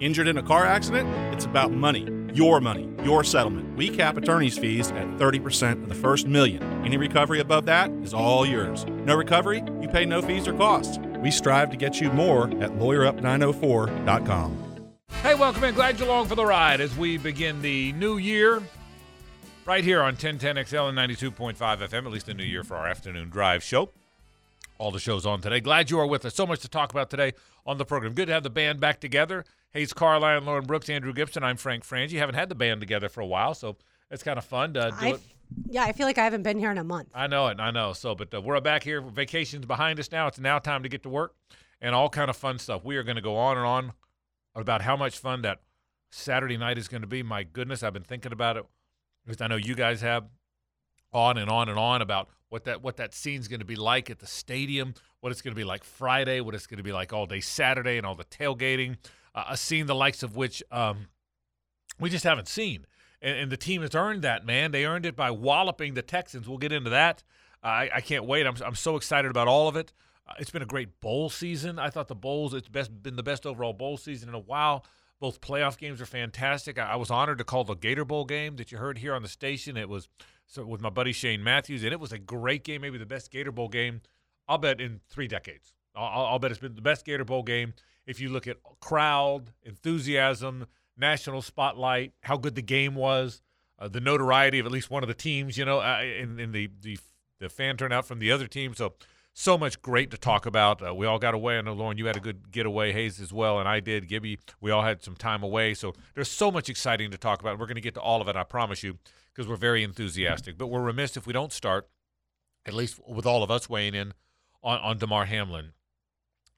Injured in a car accident? It's about money. Your money, your settlement. We cap attorney's fees at 30% of the first million. Any recovery above that is all yours. No recovery? You pay no fees or costs. We strive to get you more at lawyerup904.com. Hey, welcome in. Glad you're along for the ride as we begin the new year right here on 1010XL and 92.5 FM, at least the new year for our afternoon drive show. All the shows on today. Glad you are with us. So much to talk about today on the program. Good to have the band back together. Hays Carlyon, Lauren Brooks, Andrew Gibson. I'm Frank Frangie. You haven't had the band together for a while, so it's kind of fun to do I it. yeah, I feel like I haven't been here in a month. I know it. I know. So, but uh, we're back here. Vacation's behind us now. It's now time to get to work and all kind of fun stuff. We are going to go on and on about how much fun that Saturday night is going to be. My goodness, I've been thinking about it because I know you guys have on and on and on about what that what that scene's going to be like at the stadium, what it's going to be like Friday, what it's going to be like all day Saturday, and all the tailgating. Uh, a scene the likes of which um, we just haven't seen. And, and the team has earned that, man. They earned it by walloping the Texans. We'll get into that. I, I can't wait. I'm, I'm so excited about all of it. Uh, it's been a great bowl season. I thought the bowls it's best been the best overall bowl season in a while. Both playoff games are fantastic. I, I was honored to call the Gator Bowl game that you heard here on the station. It was so with my buddy Shane Matthews, and it was a great game, maybe the best Gator Bowl game. I'll bet in three decades. I'll, I'll- bet it's been the best Gator Bowl game. If you look at crowd enthusiasm, national spotlight, how good the game was, uh, the notoriety of at least one of the teams, you know, uh, in, in the, the the fan turnout from the other team. So so much great to talk about. Uh, we all got away. I know Lauren, you had a good getaway, Hays as well, and I did. Gibby, we all had some time away. So there's so much exciting to talk about. We're going to get to all of it, I promise you, because we're very enthusiastic. But we're remiss if we don't start, at least with all of us weighing in on, on Damar Hamlin,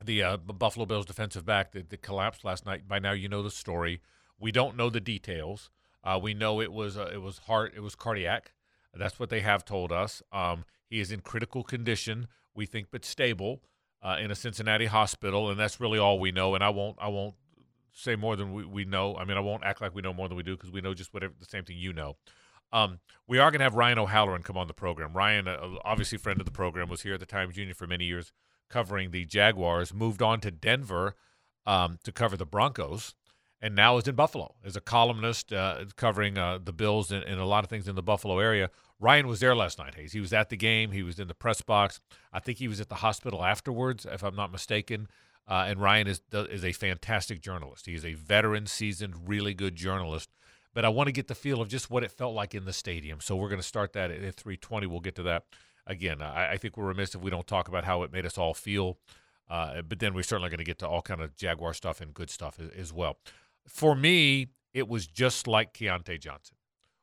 the uh, Buffalo Bills defensive back that, that collapsed last night. By now, you know the story. We don't know the details. Uh, we know it was uh, it was heart, it was cardiac. That's what they have told us. Um, he is in critical condition, we think, but stable uh, in a Cincinnati hospital, and that's really all we know. And I won't I won't say more than we, we know. I mean, I won't act like we know more than we do because we know just whatever the same thing you know. Um, we are going to have Ryan O'Halloran come on the program. Ryan, uh, obviously friend of the program, was here at the Times Union for many years covering the Jaguars, moved on to Denver um, to cover the Broncos, and now is in Buffalo as a columnist uh, covering uh, the Bills and, and a lot of things in the Buffalo area. Ryan was there last night, Hays. He was at the game. He was in the press box. I think he was at the hospital afterwards, if I'm not mistaken. Uh, and Ryan is is a fantastic journalist. He is a veteran, seasoned, really good journalist. But I want to get the feel of just what it felt like in the stadium. So we're going to start that at 3:20. We'll get to that again. I, I think we're remiss if we don't talk about how it made us all feel. Uh, but then we're certainly going to get to all kind of Jaguar stuff and good stuff as, as well. For me, it was just like Keyontae Johnson.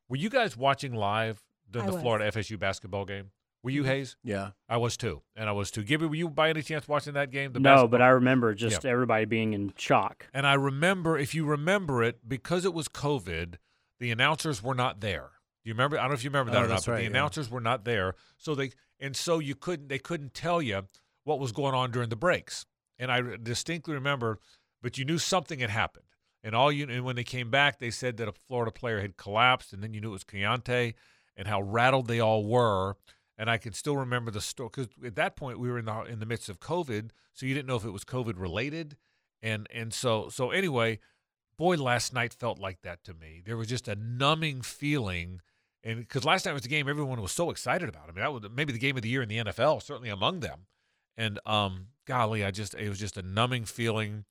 Were you guys watching live during I the was. Florida FSU basketball game? Were you mm-hmm. Hays? Yeah. I was too, and I was too. Gibby, were you by any chance watching that game? The no, basketball? but I remember just everybody being in shock. And I remember, if you remember it, because it was COVID, the announcers were not there. Do you remember? I don't know if you remember that Oh, or not. that's But right, the yeah. announcers were not there, so they and so you couldn't they couldn't tell you what was going on during the breaks. And I distinctly remember, but you knew something had happened. And all you and when they came back, they said that a Florida player had collapsed, and then you knew it was Keyontae, and how rattled they all were. And I can still remember the story because at that point we were in the in the midst of COVID, so you didn't know if it was COVID related, and and so so anyway, boy, last night felt like that to me. There was just a numbing feeling, and because last night was the game everyone was so excited about. I mean, that was maybe the game of the year in the NFL, certainly among them. And um, golly, I just it was just a numbing feeling.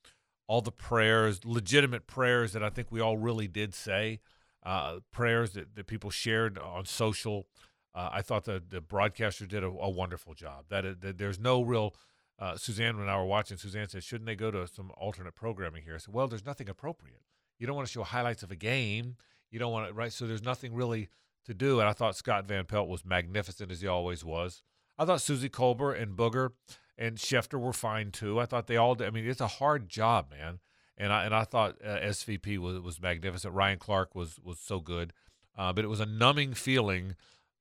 All the prayers, legitimate prayers that I think we all really did say, uh, prayers that, that people shared on social. Uh, I thought the the broadcaster did a, a wonderful job. That, that there's no real. Uh, Suzanne and I were watching. Suzanne said, "Shouldn't they go to some alternate programming here?" I said, "Well, there's nothing appropriate. You don't want to show highlights of a game. You don't want to, right? So there's nothing really to do." And I thought Scott Van Pelt was magnificent as he always was. I thought Suzy Kolber and Booger and Schefter were fine too. I thought they all. Did, I mean, it's a hard job, man. And I and I thought uh, SVP was was magnificent. Ryan Clark was was so good, uh, but it was a numbing feeling.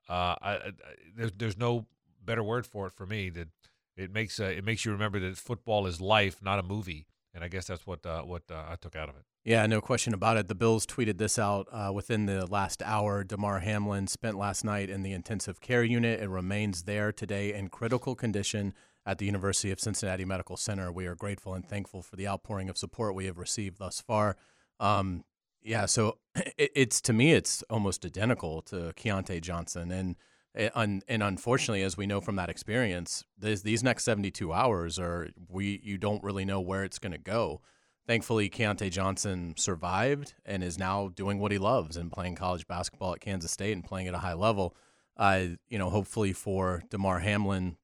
Uh, I, I, there's there's no better word for it for me. That it makes uh, it makes you remember that football is life, not a movie. And I guess that's what uh, what uh, I took out of it. Yeah, no question about it. The Bills tweeted this out uh, within the last hour. Damar Hamlin spent last night in the intensive care unit and remains there today in critical condition. at the University of Cincinnati Medical Center. We are grateful and thankful for the outpouring of support we have received thus far. Um, yeah, so it, it's to me, it's almost identical to Keyontae Johnson, and and, and unfortunately, as we know from that experience, these next 72 hours are we you don't really know where it's going to go. Thankfully, Keyontae Johnson survived and is now doing what he loves and playing college basketball at Kansas State and playing at a high level. Uh, you know, hopefully for Damar Hamlin,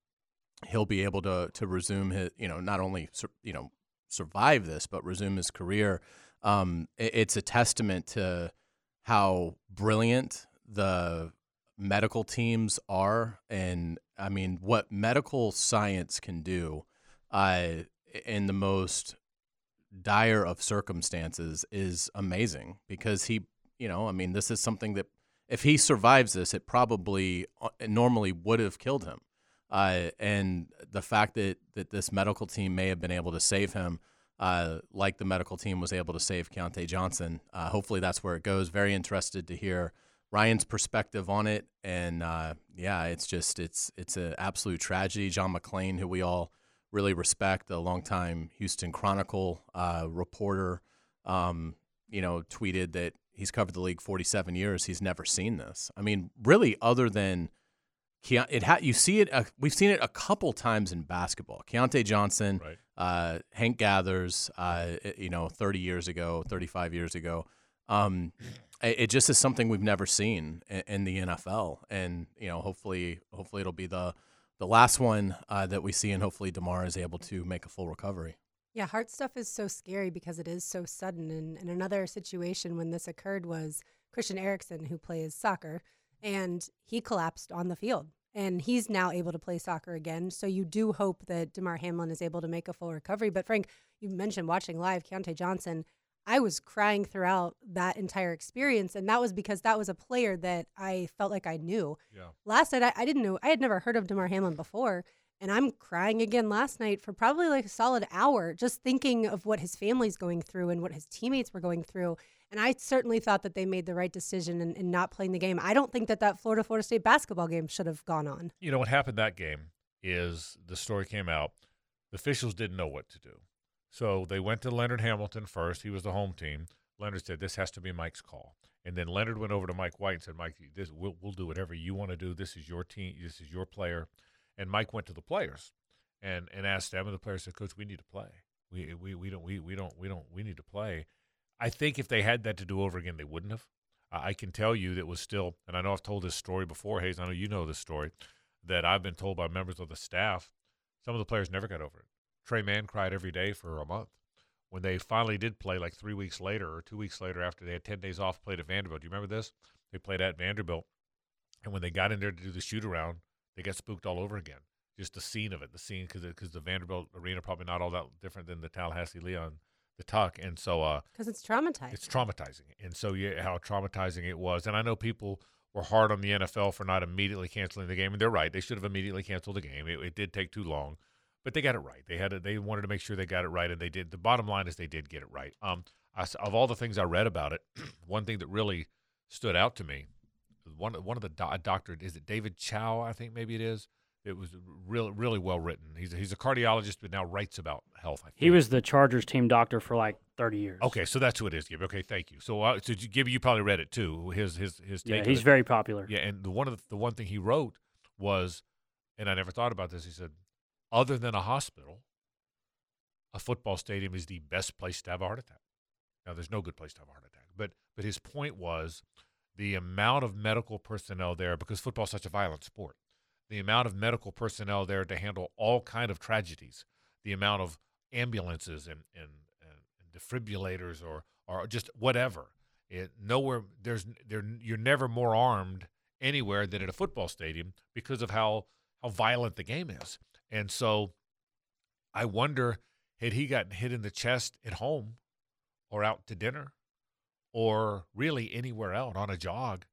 he'll be able to to resume his, you know, not only you know survive this, but resume his career. Um, it, it's a testament to how brilliant the medical teams are, and I mean what medical science can do uh, in the most dire of circumstances is amazing because he, you know, I mean, this is something that if he survives this, it probably uh, normally would have killed him. Uh, and the fact that, that this medical team may have been able to save him, uh, like the medical team was able to save Keyontae Johnson, uh, hopefully that's where it goes. Very interested to hear Ryan's perspective on it, and uh, yeah, it's just it's it's an absolute tragedy. John McClain, who we all really respect, a longtime Houston Chronicle uh, reporter, um, you know, tweeted that he's covered the league 47 years. He's never seen this. I mean, really, other than Ke- it ha- you see it. Uh, we've seen it a couple times in basketball. Keyontae Johnson, Right. uh, Hank Gathers, uh, you know, 30 years ago, 35 years ago. Um, it, it just is something we've never seen in, in, the NFL, and you know, hopefully, hopefully it'll be the the last one uh, that we see, and hopefully Damar is able to make a full recovery. Yeah, heart stuff is so scary because it is so sudden. And, and another situation when this occurred was Christian Eriksen, who plays soccer, and he collapsed on the field. And he's now able to play soccer again. So you do hope that Damar Hamlin is able to make a full recovery. But Frank, you mentioned watching live Keyontae Johnson. I was crying throughout that entire experience. And that was because that was a player that I felt like I knew. Yeah. Last night, I, I didn't know, I had never heard of Damar Hamlin before. And I'm crying again last night for probably like a solid hour, just thinking of what his family's going through and what his teammates were going through. And I certainly thought that they made the right decision in, in not playing the game. I don't think that that Florida Florida State basketball game should have gone on. You know what happened that game is the story came out. The officials didn't know what to do. So they went to Leonard Hamilton first. He was the home team. Leonard said, "This has to be Mike's call." And then Leonard went over to Mike White and said, "Mike, this we'll, we'll do whatever you want to do. This is your team. This is your player." And Mike went to the players and and asked them, and the players said, "Coach, we need to play. We we we don't we we don't we don't we need to play." I think if they had that to do over again, they wouldn't have. I can tell you that was still, and I know I've told this story before, Hays. I know you know this story, that I've been told by members of the staff. Some of the players never got over it. Tre Mann cried every day for a month. When they finally did play, like three weeks later or two weeks later, after they had ten days off, played at Vanderbilt. Do you remember this? They played at Vanderbilt, and when they got in there to do the shoot around, they got spooked all over again. Just the scene of it, the scene, because because the Vanderbilt arena probably not all that different than the Tallahassee Leon the tuck and so uh because it's traumatizing. it's traumatizing. And so yeah how traumatizing it was. And i know people were hard on the nfl for not immediately canceling the game and they're right they should have immediately canceled the game. It, it did take too long but they got it right. They had to, they wanted to make sure they got it right and they did the bottom line is they did get it right. Um I, of all the things i read about it one thing that really stood out to me one one of the do- doctor is it David Chao i think maybe it is it was really really well written. He's he's a cardiologist, but now writes about health. He was the Chargers team doctor for like thirty years. Okay, so that's who it is, Gibby. Okay, thank you. So, uh, so Gibby, you probably read it too. His his his take. Yeah, he's very popular. Yeah, and the one of the, the one thing he wrote was, and I never thought about this. He said, other than a hospital, a football stadium is the best place to have a heart attack. Now, there's no good place to have a heart attack, but but his point was the amount of medical personnel there because football is such a violent sport the amount of medical personnel there to handle all kind of tragedies, the amount of ambulances and, and, and defibrillators or, or just whatever. It, nowhere there's there you're never more armed anywhere than at a football stadium because of how how violent the game is. And so I wonder had he gotten hit in the chest at home or out to dinner or really anywhere out on a jog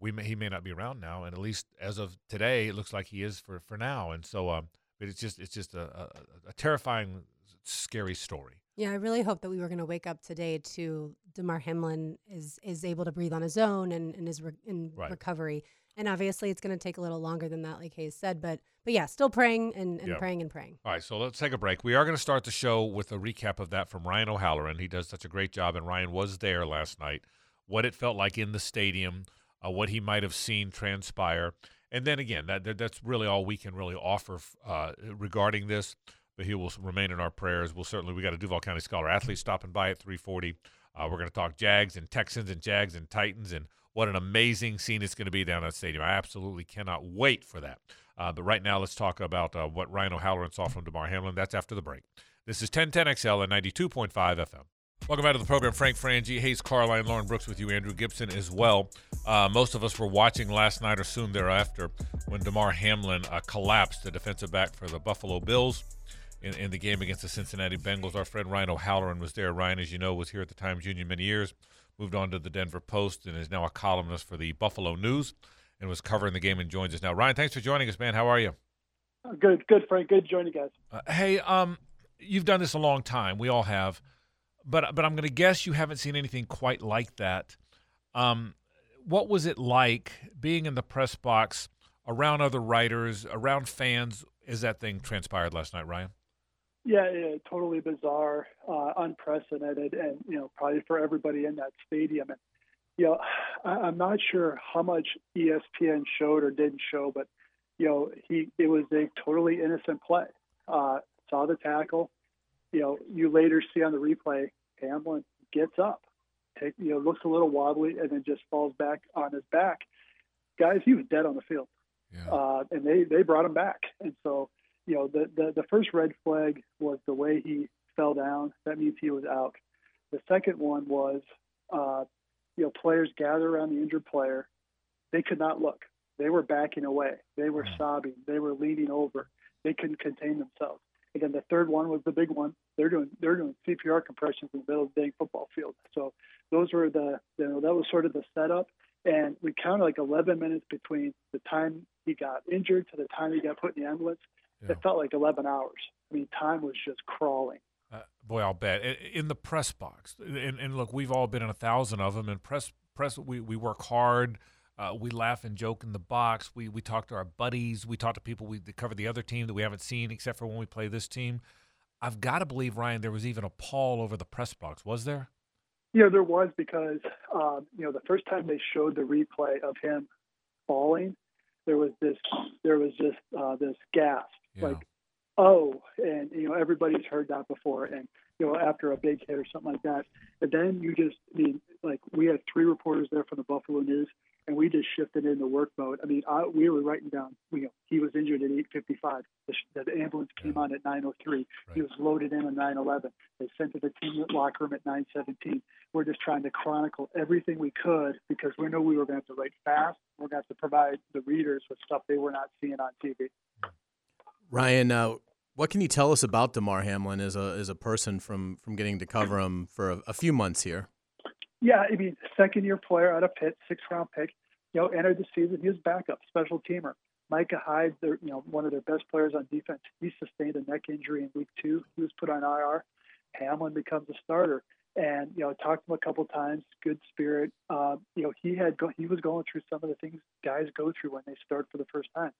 we may, he may not be around now, and at least as of today, it looks like he is for for now. And so, um, but it's just it's just a, a, a terrifying, scary story. Yeah, I really hope that we were going to wake up today to Damar Hamlin is is able to breathe on his own and, and is re- in right. recovery. And obviously, it's going to take a little longer than that, like Hays said. But but yeah, still praying and, and Yeah. praying and praying. All right, so let's take a break. We are going to start the show with a recap of that from Ryan O'Halloran. He does such a great job, and Ryan was there last night. What it felt like in the stadium, uh, what he might have seen transpire, and then again, that, that that's really all we can really offer uh, regarding this. But he will remain in our prayers. We'll certainly we got a Duval County Scholar athlete stopping by at 3:40. Uh, we're going to talk Jags and Texans and Jags and Titans and what an amazing scene it's going to be down at the stadium. I absolutely cannot wait for that. Uh, but right now, let's talk about uh, what Ryan O'Halloran saw from Damar Hamlin. That's after the break. This is 1010XL and 92.5 FM. Welcome back to the program. Frank Frangie, Hays Carlyon, Lauren Brooks with you, Andrew Gibson as well. Uh, most of us were watching last night or soon thereafter when Damar Hamlin uh, collapsed, the defensive back for the Buffalo Bills in, in the game against the Cincinnati Bengals. Our friend Ryan O'Halloran was there. Ryan, as you know, was here at the Times Union many years, moved on to the Denver Post, and is now a columnist for the Buffalo News and was covering the game and joins us now. Ryan, thanks for joining us, man. How are you? Good, good, Frank. Good joining you guys. Uh, hey, um, you've done this a long time. We all have, but but I'm going to guess you haven't seen anything quite like that. Um, what was it like being in the press box around other writers, around fans, as that thing transpired last night, Ryan? Yeah, yeah totally bizarre, uh, unprecedented, and you know probably for everybody in that stadium. And you know, I, I'm not sure how much ESPN showed or didn't show, but you know, he it was a totally innocent play. Uh, saw the tackle. You know, you later see on the replay, Hamlin gets up, take you know, looks a little wobbly, and then just falls back on his back. Guys, he was dead on the field. Yeah. uh, and they they brought him back. And so, you know, the, the the first red flag was the way he fell down. That means he was out. The second one was, uh, you know, players gather around the injured player. They could not look. They were backing away. They were sobbing. They were leaning over. They couldn't contain themselves. And then the third one was the big one. They're doing they're doing CPR compressions in the middle of the dang football field. So those were the you know that was sort of the setup. And we counted like 11 minutes between the time he got injured to the time he got put in the ambulance. Yeah. It felt like 11 hours. I mean, time was just crawling. Uh, boy, I'll bet in the press box. And, and look, we've all been in a thousand of them. And press, press, we, we work hard. Uh, we laugh and joke in the box. We we talk to our buddies. We talk to people we cover the other team that we haven't seen except for when we play this team. I've got to believe Ryan. There was even a pall over the press box. Was there? You know, there was because, um, you know, the first time they showed the replay of him falling, there was this, there was just uh, this gasp, Yeah. like, oh, and you know, everybody's heard that before, and you know, after a big hit or something like that, and then you just, I mean, like, we had three reporters there from the Buffalo News, and we just shifted into work mode. I mean, I, we were writing down, you know, he was injured at 8:55. The, the ambulance came on at 9:03. He was loaded in at 9:11. They sent to the team locker room at 9:17 we're just trying to chronicle everything we could because we knew we were going to have to write fast. We're going to have to provide the readers with stuff they were not seeing on TV. Ryan, uh, what can you tell us about Damar Hamlin as a as a person from from getting to cover him for a, a few months here? Yeah, I mean, second year player out of Pitt, sixth round pick. You know, entered the season. He was backup, special teamer. Micah Hyde, their, you know, one of their best players on defense. He sustained a neck injury in week two. He was put on IR. Hamlin becomes a starter, and you know, talked to him a couple times. Good spirit. Uh, you know, he had go- he was going through some of the things guys go through when they start for the first time.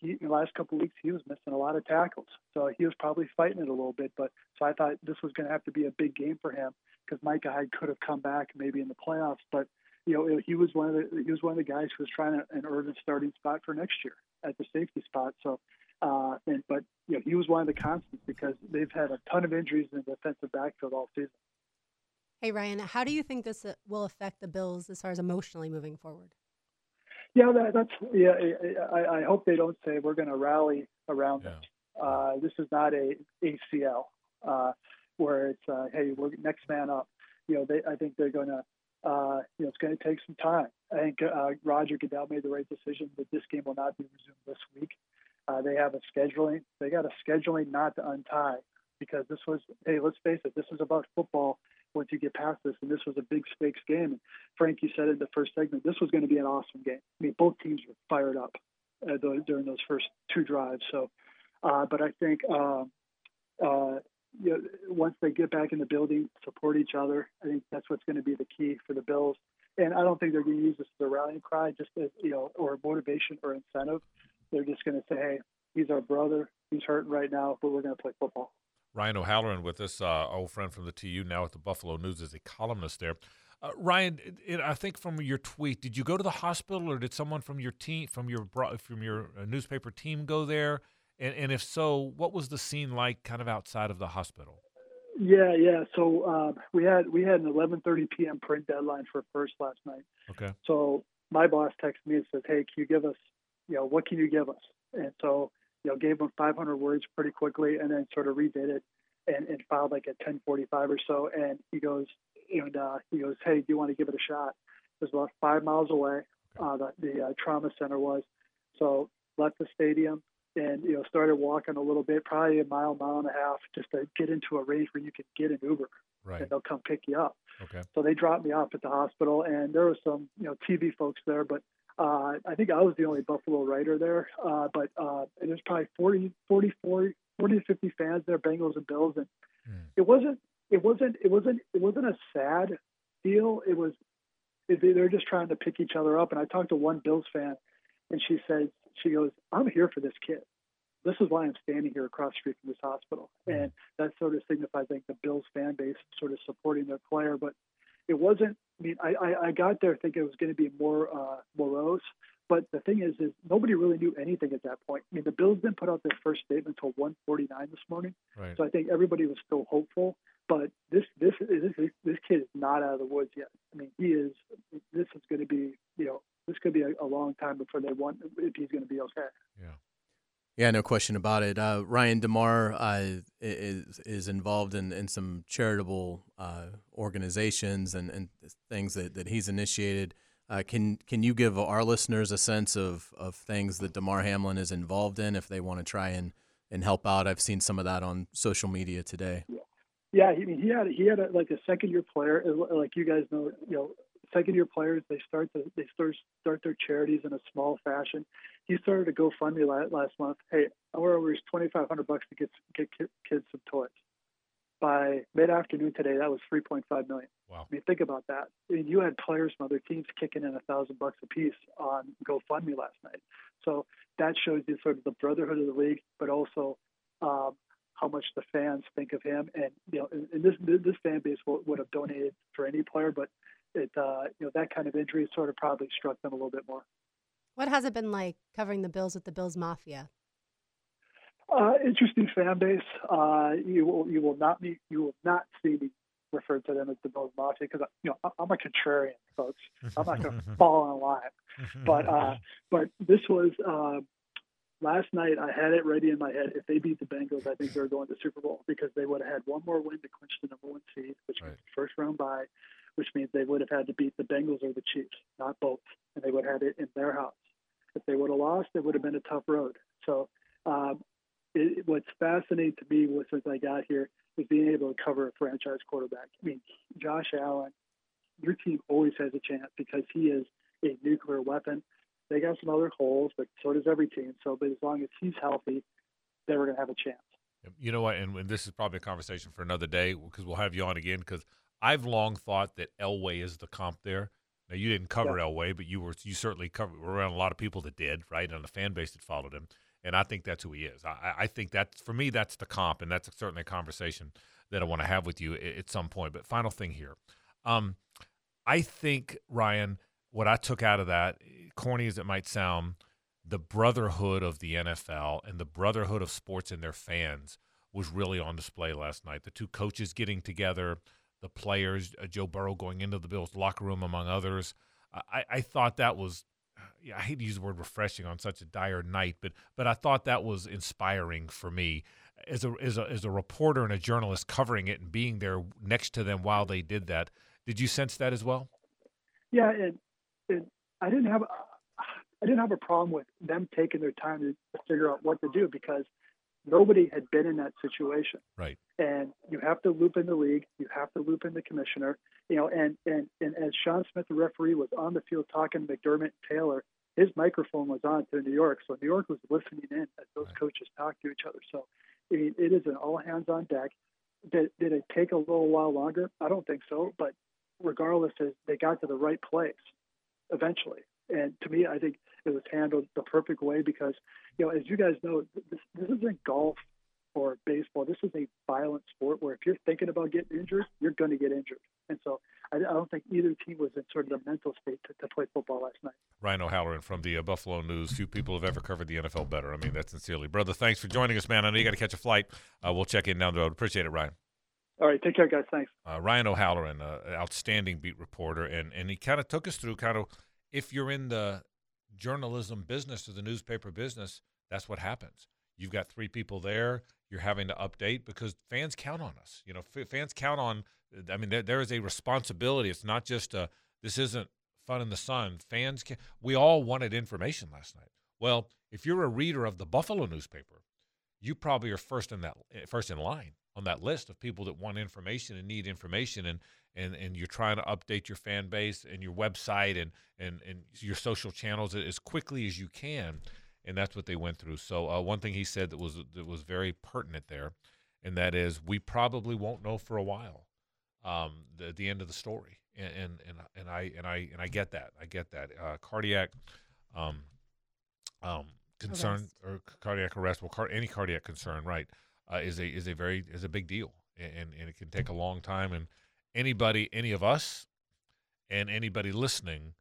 He, in the last couple of weeks, he was missing a lot of tackles, so he was probably fighting it a little bit. But so I thought this was going to have to be a big game for him because Micah Hyde could have come back maybe in the playoffs, but you know he was one of the he was one of the guys who was trying to an urban starting spot for next year at the safety spot. So, uh, and but you know he was one of the constants because they've had a ton of injuries in the defensive backfield all season. Hey Ryan, how do you think this uh, will affect the Bills as far as emotionally moving forward? Yeah, that, that's yeah. I, I hope they don't say we're going to rally around Yeah. this. Uh, this is not a ACL uh, where it's uh, hey, we're next man up. You know, they I think they're going to. Uh, you know, it's going to take some time. I think uh, Roger Goodell made the right decision that this game will not be resumed this week. Uh, they have a scheduling. They got a scheduling not to untie because this was. Hey, let's face it. This is about football. Once you get past this, and this was a big stakes game. And Frank, you said in the first segment. This was going to be an awesome game. I mean, both teams were fired up uh, th- during those first two drives. So, uh, but I think uh, uh, you know, once they get back in the building, support each other. I think that's what's going to be the key for the Bills. And I don't think they're going to use this as a rallying cry, just as you know, or motivation or incentive. They're just going to say, "Hey, he's our brother. He's hurting right now, but we're going to play football." Ryan O'Halloran with us, uh, old friend from the TU, now at the Buffalo News as a columnist there. Uh, Ryan, it, it, I think from your tweet, did you go to the hospital, or did someone from your team, from your from your uh, newspaper team, go there? And, and if so, what was the scene like, kind of outside of the hospital? Yeah, yeah. So uh, we had we had an 11:30 p.m. print deadline for first last night. Okay. So my boss texted me and says, "Hey, can you give us, you know, what can you give us?" And so you know, gave him 500 words pretty quickly, and then sort of redid it and, and filed like at 10:45 or so. And he goes, and uh, he goes, "Hey, do you want to give it a shot?" It was about five miles away. Uh, the the uh, trauma center was. So left the stadium and you know started walking a little bit, probably a mile, mile and a half, just to get into a range where you could get an Uber, right. and they'll come pick you up. Okay. So they dropped me off at the hospital, and there was some you know TV folks there, but uh, I think I was the only Buffalo writer there, uh, but uh, there's probably 40, 40, 40, 40 to 50 fans there, Bengals and Bills, and mm. it wasn't, it wasn't, it wasn't, it wasn't a sad deal. It was, they're just trying to pick each other up. And I talked to one Bills fan, and she says, she goes, "I'm here for this kid. This is why I'm standing here across the street from this hospital." Mm. And that sort of signifies, I think, the Bills fan base sort of supporting their player, but it wasn't. I mean, I, I, I got there thinking it was going to be more uh, morose, but the thing is, is nobody really knew anything at that point. I mean, the Bills didn't put out their first statement until 1:49 this morning, right. so I think everybody was still hopeful. But this this this this kid is not out of the woods yet. I mean, he is. This is going to be, you know, this could be a, a long time before they want if he's going to be okay. Yeah. Yeah, no question about it. Uh, Ryan Damar uh, is is involved in, in some charitable uh, organizations and, and things that, that he's initiated. Uh, can can you give our listeners a sense of, of things that Damar Hamlin is involved in if they want to try and, and help out? I've seen some of that on social media today. Yeah, yeah. Mean, he had he had a, like a second year player, like you guys know, you know, second year players they start the, they start start their charities in a small fashion. He started a GoFundMe last month. Hey, I want to raise twenty five hundred bucks to get get kids some toys. By mid afternoon today, that was three point five million. Wow! I mean, think about that. I mean, you had players from other teams kicking in a thousand bucks a piece on GoFundMe last night. So that shows you sort of the brotherhood of the league, but also um, how much the fans think of him. And you know, and, and this this fan base would, would have donated for any player, but it uh, you know that kind of injury sort of probably struck them a little bit more. What has it been like covering the Bills with the Bills Mafia? Uh, interesting fan base. Uh, you will you will not meet you will not see me refer to them as the Bills Mafia because you know I'm a contrarian, folks. I'm not going to fall in line. But uh, but this was uh, last night. I had it ready in my head. If they beat the Bengals, I think they're going to Super Bowl because they would have had one more win to clinch the number one seed, which right. the first round bye which means they would have had to beat the Bengals or the Chiefs, not both, and they would have had it in their house. If they would have lost, it would have been a tough road. So, um, it, what's fascinating to me was since I got here is being able to cover a franchise quarterback. I mean, Josh Allen, your team always has a chance because he is a nuclear weapon. They got some other holes, but so does every team. So, but as long as he's healthy, they were going to have a chance. You know what? And, and, this is probably a conversation for another day because we'll have you on again because I've long thought that Elway is the comp there. Now you didn't cover yeah. Elway, but you were you certainly covered were around a lot of people that did, right? And the fan base that followed him. And I think that's who he is. I, I think that's for me that's the comp, and that's certainly a conversation that I want to have with you at, at some point. But final thing here, um, I think Ryan, what I took out of that, corny as it might sound, the brotherhood of the NFL and the brotherhood of sports and their fans was really on display last night. The two coaches getting together the players, uh, Joe Burrow going into the Bills locker room, among others. I, I thought that was, yeah, I hate to use the word refreshing on such a dire night, but but I thought that was inspiring for me as a as a as a reporter and a journalist covering it and being there next to them while they did that. Did you sense that as well? Yeah, and, and I didn't have I didn't have a problem with them taking their time to figure out what to do because Nobody had been in that situation. Right. And you have to loop in the league. You have to loop in the commissioner. You know, and and and as Shawn Smith, the referee, was on the field talking to McDermott and Taylor, his microphone was on to New York, so New York was listening in as those right. coaches talked to each other. So, I mean, it is an all hands on deck. Did, did it take a little while longer? I don't think so. But regardless, they got to the right place eventually. And to me, I think it was handled the perfect way because, you know, as you guys know, this, this isn't golf or baseball. This is a violent sport where if you're thinking about getting injured, you're going to get injured. And so I, I, don't think either team was in sort of the mental state to, to play football last night. Ryan O'Halloran from the uh, Buffalo News. Few people have ever covered the NFL better. I mean that sincerely. Brother, thanks for joining us, man. I know you got to catch a flight. Uh, we'll check in down the road. Appreciate it, Ryan. All right, take care, guys. Thanks. Uh, Ryan O'Halloran, uh, outstanding beat reporter, and and he kind of took us through kind of if you're in the journalism business or the newspaper business, that's what happens. You've got three people there. You're having to update because fans count on us. You know, f- fans count on. I mean, there, there is a responsibility. It's not just a. This isn't fun in the sun. Fans, can, we all wanted information last night. Well, if you're a reader of the Buffalo newspaper, you probably are first in that eh, first in line on that list of people that want information and need information and and and you're trying to update your fan base and your website and and and your social channels as quickly as you can and that's what they went through so uh, one thing he said that was that was very pertinent there and that is we probably won't know for a while um, the, the end of the story and, and and and I and I and I get that I get that uh, cardiac um, um, concern Arrest. or cardiac arrest well car- any cardiac concern right uh, is a is a very is a big deal, and and it can take a long time. And anybody, any of us, and anybody listening,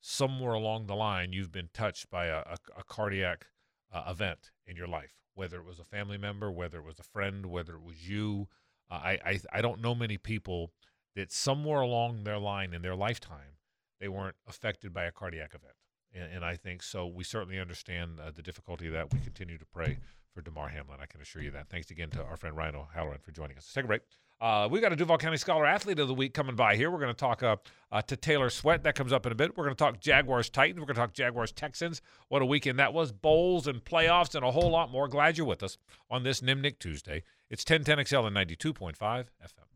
somewhere along the line, you've been touched by a, a, a cardiac uh, event in your life, whether it was a family member, whether it was a friend, whether it was you. Uh, I, I I don't know many people that somewhere along their line in their lifetime they weren't affected by a cardiac event. And, and I think so. We certainly understand uh, the difficulty of that. We continue to pray for Damar Hamlin. I can assure you that. Thanks again to our friend Ryan O'Halloran for joining us. Let's take a break. Uh, we got a Duval County Scholar Athlete of the Week coming by here. We're going to talk uh, uh, to Taylor Sweat. That comes up in a bit. We're going to talk Jaguars Titans. We're going to talk Jaguars Texans. What a weekend that was. Bowls and playoffs and a whole lot more. Glad you're with us on this Nimnik Tuesday. It's 1010XL and 92.5 FM.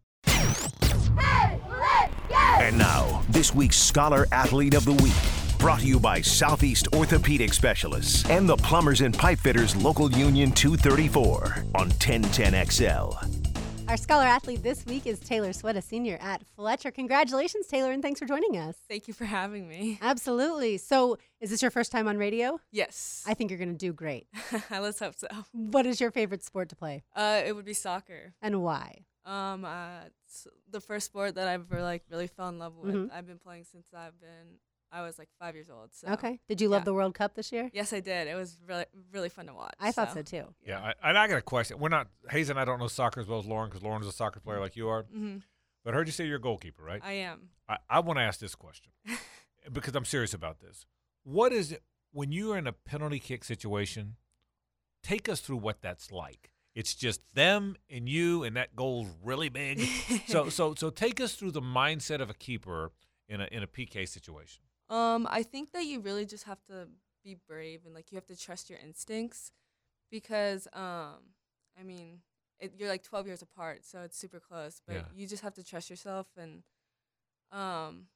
And now, this week's Scholar Athlete of the Week. Brought to you by Southeast Orthopedic Specialists and the Plumbers and Pipefitters Local Union 234 on 1010XL. Our scholar athlete this week is Taylor Sweat, a senior at Fletcher. Congratulations, Taylor, and thanks for joining us. Thank you for having me. Absolutely. So, is this your first time on radio? Yes. I think you're going to do great. Let's hope so. What is your favorite sport to play Uh, it would be soccer. and why? Um, uh, it's the first sport that I've ever like really fell in love with. Mhm. I've been playing since I've been I was like five years old. So Okay. Did you love yeah. the World Cup this year? Yes, I did. It was really really fun to watch. I thought so too. Yeah, I, and I got a question. We're not, Hays and I don't know soccer as well as Lauren because Lauren's a soccer player like you are. hmm But I heard you say you're a goalkeeper, right? I am. I, I want to ask this question because I'm serious about this. What is it when you're in a penalty kick situation? Take us through what that's like. It's just them and you, and that goal's really big. so, so, so take us through the mindset of a keeper in a in a PK situation. Um, I think that you really just have to be brave and like you have to trust your instincts because um, I mean, it, you're like 12 years apart, so it's super close. But Yeah. you just have to trust yourself and um,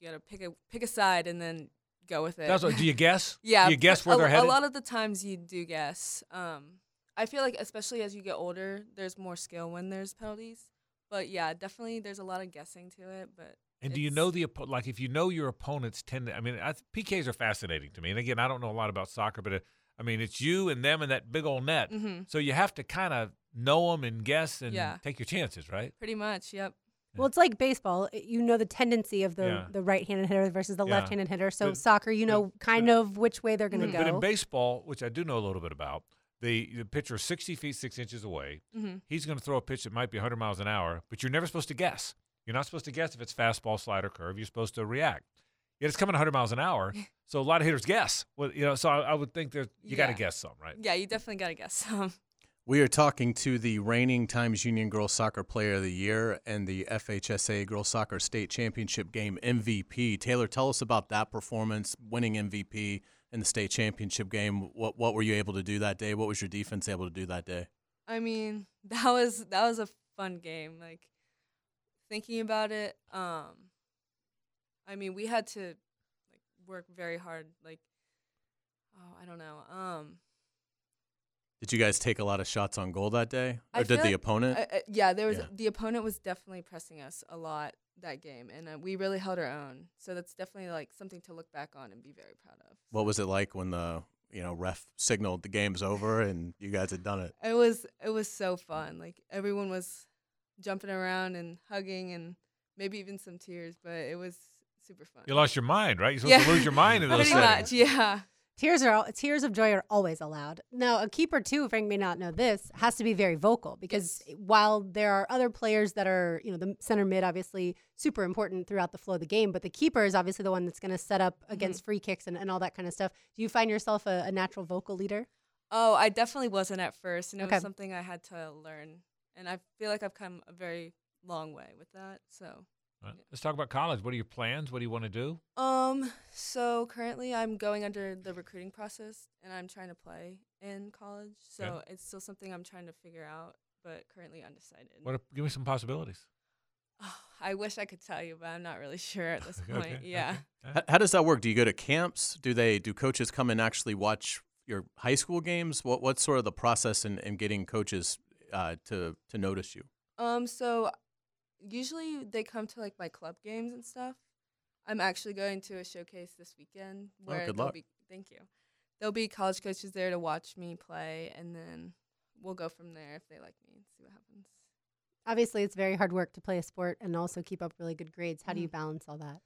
you gotta pick a pick a side and then go with it. That's what, do you guess? yeah, Do you guess where a, they're headed? A lot of the times you do guess. Um, I feel like especially as you get older, there's more skill when there's penalties. But yeah, definitely there's a lot of guessing to it. But And do you know the like if you know your opponents tend to? I mean, I, PKs are fascinating to me. And again, I don't know a lot about soccer, but it, I mean, it's you and them and that big old net. Mhm. So you have to kind of know them and guess and Yeah. take your chances, right? Pretty much, yep. Well, it's like baseball. You know the tendency of the, Yeah. the right-handed hitter versus the Yeah. left-handed hitter. So But- soccer, you but- know kind of which way they're going to go. but in baseball, which I do know a little bit about, the, the pitcher is 60 feet, six inches away. hmm He's going to throw a pitch that might be 100 miles an hour, but you're never supposed to guess. You're not supposed to guess if it's fastball, slider, curve. You're supposed to react. Yet it's coming 100 miles an hour, so a lot of hitters guess. Well, you know, so I, I would think that you got to guess some, right? Yeah, you definitely gotta guess some. We are talking to the reigning Times Union Girls Soccer Player of the Year and the FHSA Girls Soccer State Championship game MVP. Taylor, tell us about that performance, winning MVP in the state championship game. What what were you able to do that day? What was your defense able to do that day? I mean, that was that was a fun game. Like thinking about it, um I mean, we had to like work very hard. Like oh, I don't know. Um Did you guys take a lot of shots on goal that day, or I did the like- opponent? Uh, uh, yeah, there was Yeah. the opponent was definitely pressing us a lot that game, and uh, we really held our own. So that's definitely like something to look back on and be very proud of. what was it like when the you know ref signaled the game's over and you guys had done it? It was it was so fun. Like everyone was jumping around and hugging and maybe even some tears, but it was super fun. You lost your mind, right? You're supposed to lose your mind in those Pretty settings. much, yeah. Tears are al- tears of joy are always allowed. Now, a keeper too, Frank may not know this, has to be very vocal because while there are other players that are, you know, the center mid obviously super important throughout the flow of the game, but the keeper is obviously the one that's going to set up mm-hmm. against free kicks and, and all that kind of stuff. Do you find yourself a, a natural vocal leader? Oh, I definitely wasn't at first, and it Okay. was something I had to learn. And I feel like I've come a very long way with that. So, Right. Let's talk about college. What are your plans? What do you want to do? um, so currently I'm going under the recruiting process, and I'm trying to play in college. So it's still something I'm trying to figure out, but currently undecided. What? Are, give me some possibilities. Oh, I wish I could tell you, but I'm not really sure at this Okay, point. Yeah. okay. How, how does that work? Do you go to camps? Do they do coaches come and actually watch your high school games? What what's sort of the process in, in getting coaches uh, to to notice you? Um, so usually they come to like my club games and stuff. I'm actually going to a showcase this weekend where good there'll luck. be thank you. There'll be college coaches there to watch me play and then we'll go from there if they like me and see what happens. Obviously, it's very hard work to play a sport and also keep up really good grades. How do you balance all that?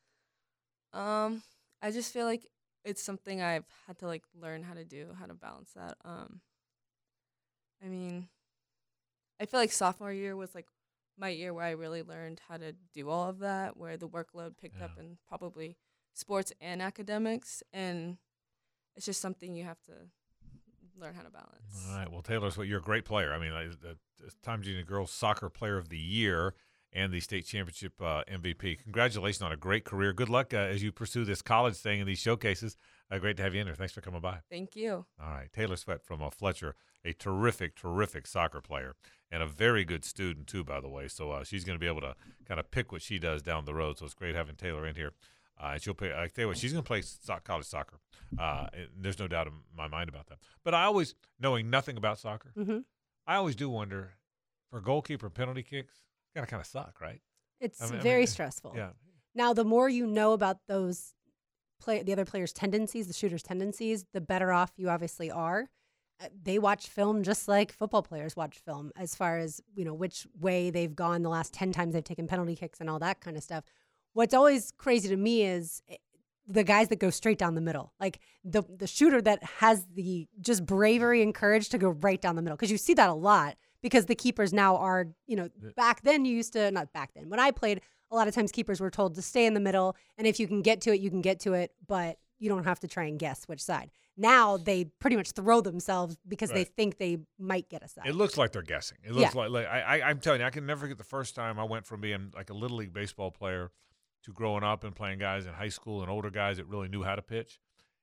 Um, I just feel like it's something I've had to like learn how to do, how to balance that. Um, I mean, I feel like sophomore year was like my year where I really learned how to do all of that, where the workload picked up Yeah. in probably sports and academics, and it's just something you have to learn how to balance. All right. Well, Taylor's what you're a great player. I mean, the the Times Girls Soccer Player of the Year and the state championship uh, MVP. Congratulations on a great career. Good luck uh, as you pursue this college thing and these showcases. Uh, great to have you in there. Thanks for coming by. Thank you. All right. Taylor Sweat from uh, Fletcher, a terrific, terrific soccer player and a very good student, too, by the way. So uh, she's going to be able to kind of pick what she does down the road. So it's great having Taylor in here. Uh, and she'll play. I tell you what, she's going to play so- college soccer. Uh, and there's no doubt in my mind about that. But I always, knowing nothing about soccer, Mm-hmm. I always do wonder for goalkeeper penalty kicks. It's gotta kind of suck, right? It's I mean- I very mean, stressful. Yeah. Now, the more you know about those play the other players' tendencies, the shooter's tendencies, the better off you obviously are. Uh, They watch film just like football players watch film, as far as you know which way they've gone the last ten times they've taken penalty kicks and all that kind of stuff. What's always crazy to me is eh, the guys that go straight down the middle, like the the shooter that has the just bravery and courage to go right down the middle, because you see that a lot. Because the keepers now are, you know, back then you used to not back then when I played, a lot of times keepers were told to stay in the middle, and if you can get to it, you can get to it, but you don't have to try and guess which side. Now they pretty much throw themselves because they think they might get a side. It looks like they're guessing. It looks Yeah. like, like I, I, I'm telling you, I can never forget the first time I went from being like a little league baseball player to growing up and playing guys in high school and older guys that really knew how to pitch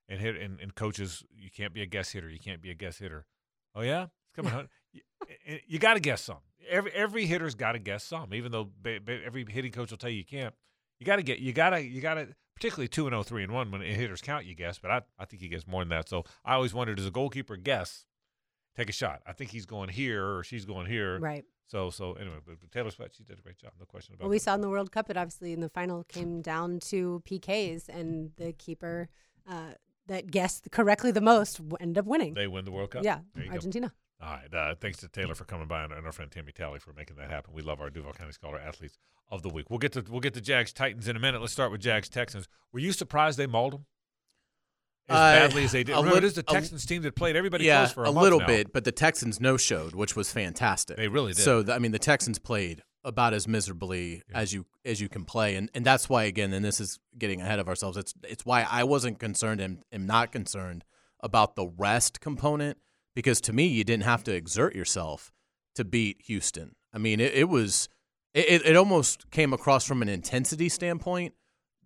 and hit and, and coaches. You can't be a guess hitter. You can't be a guess hitter. Oh yeah, it's coming. home. Eh, eh, you, you got to guess some. Every every hitter's got to guess some, even though ba- ba- every hitting coach will tell you you can't. You got to get. You got to. You got to. Particularly two and oh, three and one when hitters count, you guess. But I, I think he gets more than that. So I always wondered, does a goalkeeper guess? Take a shot. I think he's going here or she's going here. right. So so anyway, but, Taylor Sweat, she did a great job. No question about Well, we that. saw in the World Cup, it obviously in the final came down to PKs, and the keeper uh, that guessed correctly the most ended up winning. They win the World Cup. yeah, you go. All right. Uh, thanks to Taylor for coming by and, our friend Tammy Talley for making that happen. We love our Duval County Scholar athletes of the week. We'll get to we'll get to Jags Titans in a minute. Let's start with Jags Texans. Were you surprised they mauled them as Uh, badly as they did? a Remember, lit- it is the a- Texans team that played everybody yeah, close for a, a little now. bit, but the Texans no showed, which was fantastic. They really did. So I mean, the Texans played about as miserably Yeah. as you as you can play, and and that's why again, and this is getting ahead of ourselves. It's it's why I wasn't concerned and am not concerned about the rest component because to me, you didn't have to exert yourself to beat Houston. I mean, it, it was it, it- almost came across from an intensity standpoint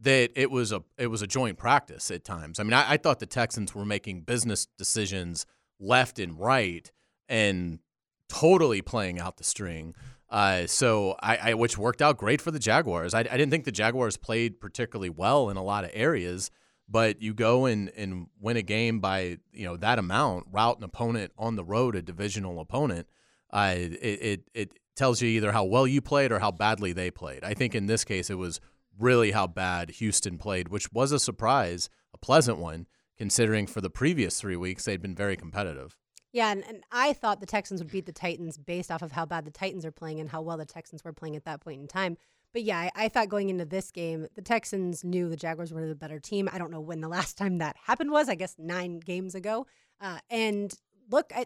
that it was a it was a joint practice at times. I mean, I, I thought the Texans were making business decisions left and right and totally playing out the string. Uh, so I, I which worked out great for the Jaguars. I, I didn't think the Jaguars played particularly well in a lot of areas, but you go and, and win a game by you know that amount, route an opponent on the road, a divisional opponent. Uh, it, it it tells you either how well you played or how badly they played. I think in this case it was really how bad Houston played, which was a surprise, a pleasant one, considering for the previous three weeks they'd been very competitive. Yeah, and, and I thought the Texans would beat the Titans based off of how bad the Titans are playing and how well the Texans were playing at that point in time. But yeah, I, I thought going into this game, the Texans knew the Jaguars were the better team. I don't know when the last time that happened was. I guess nine games ago. Uh, and look, I,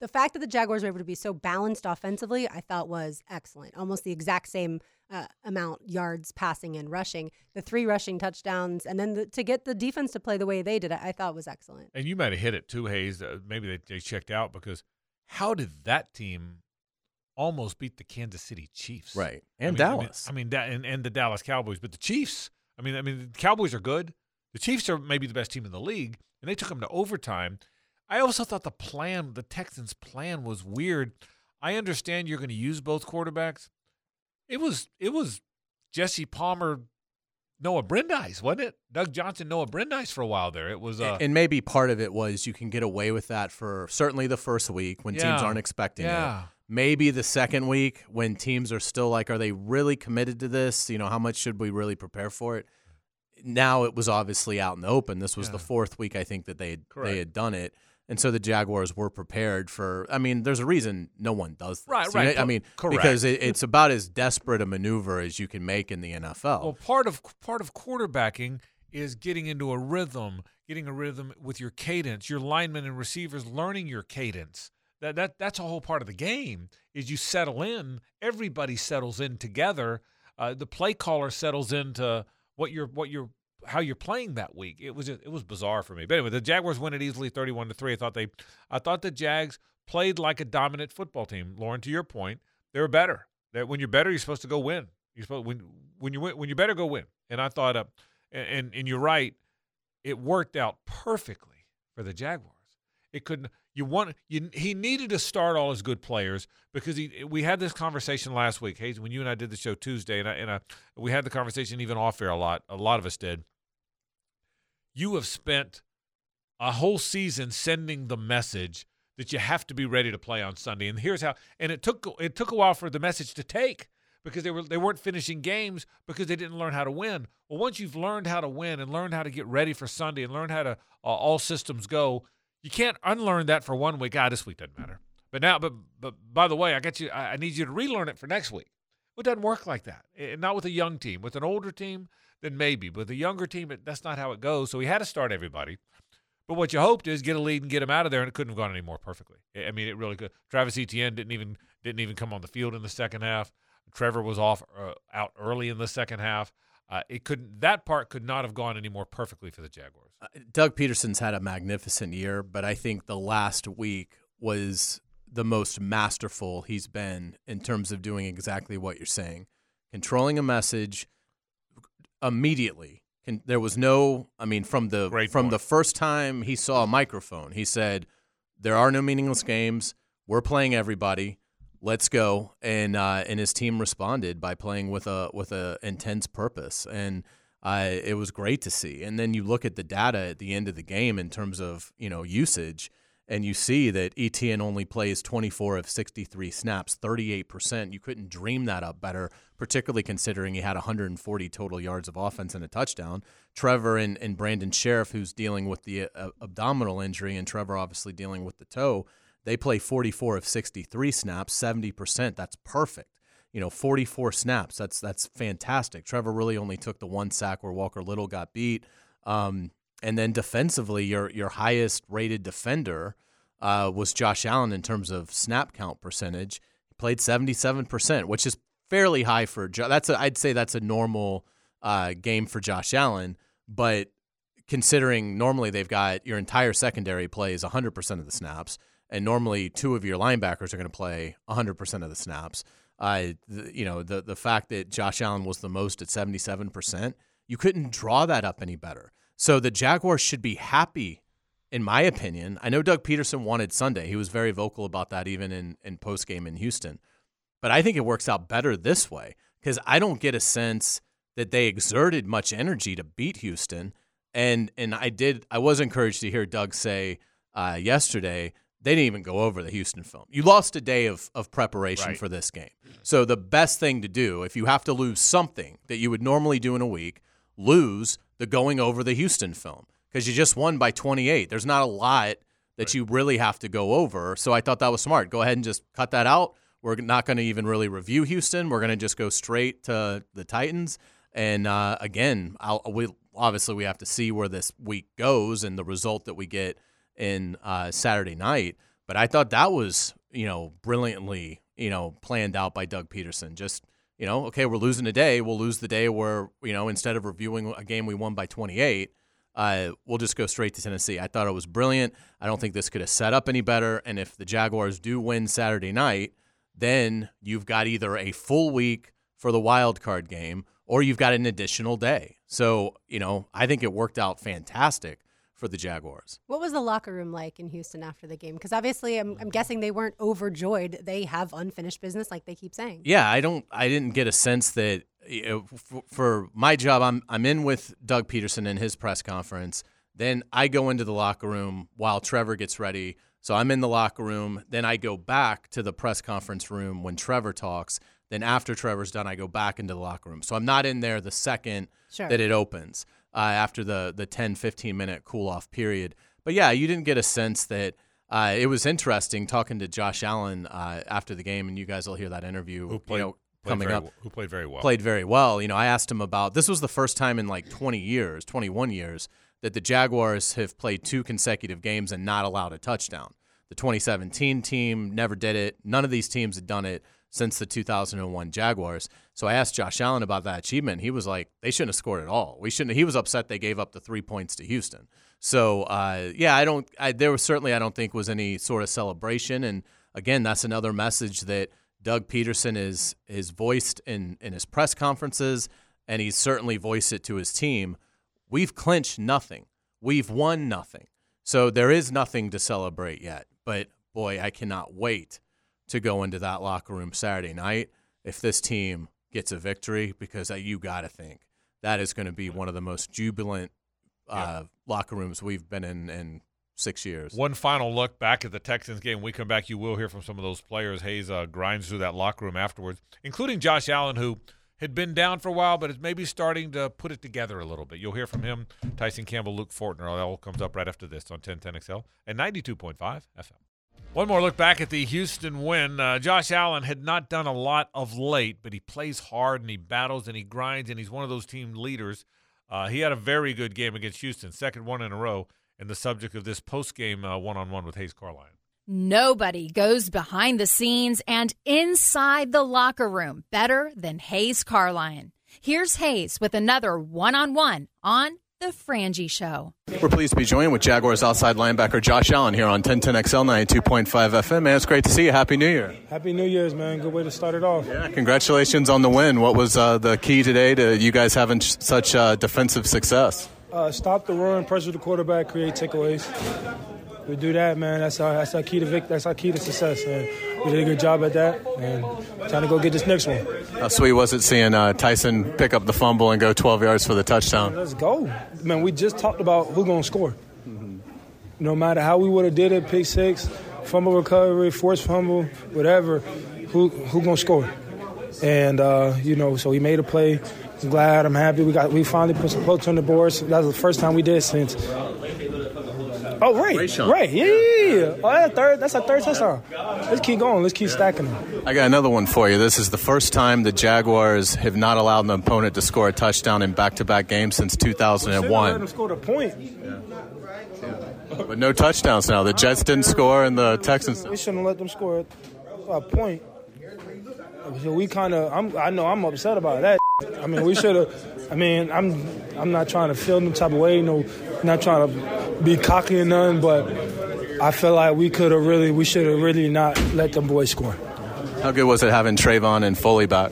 the fact that the Jaguars were able to be so balanced offensively, I thought was excellent. Almost the exact same uh, amount yards passing and rushing. The three rushing touchdowns, and then the, to get the defense to play the way they did, I, I thought was excellent. And you might have hit it too, Hays. Uh, maybe they, they checked out because how did that team almost beat the Kansas City Chiefs? Right. And I mean- Dallas. I mean, da- and, and the Dallas Cowboys, but the Chiefs. I mean, I mean, the Cowboys are good. The Chiefs are maybe the best team in the league, and they took them to overtime. I also thought the plan, the Texans' plan, was weird. I understand you're going to use both quarterbacks. It was it was Jesse Palmer, Noah Brindise, wasn't it? Doug Johnson, Noah Brindise for a while there. It was uh, and maybe part of it was you can get away with that for certainly the first week when teams aren't expecting it. Maybe the second week when teams are still like, are they really committed to this? You know, how much should we really prepare for it? Now it was obviously out in the open. This was Yeah. the fourth week I think that they had, Correct. they had done it, and so the Jaguars were prepared for. I mean, there's a reason no one does this. Right, You know, right. I mean, Correct. because it, it's about as desperate a maneuver as you can make in the NFL. Well, part of part of quarterbacking is getting into a rhythm, getting a rhythm with your cadence. Your linemen and receivers learning your cadence. That that that's a whole part of the game. Is you settle in. Everybody settles in together. Uh, the play caller settles into what you're what you're how you're playing that week. It was it was bizarre for me. But anyway, the Jaguars win it easily, thirty-one to three. I thought they, I thought the Jags played like a dominant football team. Lauren, to your point, they were better. That when you're better, you're supposed to go win. You're supposed when when you when you better go win. And I thought, uh, and and you're right, it worked out perfectly for the Jaguars. It couldn't. You want you. He needed to start all his good players because he. We had this conversation last week, Hays, when you and I did the show Tuesday, and I, and I, we had the conversation even off air a lot. A lot of us did. You have spent a whole season sending the message that you have to be ready to play on Sunday, and here's how. And it took it took a while for the message to take because they were they weren't finishing games because they didn't learn how to win. Well, once you've learned how to win and learned how to get ready for Sunday and learn how to uh, all systems go, you can't unlearn that for one week. Ah, this week doesn't matter. But now, but but by the way, I got you. I, need you to relearn it for next week. It doesn't work like that. Not with a young team. With an older team, then maybe. But a younger team, it, that's not how it goes. So he had to start everybody. But what you hoped is get a lead and get him out of there, and it couldn't have gone any more perfectly. I I mean, it really could. Travis Etienne didn't even didn't even come on the field in the second half. Trevor was off uh, out early in the second half. Uh, it couldn't. That part could not have gone any more perfectly for the Jaguars. Uh, Doug Pederson's had a magnificent year, but I think the last week was the most masterful he's been in terms of doing exactly what you're saying, controlling a message immediately. Can, there was no, I mean, from the Great from point. the first time he saw a microphone, he said, "There are no meaningless games. We're playing everybody. Let's go." And uh, and his team responded by playing with a with a intense purpose and uh, it was great to see. And then you look at the data at the end of the game in terms of you know usage, and you see that Etienne only plays 24 of 63 snaps, 38 percent. You couldn't dream that up better, particularly considering he had 140 total yards of offense and a touchdown. Trevor and, and Brandon Scherff, who's dealing with the uh, abdominal injury, and Trevor obviously dealing with the toe. They play 44 of 63 snaps, 70 percent. That's perfect you know, 44 snaps. That's that's fantastic. Trevor really only took the one sack where Walker Little got beat. Um, and then defensively, your your highest rated defender uh, was Josh Allen in terms of snap count percentage. He played 77 percent, which is fairly high for. Jo- That's a, I'd say that's a normal uh, game for Josh Allen, but considering normally they've got your entire secondary plays 100% of the snaps, and normally two of your linebackers are going to play 100% of the snaps. Uh, you know, the the fact that Josh Allen was the most at 77%, you couldn't draw that up any better. So the Jaguars should be happy, in my opinion. I know Doug Pederson wanted Sunday. He was very vocal about that even in, in post game in Houston. But I think it works out better this way because I don't get a sense that they exerted much energy to beat Houston. And and I did I was encouraged to hear Doug say uh, yesterday they didn't even go over the Houston film. You lost a day of of preparation Right. for this game. So the best thing to do if you have to lose something that you would normally do in a week, lose the going over the Houston film because you just won by 28. There's not a lot that you really have to go over. So I thought that was smart. Go ahead and just cut that out. We're not going to even really review Houston. We're going to just go straight to the Titans. And uh, again, I'll, we obviously we have to see where this week goes and the result that we get in uh, Saturday night. But I thought that was you know brilliantly you know planned out by Doug Pederson. Just you know, okay, we're losing a day. We'll lose the day where you know instead of reviewing a game we won by 28 uh, we'll just go straight to Tennessee. I thought it was brilliant. I don't think this could have set up any better. And if the Jaguars do win Saturday night, then you've got either a full week for the wild card game or you've got an additional day. So, you know, I think it worked out fantastic for the Jaguars. What was the locker room like in Houston after the game? Because obviously, I'm, I'm mm. guessing they weren't overjoyed. They have unfinished business, like they keep saying. Yeah, I don't. I didn't get a sense that you know, f- for my job, I'm I'm in with Doug Pederson in his press conference. Then I go into the locker room while Trevor gets ready. So I'm in the locker room. Then I go back to the press conference room when Trevor talks. Then after Trevor's done, I go back into the locker room. So I'm not in there the second Sure. that it opens uh, after the the 10 15 minute cool off period. But yeah, you didn't get a sense that. Uh, it was interesting talking to Josh Allen uh, after the game, and you guys will hear that interview. Who played, you know, coming up w- Who played very well. played very well. You know, I asked him about this was the first time in like 20 years, 21 years that the Jaguars have played two consecutive games and not allowed a touchdown. The 2017 team never did it. None of these teams had done it since the 2001 Jaguars. So I asked Josh Allen about that achievement. He was like, they shouldn't have scored at all. We shouldn't. He was upset they gave up the three points to Houston. So uh, yeah, I don't. I, there was certainly I don't think was any sort of celebration. And again, that's another message that Doug Pederson is is voiced in in his press conferences, and he's certainly voiced it to his team. We've clinched nothing. We've won nothing. So there is nothing to celebrate yet. But boy, I cannot wait to go into that locker room Saturday night if this team gets a victory because you got to think that is going to be one of the most jubilant uh, locker rooms we've been in in six years. One final look back at the Texans game. When we come back, you will hear from some of those players. Hays uh, grinds through that locker room afterwards, including Josh Allen, who had been down for a while, but is maybe starting to put it together a little bit. You'll hear from him, Tyson Campbell, Luke Fortner. That all comes up right after this on 1010XL and 92.5 FM. One more look back at the Houston win. Uh, Josh Allen had not done a lot of late, but he plays hard and he battles and he grinds and he's one of those team leaders. Uh, he had a very good game against Houston, second one in a row, and the subject of this post-game uh, one-on-one with Hays Carlyon. Nobody goes behind the scenes and inside the locker room better than Hays Carlyon. Here's Hays with another one on one on The Frangie Show. We're pleased to be joined with Jaguars outside linebacker Josh Allen here on 1010XL 92.5 FM. Man, it's great to see you. Happy New Year. Happy New Year's, man. Good way to start it off. Yeah, congratulations on the win. What was uh, the key today to you guys having sh- such uh, defensive success? Uh, stop the run, pressure the quarterback, create takeaways. We do that, man. That's our that's our key to vic- that's our key to success, and we did a good job at that. And trying to go get this next one. How sweet was it seeing uh, Tyson pick up the fumble and go 12 yards for the touchdown? Let's go, man. We just talked about who's gonna score. No matter how we would have did it, pick six, fumble recovery, forced fumble, whatever, who who gonna score? And uh, you know, so he made a play. I'm glad. I'm happy. We got we finally put some points on the board. So that was the first time we did since. Oh, right, Rayshawn. right, yeah, yeah, yeah. Oh, that's third. That's our third touchdown. Let's keep going. Let's keep stacking them. I got another one for you. This is the first time the Jaguars have not allowed an opponent to score a touchdown in back-to-back games since Should've let 2001. them score the point. But no touchdowns now. The Jets didn't score and the Texans. We shouldn't let them score a point. So we kind of, I know I'm upset about that. I mean, we should have. I mean, I'm, I'm not trying to feel no type of way. No, not trying to be cocky or nothing. But I feel like we could have really, we should have really not let them boys score. How good was it having Travon and Foye back?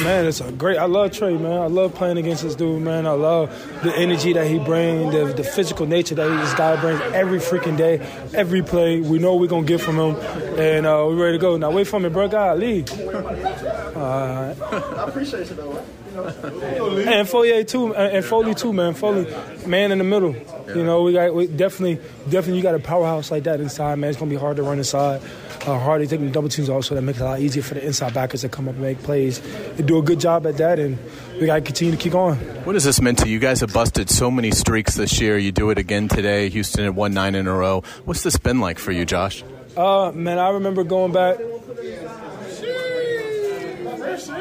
Man, it's a great. I love Trey, man. I love playing against this dude, man. I love the energy that he brings, the, the physical nature that this guy brings every freaking day, every play. We know we're gonna get from him, and uh, we're ready to go. Now wait for me, bro. God, leave. All right. I appreciate you though. And Foye too, and Foye too, man. Foye, man in the middle. You know, we got we definitely, definitely. You got a powerhouse like that inside, man. It's gonna be hard to run inside. Uh, hard to take the double teams also. That makes it a lot easier for the inside backers to come up and make plays. They do a good job at that, and we got to continue to keep going. What has this meant to you? You guys have busted so many streaks this year. You do it again today. Houston had won nine in a row. What's this been like for you, Josh? Uh, man, I remember going back.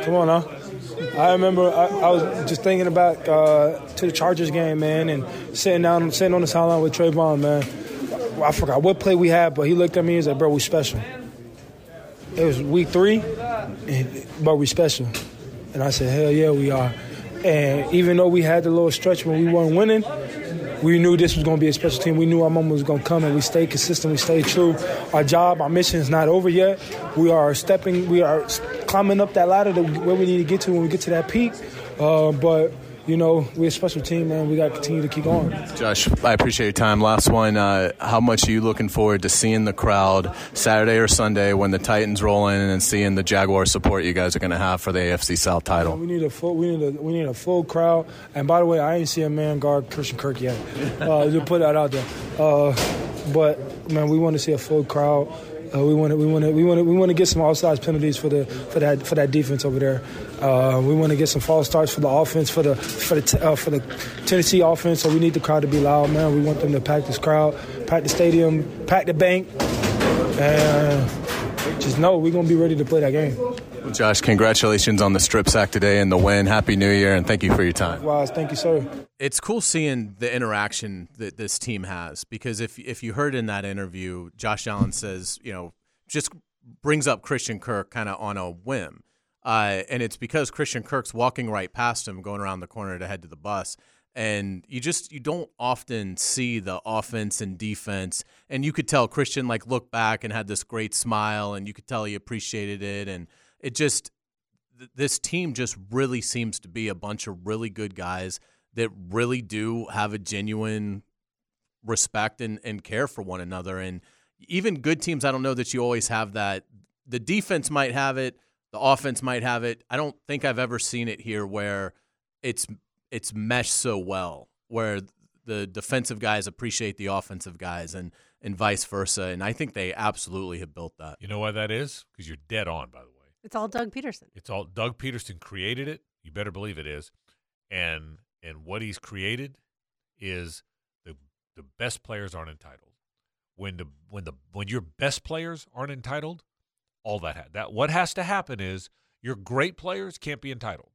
Come on now. I remember I, I was just thinking about uh, to the Chargers game, man, and sitting down, sitting on the sideline with Travon, man. I forgot what play we had, but he looked at me and said, "Bro, we special." It was week three, and, but we special, and I said, "Hell yeah, we are." And even though we had the little stretch when we weren't winning, we knew this was going to be a special team. We knew our moment was going to come, and we stayed consistent. We stayed true. Our job, our mission is not over yet. We are stepping, we are climbing up that ladder to where we need to get to when we get to that peak. Uh, but you know, we're a special team, man. We got to continue to keep going. Josh, I appreciate your time. Last one. Uh, how much are you looking forward to seeing the crowd Saturday or Sunday when the Titans roll in and seeing the Jaguar support you guys are going to have for the AFC South title? We need a full. We need a. We need a full crowd. And by the way, I ain't see a man guard Christian Kirk yet. Uh, to put that out there. Uh, but man, we want to see a full crowd. Uh, we want to we want to we want to we want to get some offside penalties for the for that for that defense over there. Uh, we want to get some false starts for the offense for the for the uh, for the Tennessee offense. So we need the crowd to be loud, man. We want them to pack this crowd, pack the stadium, pack the bank, and just know we're gonna be ready to play that game. Well, Josh, congratulations on the strip sack today and the win. Happy New Year, and thank you for your time. Wow, thank you, sir. It's cool seeing the interaction that this team has because if if you heard in that interview, Josh Allen says, you know, just brings up Christian Kirk kind of on a whim. Uh, and it's because Christian Kirk's walking right past him, going around the corner to head to the bus. And you just you don't often see the offense and defense. And you could tell Christian like looked back and had this great smile, and you could tell he appreciated it. And it just th- this team just really seems to be a bunch of really good guys that really do have a genuine respect and, and care for one another. And even good teams, I don't know that you always have that. The defense might have it, the offense might have it. I don't think I've ever seen it here where it's it's meshed so well, where the defensive guys appreciate the offensive guys and and vice versa. And I think they absolutely have built that. You know why that is? Because you're dead on, by the way. It's all Doug Pederson. It's all Doug Pederson created it. You better believe it is. And and what he's created is the the best players aren't entitled. When the when the when your best players aren't entitled, all that ha- that what has to happen is your great players can't be entitled.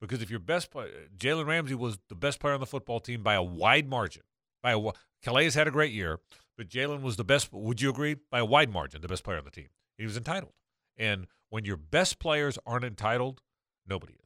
Because if your best player, Jalen Ramsey was the best player on the football team by a wide margin. By a Calais had a great year, but Jalen was the best. Would you agree? By a wide margin, the best player on the team. He was entitled. And when your best players aren't entitled, nobody is.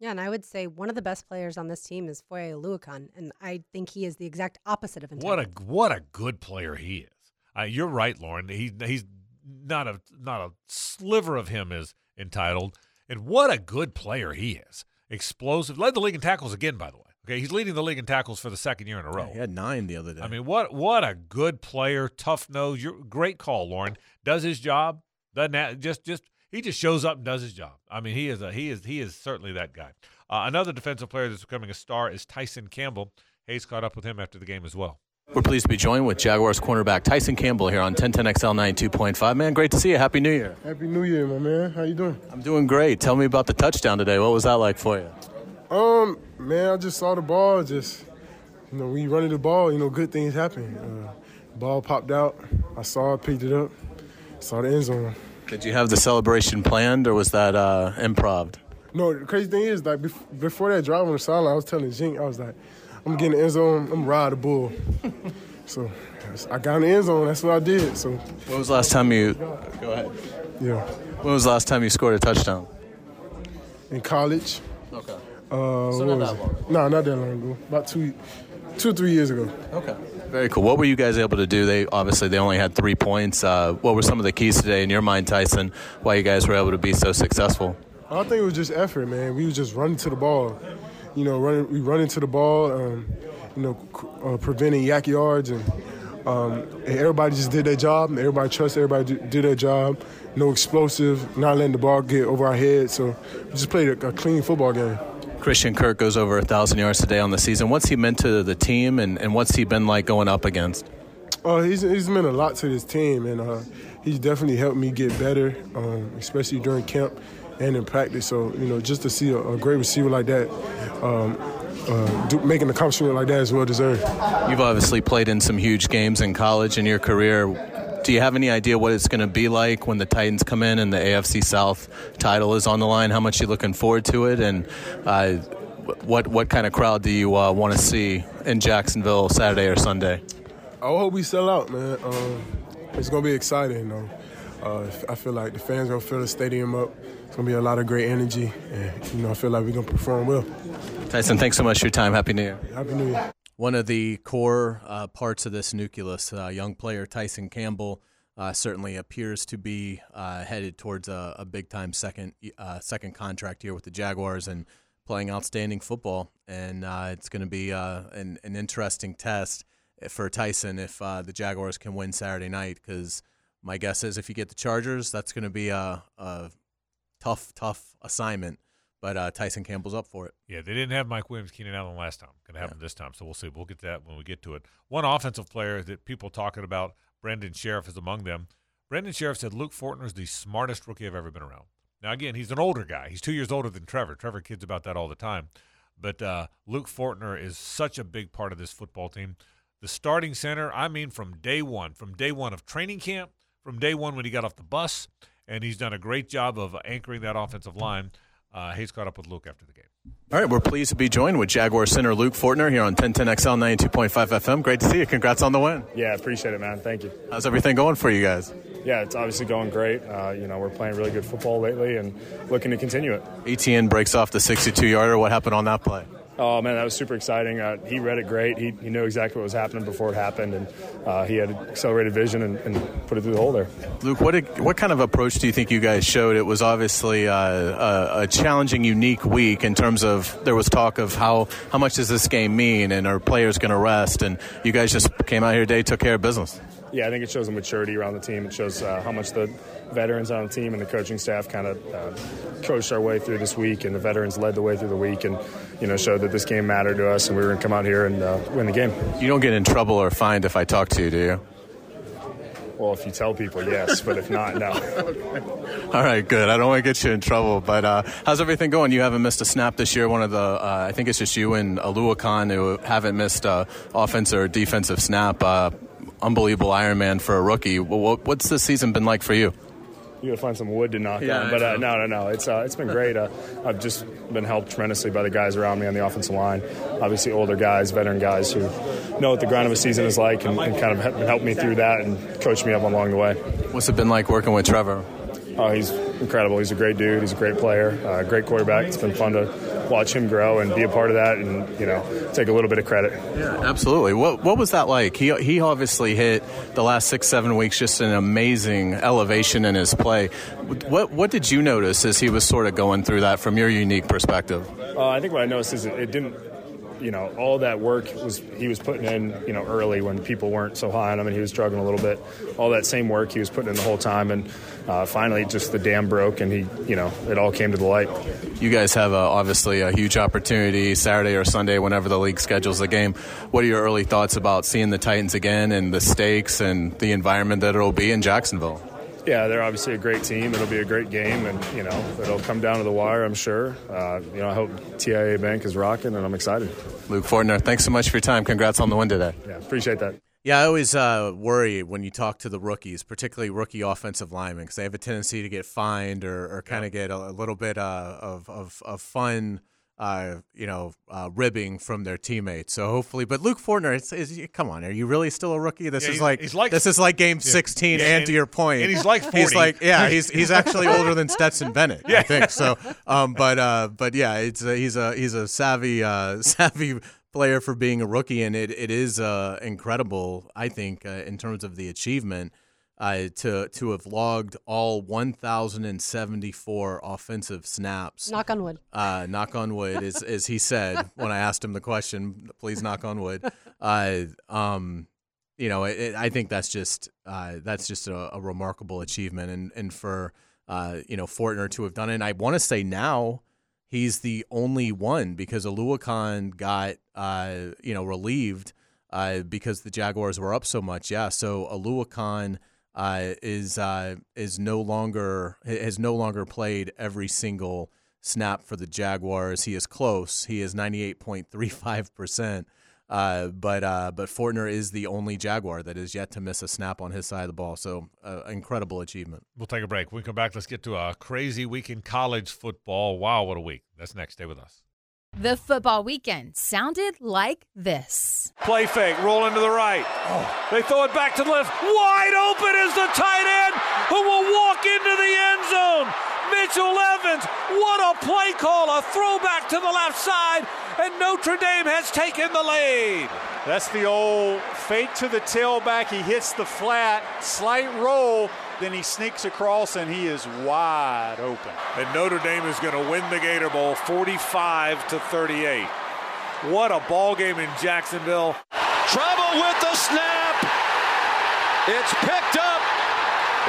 Yeah, and I would say one of the best players on this team is Foye Oluokun, and I think he is the exact opposite of entitled. What a what a good player he is. Uh, you're right, Lauren. He he's not a not a sliver of him is entitled, and what a good player he is. Explosive, led the league in tackles again, by the way. Okay, he's leading the league in tackles for the second year in a row. He had nine the other day. I mean, what what a good player, tough nose. You're great call, Lauren. Does his job. Doesn't that, just just he just shows up and does his job. I mean, he is a he is he is certainly that guy. Uh, another defensive player that's becoming a star is Tyson Campbell. Hays caught up with him after the game as well. We're pleased to be joined with Jaguars cornerback Tyson Campbell here on 1010XL 92.5. Man, great to see you. Happy New Year. Happy New Year, my man. How you doing? I'm doing great. Tell me about the touchdown today. What was that like for you? Um, man, I just saw the ball. Just you know, when you running the ball, you know, good things happen. Uh, ball popped out. I saw it, picked it up, saw the end zone. Did you have the celebration planned, or was that uh, improv? No, the crazy thing is, like bef- before that drive on the sideline, I was telling Jink, I was like, I'm getting the end zone. I'm ride the bull. so I got in the end zone. That's what I did. So when was the last time you? Go ahead. Yeah. When was the last time you scored a touchdown? In college. Okay. Uh, So not that long. No, not that long ago. About two, two or three years ago. Okay. Very cool. What were you guys able to do? They obviously they only had three points. Uh, what were some of the keys today in your mind, Tyson? Why you guys were able to be so successful? I think it was just effort, man. We was just running to the ball. You know, running, we running to the ball. Um, you know, uh, preventing YAC yards, and, um, and everybody just did their job. Everybody trust. Everybody did their job. No explosive. Not letting the ball get over our heads. So we just played a, a clean football game. Christian Kirk goes over a thousand yards today on the season. What's he meant to the team, and, and what's he been like going up against? Oh, he's, he's meant a lot to this team, and uh, he's definitely helped me get better, um, especially during camp and in practice. So, you know, just to see a, a great receiver like that um, uh, do, making an accomplishment like that is well deserved. You've obviously played in some huge games in college in your career. Do you have any idea what it's going to be like when the Titans come in and the AFC South title is on the line? How much you looking forward to it, and uh, what what kind of crowd do you uh, want to see in Jacksonville Saturday or Sunday? I hope we sell out, man. Um, it's gonna be exciting. You know? uh, I feel like the fans gonna fill the stadium up. It's gonna be a lot of great energy, and you know I feel like we're gonna perform well. Tyson, thanks so much for your time. Happy New Year. Happy New Year. One of the core uh, parts of this nucleus, uh, young player Tyson Campbell, uh, certainly appears to be uh, headed towards a, a big time second uh, second contract here with the Jaguars and playing outstanding football. And it's going to be an, an interesting test for Tyson if the Jaguars can win Saturday night because my guess is if you get the Chargers, that's going to be a, a, tough, tough assignment. But uh, Tyson Campbell's up for it. Yeah, they didn't have Mike Williams, Keenan Allen last time. Going to happen yeah. this time, so we'll see. We'll get to that when we get to it. One offensive player that people talking about, Brandon Scherff is among them. Brandon Scherff said Luke Fortner is the smartest rookie I've ever been around. Now, again, he's an older guy. He's two years older than Trevor. Trevor kids about that all the time. But uh, Luke Fortner is such a big part of this football team. The starting center, I mean, from day one, from day one of training camp from day one when he got off the bus, and he's done a great job of anchoring that offensive line. Uh, Hays caught up with Luke after the game. All right, we're pleased to be joined with Jaguar center Luke Fortner here on 1010XL 92.5 FM. Great to see you. Congrats on the win. Yeah, appreciate it, man. Thank you. How's everything going for you guys? Yeah, it's obviously going great. Uh, you know, we're playing really good football lately and looking to continue it. Etienne breaks off the 62 yarder. What happened on that play? Oh man, that was super exciting. Uh, he read it great. He, he knew exactly what was happening before it happened, and uh, he had accelerated vision and, and, put it through the hole there. Luke, what did, what kind of approach do you think you guys showed? It was obviously uh, a, a, challenging, unique week in terms of there was talk of how how much does this game mean, and are players going to rest? And you guys just came out here today, took care of business. Yeah, I think it shows a maturity around the team. It shows uh, how much the veterans on the team and the coaching staff kind of uh, coached our way through this week, and the veterans led the way through the week, and you know showed that this game mattered to us, and we were going to come out here and uh, win the game. You don't get in trouble or fined if I talk to you, do you? Well, if you tell people, yes, but if not, no. All right, good. I don't want to get you in trouble, but uh, how's everything going? You haven't missed a snap this year. One of the, uh, I think it's just you and Oluokun who haven't missed a offense or defensive snap. Uh, unbelievable Ironman for a rookie. What's the season been like for you? You gotta find some wood to knock yeah, on. But uh, no, no, no. It's uh, it's been great. Uh, I've just been helped tremendously by the guys around me on the offensive line. Obviously, older guys, veteran guys who know what the grind of a season is like, and, and kind of helped me through that and coached me up along the way. What's it been like working with Trevor? Oh, he's incredible. He's a great dude. He's a great player, uh, great quarterback. It's been fun to watch him grow and be a part of that, and you know, take a little bit of credit. Yeah, absolutely. What what was that like? He he obviously hit the last six seven weeks just an amazing elevation in his play. What what did you notice as he was sort of going through that from your unique perspective? Uh, I think what I noticed is it, it didn't you know, all that work was he was putting in, you know, early when people weren't so high on him and he was struggling a little bit. All that same work he was putting in the whole time, and uh, finally, just the dam broke, and he, you know, it all came to the light. You guys have a, obviously a huge opportunity Saturday or Sunday, whenever the league schedules the game. What are your early thoughts about seeing the Titans again and the stakes and the environment that it'll be in Jacksonville? Yeah, they're obviously a great team. It'll be a great game, and you know it'll come down to the wire. I'm sure. Uh, you know, I hope TIAA Bank is rocking, and I'm excited. Luke Fortner, thanks so much for your time. Congrats on the win today. Yeah, appreciate that. Yeah, I always uh, worry when you talk to the rookies, particularly rookie offensive linemen, because they have a tendency to get fined or, or kind of yeah. get a, a, little bit uh, of, of, of fun uh, you know, uh, ribbing from their teammates. So hopefully, but Luke Fortner, it's, it's, come on, are you really still a rookie? This yeah, is like, like this is like game yeah, 16. Yeah, and, and, to your point, and he's like 40. He's like, yeah, he's he's actually older than Stetson Bennett, I think. So, um, but uh, but yeah, it's a, he's a he's a savvy uh, savvy player for being a rookie, and it it is uh, incredible. I think uh, in terms of the achievement uh, to to have logged all 1,074 offensive snaps. Knock on wood. Uh, knock on wood, as, as he said when I asked him the question. Please knock on wood. Uh, um, you know, it, it, I think that's just uh, that's just a, a, remarkable achievement, and and for uh, you know Fortner to have done it. And I want to say now he's the only one because Oluokun got uh, you know relieved uh, because the Jaguars were up so much. Yeah, so Oluokun uh, is uh, is no longer has no longer played every single snap for the Jaguars. He is close. He is ninety eight point three five percent. Uh, but uh, but Fortner is the only Jaguar that is yet to miss a snap on his side of the ball. So uh, incredible achievement. We'll take a break. When we come back, let's get to a crazy week in college football. Wow, what a week! That's next. Stay with us. The football weekend sounded like this. Play fake, roll into the right. Oh. They throw it back to the left. Wide open is the tight end who will walk into the end zone. Mitchell Evans, what a play call, a throwback to the left side, and Notre Dame has taken the lead. That's the old fake to the tailback. He hits the flat, slight roll, then he sneaks across and he is wide open. And Notre Dame is going to win the Gator Bowl 45 to 38. What a ball game in Jacksonville. Trouble with the snap. It's picked up.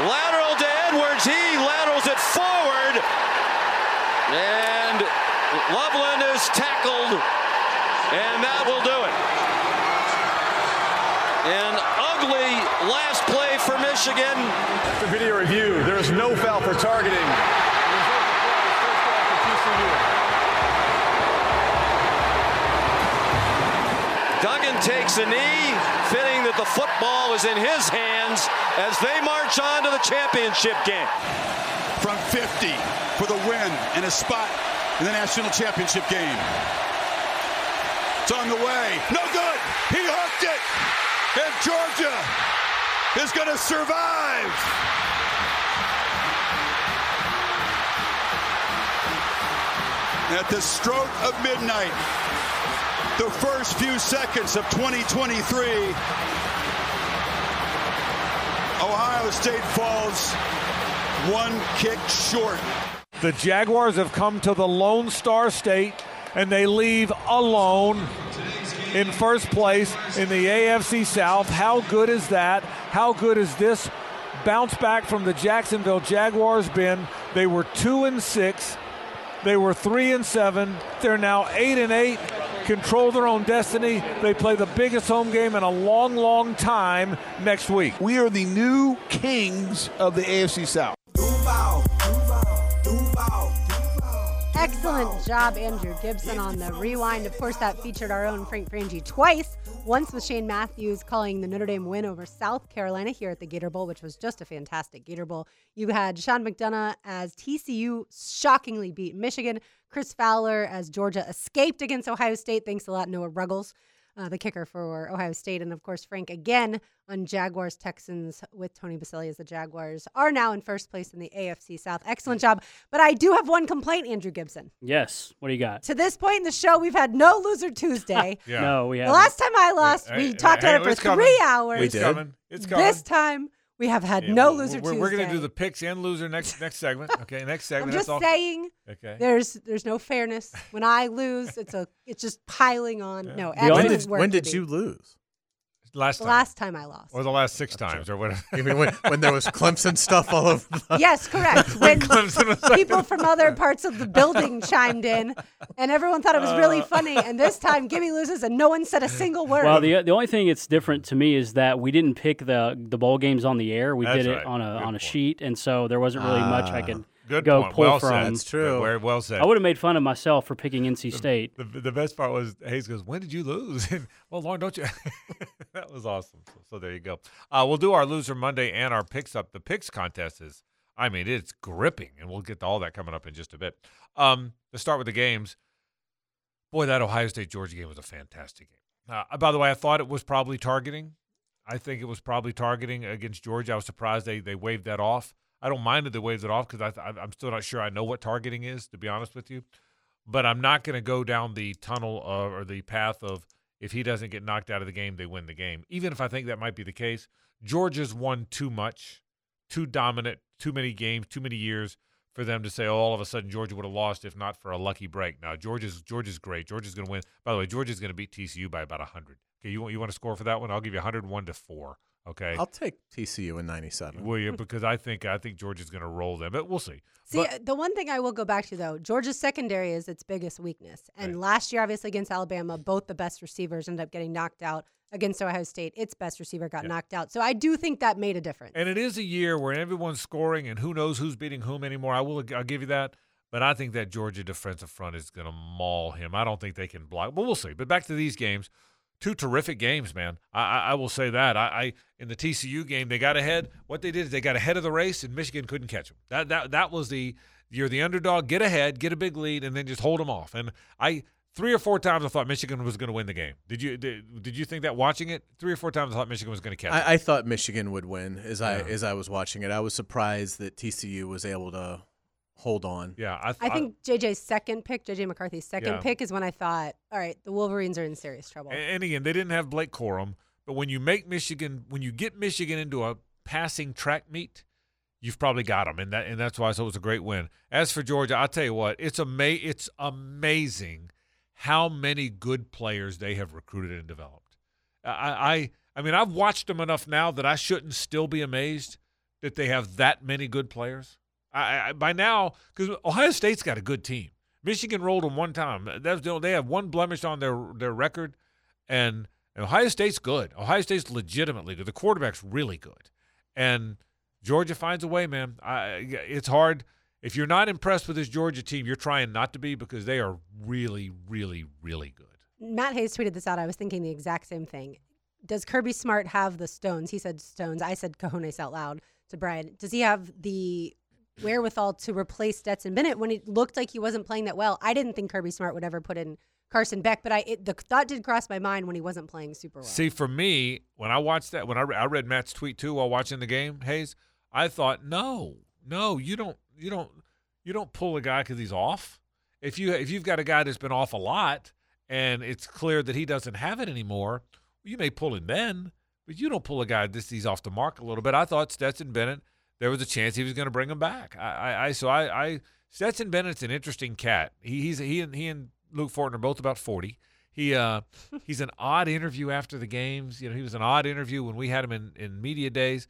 Lateral to Edwards. He laterals it forward. And Loveland is tackled. And that will do it. An ugly last play for Michigan. After video review, there's no foul for targeting. Duggan takes a knee, fitting that the football is in his hands as they march on to the championship game. From 50 for the win and a spot in the national championship game. It's on the way. No good. He hooked it. And Georgia is going to survive. At the stroke of midnight, the first few seconds of 2023, Ohio State falls one kick short. The Jaguars have come to the Lone Star State and they leave alone in first place in the AFC South. How good is that? How good is this bounce back from the Jacksonville Jaguars been? They were 2 and 6. They were 3 and 7. They're now 8 and 8. Control their own destiny. They play the biggest home game in a long, long time next week. We are the new kings of the AFC South. Excellent job, Andrew Gibson, on the rewind. Of course, that featured our own Frank Frangie twice. Once with Shane Matthews calling the Notre Dame win over South Carolina here at the Gator Bowl, which was just a fantastic Gator Bowl. You had Sean McDonough as TCU shockingly beat Michigan. Chris Fowler as Georgia escaped against Ohio State. Thanks a lot, Noah Ruggles uh, the kicker for Ohio State. And of course, Frank again on Jaguars Texans with Tony Boselli as the Jaguars are now in first place in the AFC South. Excellent job. But I do have one complaint, Andrew Gibson. Yes. What do you got? To this point in the show, we've had no Loser Tuesday. yeah. No, we haven't. The last time I lost, yeah. we hey, talked hey, about hey, it for three coming. hours. We did. It's coming. It's coming. This time, we have had yeah, no we're, loser we're, We're going to do the picks and loser next next segment. Okay, next segment. I'm just all. saying. Okay. There's there's no fairness. When I lose, it's a it's just piling on. Yeah. No, when did, when did you lose? Last time. last time I lost. Or the last six times, or whatever. You mean when, when there was Clemson stuff all over? The- Yes, correct. When Clemson was people from other parts of the building chimed in, and everyone thought it was Uh. really funny. And this time, Gibby loses, and no one said a single word. Well, the the only thing that's different to me is that we didn't pick the the bowl games on the air. We That's did it right. on a Good on a sheet, and so there wasn't really much I could Good go point. pull Well from. said. That's true. Very well said. I would have made fun of myself for picking NC State. The, the best part was Hays goes, "When did you lose?" And, well, Lauren, don't you? that was awesome. So, so there you go. Uh, we'll do our loser Monday and our picks up. The picks contest is, I mean, it's gripping, and we'll get to all that coming up in just a bit. Um, let's start with the games. Boy, that Ohio State Georgia game was a fantastic game. Uh, by the way, I thought it was probably targeting. I think it was probably targeting against Georgia. I was surprised they they waved that off. I don't mind that they waved it off because I'm still not sure I know what targeting is, to be honest with you. But I'm not going to go down the tunnel of, or the path of if he doesn't get knocked out of the game, they win the game. Even if I think that might be the case, Georgia's won too much, too dominant, too many games, too many years for them to say, oh, all of a sudden Georgia would have lost if not for a lucky break. Now Georgia's Georgia's great. Georgia's going to win. By the way, Georgia's going to beat TCU by about 100. Okay, you want you want to score for that one? I'll give you 101 to four. Okay, I'll take TCU in '97. will you? Because I think I think Georgia's going to roll them, but we'll see. See, But- uh, the one thing I will go back to though, Georgia's secondary is its biggest weakness. And last year, obviously against Alabama, both the best receivers ended up getting knocked out. Against Ohio State, its best receiver got knocked out. So I do think that made a difference. And it is a year where everyone's scoring, and who knows who's beating whom anymore. I will, I'll give you that. But I think that Georgia defensive front is going to maul him. I don't think they can block. But we'll see. But back to these games, two terrific games, man. I, I, I will say that. I, I in the TCU game, they got ahead. What they did is they got ahead of the race, and Michigan couldn't catch them. That that that was the you're the underdog, get ahead, get a big lead, and then just hold them off. And I three or four times I thought Michigan was going to win the game. Did you did, did you think that watching it? Three or four times I thought Michigan was going to catch. I, I thought Michigan would win as I as I was watching it. I was surprised that TCU was able to hold on. yeah, I, I think JJ's second pick, JJ McCarthy's second Yeah. pick, is when I thought, all right, the Wolverines are in serious trouble. And, and again, they didn't have Blake Corum, but when you make Michigan, when you get Michigan into a passing track meet, you've probably got them, and that and that's why so it was a great win. As for Georgia, I'll tell you what, it's ama- it's amazing how many good players they have recruited and developed. I I I mean, I've watched them enough now that I shouldn't still be amazed that they have that many good players. I, I by now because Ohio State's got a good team. Michigan rolled them one time. That's the- they have one blemish on their their record, and, and Ohio State's good. Ohio State's legitimately good. The quarterback's really good, and Georgia finds a way, man. I, it's hard if you're not impressed with this Georgia team. You're trying not to be because they are really, really, really good. Matt Hayes tweeted this out. I was thinking the exact same thing. Does Kirby Smart have the stones? He said stones. I said cojones out loud to Brian. Does he have the wherewithal to replace Stetson Bennett when it looked like he wasn't playing that well? I didn't think Kirby Smart would ever put in Carson Beck, but I it, the thought did cross my mind when he wasn't playing super well. See, for me, when I watched that, when I, re- I read Matt's tweet too while watching the game, Hays, I thought, no, no, you don't, you don't, you don't pull a guy because he's off. If you if you've got a guy that's been off a lot and it's clear that he doesn't have it anymore, you may pull him then, but you don't pull a guy that's he's off the mark a little bit. I thought Stetson Bennett, there was a chance he was going to bring him back. I, I, I so I, I Stetson Bennett's an interesting cat. He, he's he and he and Luke Fortner are both about forty. He uh he's an odd interview after the games. You know, he was an odd interview when we had him in, in media days.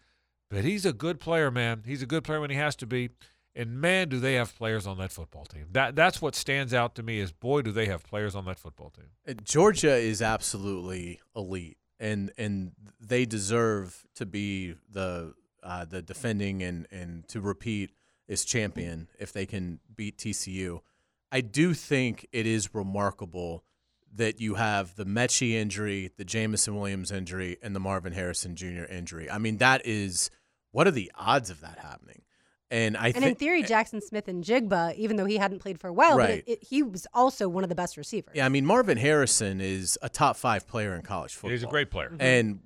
But he's a good player, man. He's a good player when he has to be. And man, do they have players on that football team. That that's what stands out to me is boy, do they have players on that football team. Georgia is absolutely elite, and and they deserve to be the uh, the defending and and to repeat is champion if they can beat TCU. I do think it is remarkable that you have the Metchie injury, the Jameson Williams injury, and the Marvin Harrison Jr. injury. I mean, that is what are the odds of that happening? And I and in theory, Jaxon Smith-Njigba, even though he hadn't played for a while, Right. but it, it, he was also one of the best receivers. Yeah, I mean Marvin Harrison is a top five player in college football. He's a great player. and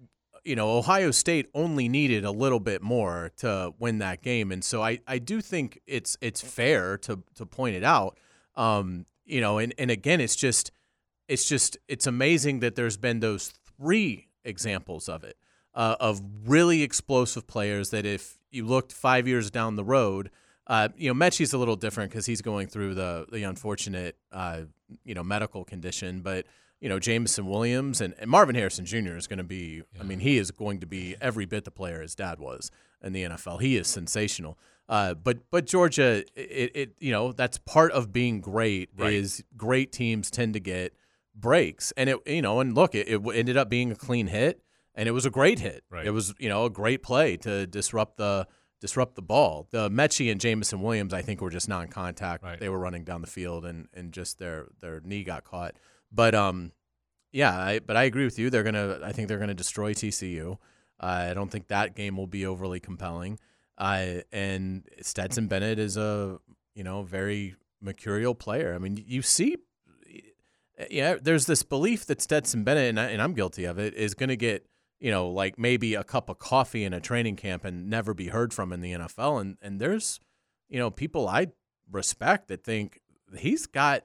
you know Ohio State only needed a little bit more to win that game, and so I, I do think it's it's fair to to point it out. Um, you know, and and again, it's just it's just it's amazing that there's been those three examples of it uh, of really explosive players that if you looked five years down the road. Uh, you know, Metchie's a little different because he's going through the the unfortunate, uh, you know, medical condition. But you know, Jameson Williams and, and Marvin Harrison Jr. is going to be. I mean, he is going to be every bit the player his dad was in the NFL. He is sensational. Uh, but but Georgia, it, it you know that's part of being great Right. is great teams tend to get breaks, and it you know and look, it, it ended up being a clean hit, and it was a great hit. Right. It was you know a great play to disrupt the disrupt the ball. The Metchie and Jameson Williams, I think, were just non-contact. Right. They were running down the field, and and just their their knee got caught. But um, yeah, I, but I agree with you. They're gonna. I think they're gonna destroy TCU. Uh, I don't think that game will be overly compelling. Uh, and Stetson Bennett is a you know very mercurial player. I mean, you see, yeah, there's this belief that Stetson Bennett, and, I, and I'm guilty of it, is going to get you know like maybe a cup of coffee in a training camp and never be heard from in the NFL. And and there's you know people I respect that think he's got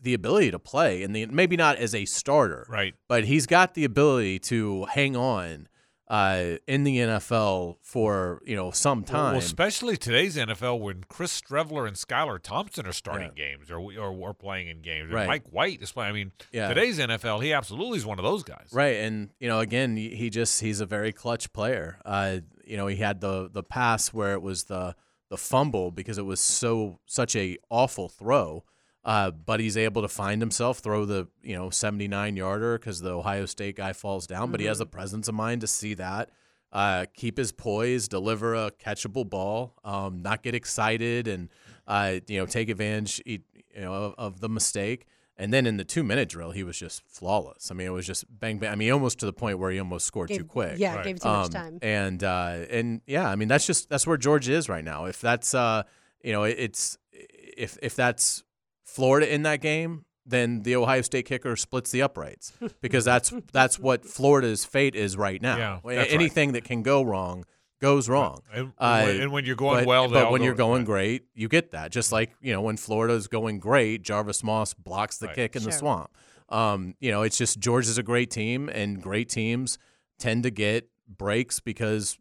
the ability to play and the maybe not as a starter, Right. but he's got the ability to hang on uh, in the NFL for you know some time. well, especially today's NFL when Chris Streveler and Skylar Thompson are starting games or or, or playing in games. Right. Mike White is playing. I mean, Yeah. today's NFL, he absolutely is one of those guys. Right, and you know, again, he he just he's a very clutch player. Uh, you know, he had the the pass where it was the the fumble because it was so such a awful throw. Uh, but he's able to find himself throw the you know 79 yarder because the Ohio State guy falls down. But he has the presence of mind to see that, uh, keep his poise, deliver a catchable ball, um, not get excited, and uh, you know take advantage you know of, of the mistake. And then in the two minute drill, he was just flawless. I mean, it was just bang bang. I mean, almost to the point where he almost scored too quick. yeah, Right. gave too much Um, time. And uh, and yeah, I mean, that's just that's where George is right now. If that's uh, you know, it- it's if if that's Florida in that game, then the Ohio State kicker splits the uprights because that's that's what Florida's fate is right now. Yeah, A- that's right. Anything that can go wrong goes wrong. And- Uh, and when- you're going but- well, but when go- you're going great, you get that. Just like you know when Florida's going great, Jarvis Moss blocks the Right. kick in the swamp. Um, you know, it's just Georgia's a great team, and great teams tend to get breaks because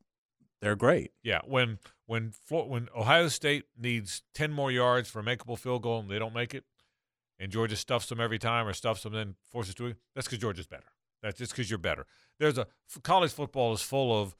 they're great. Yeah, when when when Ohio State needs ten more yards for a makeable field goal and they don't make it, and Georgia stuffs them every time or stuffs them and then forces to it, that's because Georgia's better. That's just because you're better. There's a college football is full of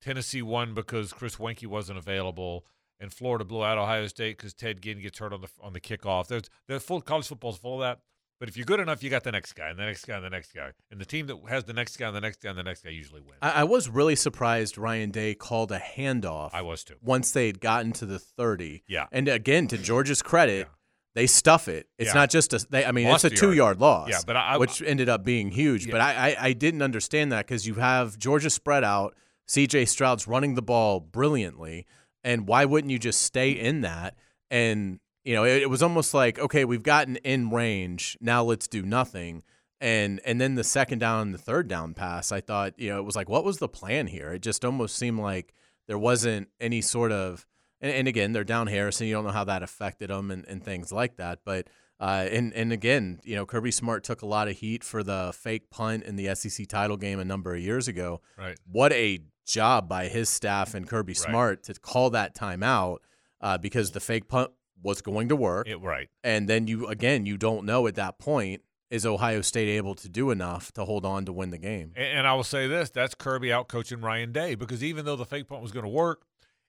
Tennessee won because Chris Weinke wasn't available, and Florida blew out Ohio State because Ted Ginn gets hurt on the on the kickoff. There's the full college football is full of that. But if you're good enough, you got the next guy and the next guy and the next guy, and the team that has the next guy and the next guy and the next guy usually wins. I, I was really surprised Ryan Day called a handoff. I was too. Once they had gotten to the thirty. Yeah. And again, to Georgia's credit, they stuff it. It's Yeah. not just a. They, I mean, Lost it's a two yard loss. Yeah, but I- I- which ended up being huge. But I, I, I didn't understand that because you have Georgia spread out. C.J. Stroud's running the ball brilliantly, and why wouldn't you just stay in that? And you know, it, it was almost like, okay, we've gotten in range. Now let's do nothing. And and then the second down and the third down pass, I thought, you know, it was like, what was the plan here? It just almost seemed like there wasn't any sort of. And, and again, they're down Harrison. You don't know how that affected them and, and things like that. But uh, and and again, you know, Kirby Smart took a lot of heat for the fake punt in the SEC title game a number of years ago. Right. What a job by his staff and Kirby Smart to call that timeout uh, because the fake punt was going to work. It, right. And then you again, you don't know at that point is Ohio State able to do enough to hold on to win the game. And, and I will say this: that's Kirby out coaching Ryan Day because even though the fake punt was going to work,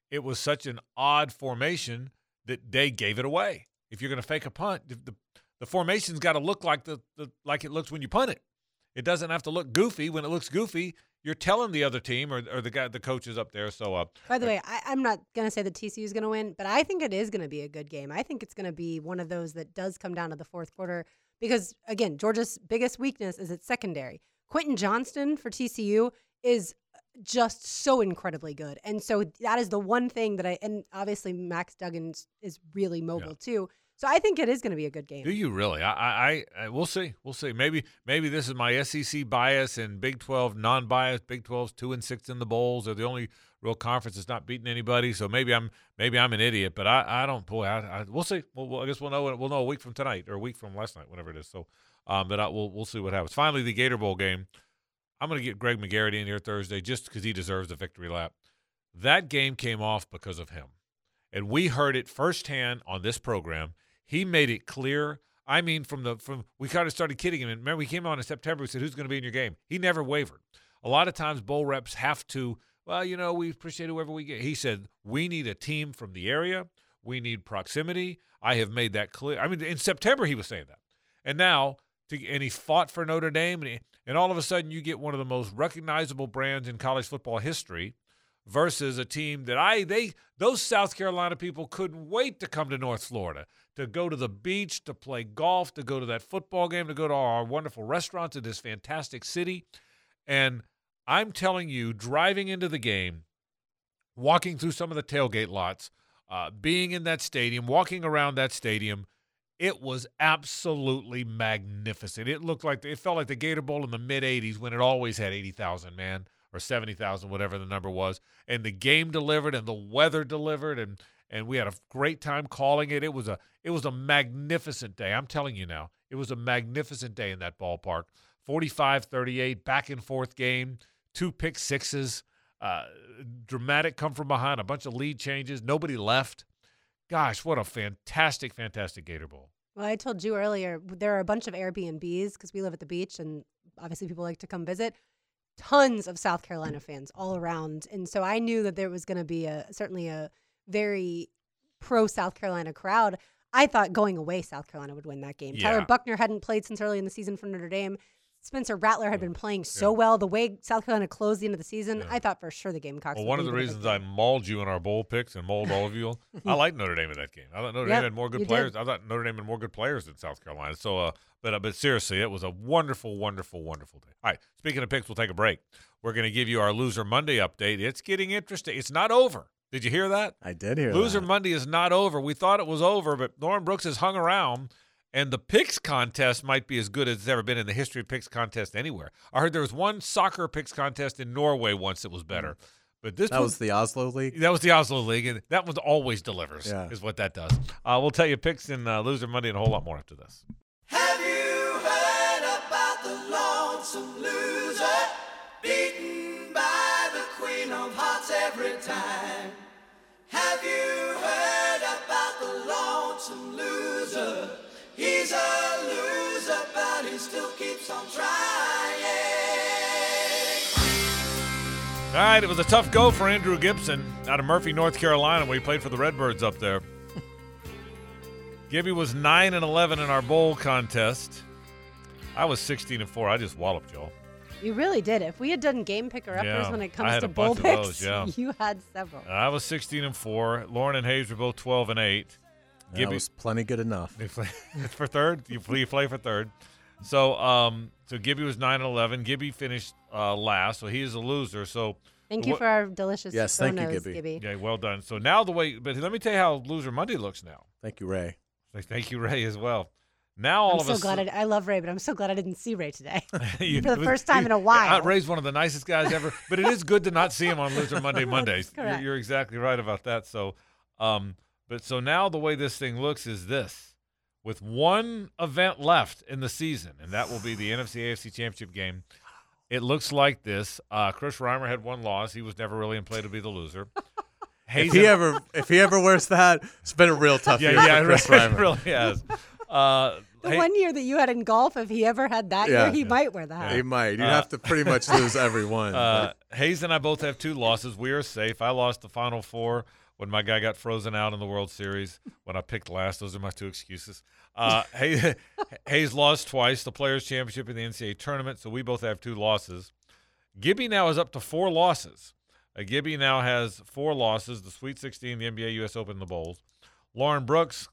it was such an odd formation that Day gave it away. If you're going to fake a punt, the, the, the formation's got to look like the, the like it looks when you punt it. It doesn't have to look goofy. When it looks goofy, you're telling the other team or, or the guy, the coaches up there. So, uh, By the way, I, I'm not going to say that TCU is going to win, but I think it is going to be a good game. I think it's going to be one of those that does come down to the fourth quarter because, again, Georgia's biggest weakness is its secondary. Quentin Johnston for TCU is just so incredibly good. And so that is the one thing that I, and obviously Max Duggan is really mobile too. So I think it is going to be a good game. Do you really? I, I, I, we'll see. We'll see. Maybe, maybe this is my SEC bias and Big Twelve non-bias. Big 12's two and six in the bowls. They're the only real conference that's not beating anybody. So maybe I'm, maybe I'm an idiot. But I, I don't. Boy, I, I we'll see. We'll, we'll, I guess we'll know. We'll know a week from tonight or a week from last night, whatever it is. So, um, but I, we'll, we'll see what happens. Finally, the Gator Bowl game. I'm going to get Greg McGarity in here Thursday just because he deserves the victory lap. That game came off because of him, and we heard it firsthand on this program. He made it clear. I mean, from the from we kind of started kidding him. And remember, we came on in September. We said, "Who's going to be in your game?" He never wavered. A lot of times, bowl reps have to. Well, you know, we appreciate whoever we get. He said, "We need a team from the area. We need proximity." I have made that clear. I mean, in September he was saying that, and now to, and he fought for Notre Dame, and, he, and all of a sudden you get one of the most recognizable brands in college football history versus a team that I they those South Carolina people couldn't wait to come to North Florida to go to the beach, to play golf, to go to that football game, to go to our wonderful restaurants in this fantastic city. And I'm telling you, driving into the game, walking through some of the tailgate lots, uh, being in that stadium, walking around that stadium, it was absolutely magnificent. It looked like it felt like the Gator Bowl in the mid '80s when it always had 80,000 man or 70,000, whatever the number was, and the game delivered and the weather delivered and and we had a great time calling it. It was a it was a magnificent day. I'm telling you now, it was a magnificent day in that ballpark. 45-38 back and forth game. two pick sixes, uh, dramatic come from behind, a bunch of lead changes, nobody left. Gosh, what a fantastic, fantastic Gator Bowl. Well, I told you earlier, there are a bunch of Airbnbs because we live at the beach and obviously people like to come visit. Tons of South Carolina fans all around. And so I knew that there was going to be a certainly a very pro South Carolina crowd. I thought going away, South Carolina would win that game. Yeah. Tyler Buchner hadn't played since early in the season for Notre Dame. Spencer Rattler had been playing so well. The way South Carolina closed the end of the season, I thought for sure the Gamecocks. Well, would one of the reasons I mauled you in our bowl picks and mauled all of you, I like Notre Dame in that game. I thought Notre Yep, Dame had more good did. players. I thought Notre Dame had more good players than South Carolina. So, uh, but uh, but seriously, it was a wonderful, wonderful, wonderful day. All right, speaking of picks, we'll take a break. We're going to give you our Loser Monday update. It's getting interesting. It's not over. Did you hear that? I did hear that. Loser that. Monday is not over. We thought it was over, but Lauren Brooks has hung around, and the picks contest might be as good as it's ever been in the history of picks contest anywhere. I heard there was one soccer picks contest in Norway once that was better, but this That one- was the Oslo League. that was the Oslo League, and that one always delivers. Yeah. is what that does. Uh, we'll tell you picks in uh, Loser Monday and a whole lot more after this. Have you heard about the lonesome loser? Beaten by the queen of hearts every time. Have you heard about the lonesome loser? He's a loser, but he still keeps on trying. All right, it was a tough go for Andrew Gibson out of Murphy, North Carolina, where he played for the Redbirds up there. Gibby was nine and eleven in our bowl contest. I was sixteen and four. I just walloped y'all. You really did. If we had done game picker uppers Yeah, when it I comes had to a bowl bunch of picks, those, yeah. you had several. I was sixteen and four. Lauren and Hays were both twelve and eight. That was plenty good enough. They play for third. You play, you play for third. So, um, so Gibby was nine and eleven. Gibby finished uh, last, so he is a loser. So, Thank you wa- for our delicious Yes, thank you, Gibby. Gibby. Yeah, well done. So now the way, but let me tell you how Loser Monday looks now. Thank you, Ray. Thank you, Ray, as well. Now all I'm of so us, glad I, I love Ray, but I'm so glad I didn't see Ray today You- for the first time in a while. Yeah, Ray's one of the nicest guys ever, but it is good to not see him on Loser Monday Mondays. You're, correct. you're exactly right about that. So, um, but so now the way this thing looks is this: with one event left in the season, and that will be the NFC AFC Championship game. It looks like this. Uh, Chris Reimer had one loss. He was never really in play to be the loser. If he ever, if he ever wears that, it's been a real tough yeah, year yeah, for Chris it Reimer. really has. Uh, the Hay- one year that you had in golf, if he ever had that Yeah. year, he might wear that. hat. He might. You'd Uh, have to pretty much lose every one. Uh, Hays and I both have two losses. We are safe. I lost the final four when my guy got frozen out in the World Series when I picked last. Those are my two excuses. Uh, Hays, Hays lost twice, the Players' Championship and the NCAA tournament, so we both have two losses. Gibby now is up to four losses. Uh, Gibby now has four losses: the Sweet 16, the NBA, U.S. Open, the Bowls. Lauren Brooks,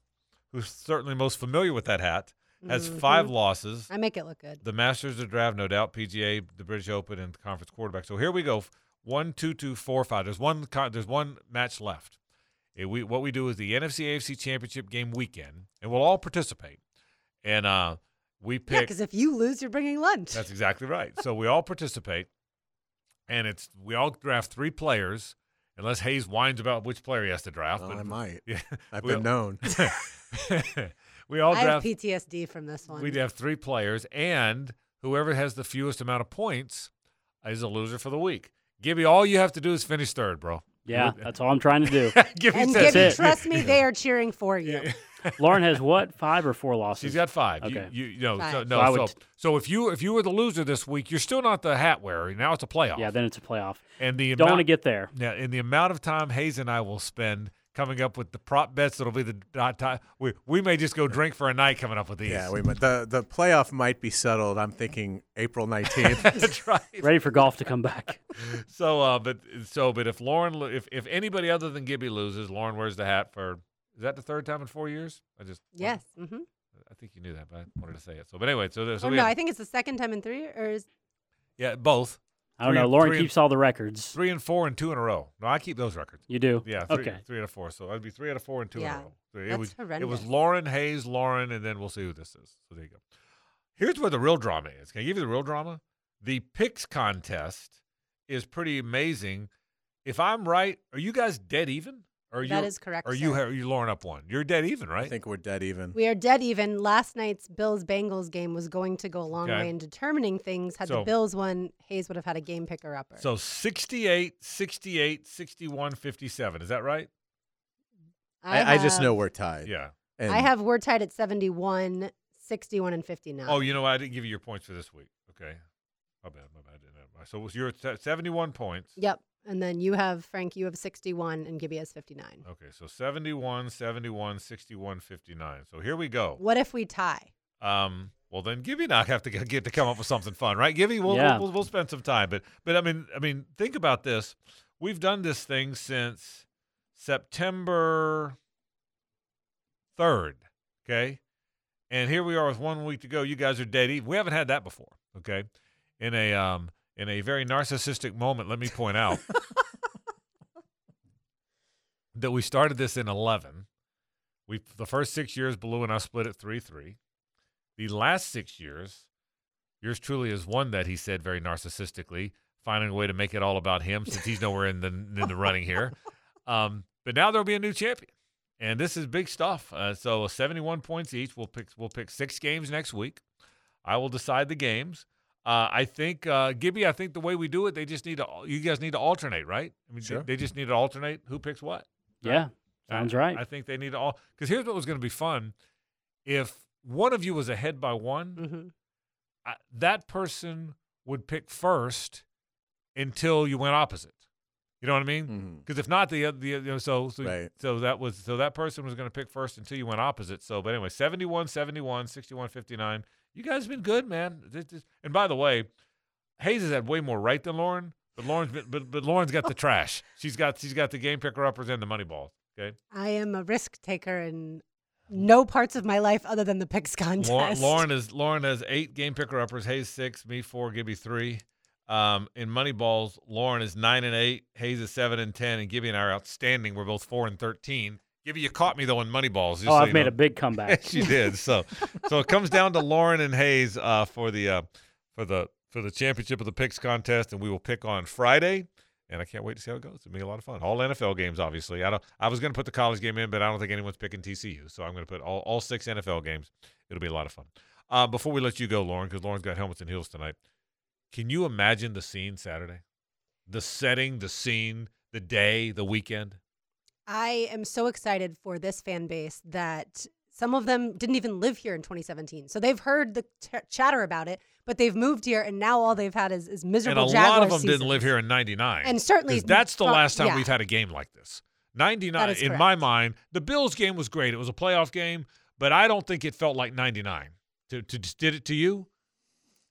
who's certainly most familiar with that hat, has five Mhm. losses. I make it look good. The Masters of Draft, no doubt. PGA, the British Open, and the conference quarterback. So here we go. One, two, two, four, five. There's one. There's one match left. Eh, we what we do is the NFC AFC Championship game weekend, and we'll all participate. And uh, we Yeah, pick. because if you lose, you're bringing lunch. That's exactly right. So we all participate, and it's we all draft three players, unless Hays whines about which player he has to draft. Well, I might. Yeah, I've been known. we all I have. PTSD from this one. We'd have three players, and whoever has the fewest amount of points is a loser for the week. Gibby, all you have to do is finish third, bro. Yeah, that's all I'm trying to do. Gibby and says Gibby, it. trust me, they are cheering for you. Lauren has what? Five or four losses? She's got five. Okay. You, you, you know, so, no, So so, would- so if you if you were the loser this week, you're still not the hat wearer. Now it's a playoff. Yeah, then it's a playoff. and the Don't want to get there. Yeah, and the amount of time Hays and I will spend coming up with the prop bets that'll be the dot time. We we may just go drink for a night coming up with these. yeah, we might. The the playoff might be settled. I'm thinking April 19th. That's right. Ready for golf to come back. So, uh, but so, but if Lauren, if if anybody other than Gibby loses, Lauren wears the hat for. Is that the third time in four years? I just Yes. Mm-hmm. I think you knew that, but I wanted to say it. So, but anyway, so, so oh, no, have- I think it's the second time in three, or is yeah, both. I don't Three know. and- Lauren three and- keeps all the records. Three and four and two in a row. No, I keep those records. You do? Yeah. Three, Okay. Three out of four. So I'd be three out of four and two Yeah, in a row. So it that's was it was. Lauren Hays, Lauren, and then we'll see who this is. So there you go. Here's where the real drama is. Can I give you the real drama? The picks contest is pretty amazing. If I'm right, are you guys dead even? Or That you is correct, Or you sir. have you Lauren up one. You're dead even, right? I think we're dead even. We are dead even. Last night's Bills Bengals game was going to go a long Okay. way in determining things. Had So- the Bills won, Hays would have had a game picker upper. So 68, 68, 61, 57. Is that right? I, I just have- know we're tied. Yeah. And I have we're tied at 71, 61, and 59. Oh, you know what? I didn't give you your points for this week. Okay. My bad. My bad. I didn't have- So you're at 71 points. Yep. And then you have, Frank, you have 61, and Gibby has 59. Okay. So 71, 71, 61, 59. So here we go. What if we tie? Um, well, then Gibby and I have to get get to come up with something fun, right? Gibby, we'll, Yeah. we'll, we'll spend some time, but but I mean, I mean, think about this. We've done this thing since September third, okay, and here we are with one week to go. You guys are dead even. We haven't had that before, okay. In a um in a very narcissistic moment, let me point out that we started this in eleven. We the first six years, Blue and I split at three three. The last six years, yours truly has won that. He said very narcissistically, finding a way to make it all about him since he's nowhere in the in the running here. Um, but now there'll be a new champion, and this is big stuff. Uh, so seventy one points each. We'll pick we'll pick six games next week. I will decide the games. Uh, I think uh, Gibby. I think the way we do it, they just need to. You guys need to alternate, right? I mean, Sure. they, they just need to alternate. Who picks what? Yeah, sounds I- right. I think they need to all because here's what was going to be fun: if one of you was ahead by one, Mm-hmm. I, that person would pick first until you went opposite. You know what I mean? Because if not, the oth- the you know, so so, Right. so that was so that person was going to pick first until you went opposite. So, but anyway, 71, 71, 61, 59. You guys have been good, man. And by the way, Hays has had way more right than Lauren, but Lauren's been, but but Lauren's got the trash. She's got she's got the game picker uppers and the money balls. Okay. I am a risk taker in no parts of my life other than the picks contest. Lauren, Lauren is Lauren has eight game picker uppers. Hays six, me four, Gibby three. Um, in money balls, Lauren is nine and eight. Hays is seven and ten, and Gibby and I are outstanding. We're both four and thirteen. Gibby, you caught me though in money balls. oh, so I've made know. a big comeback. she did. So, so it comes down to Lauren and Hays uh, for the uh, for the for the championship of the picks contest, and we will pick on Friday. And I can't wait to see how it goes. It'll be a lot of fun. All NFL games, obviously. I don't. I was going to put the college game in, but I don't think anyone's picking TCU, so I'm going to put all, all six NFL games. It'll be a lot of fun. Uh, before we let you go, Lauren, because Lauren's got helmets and heels tonight. Can you imagine the scene Saturday? The setting, the scene, the day, the weekend. I am so excited for this fan base that some of them didn't even live here in 2017. So they've heard the t- chatter about it, but they've moved here and now all they've had is, is miserable and a Jaguar lot of them seasons. didn't live here in '99, And certainly, that's the last time yeah. we've had a game like this. '99, That is in my mind, the Bills game was great. It was a playoff game, but I don't think it felt like '99. To, to did it to you?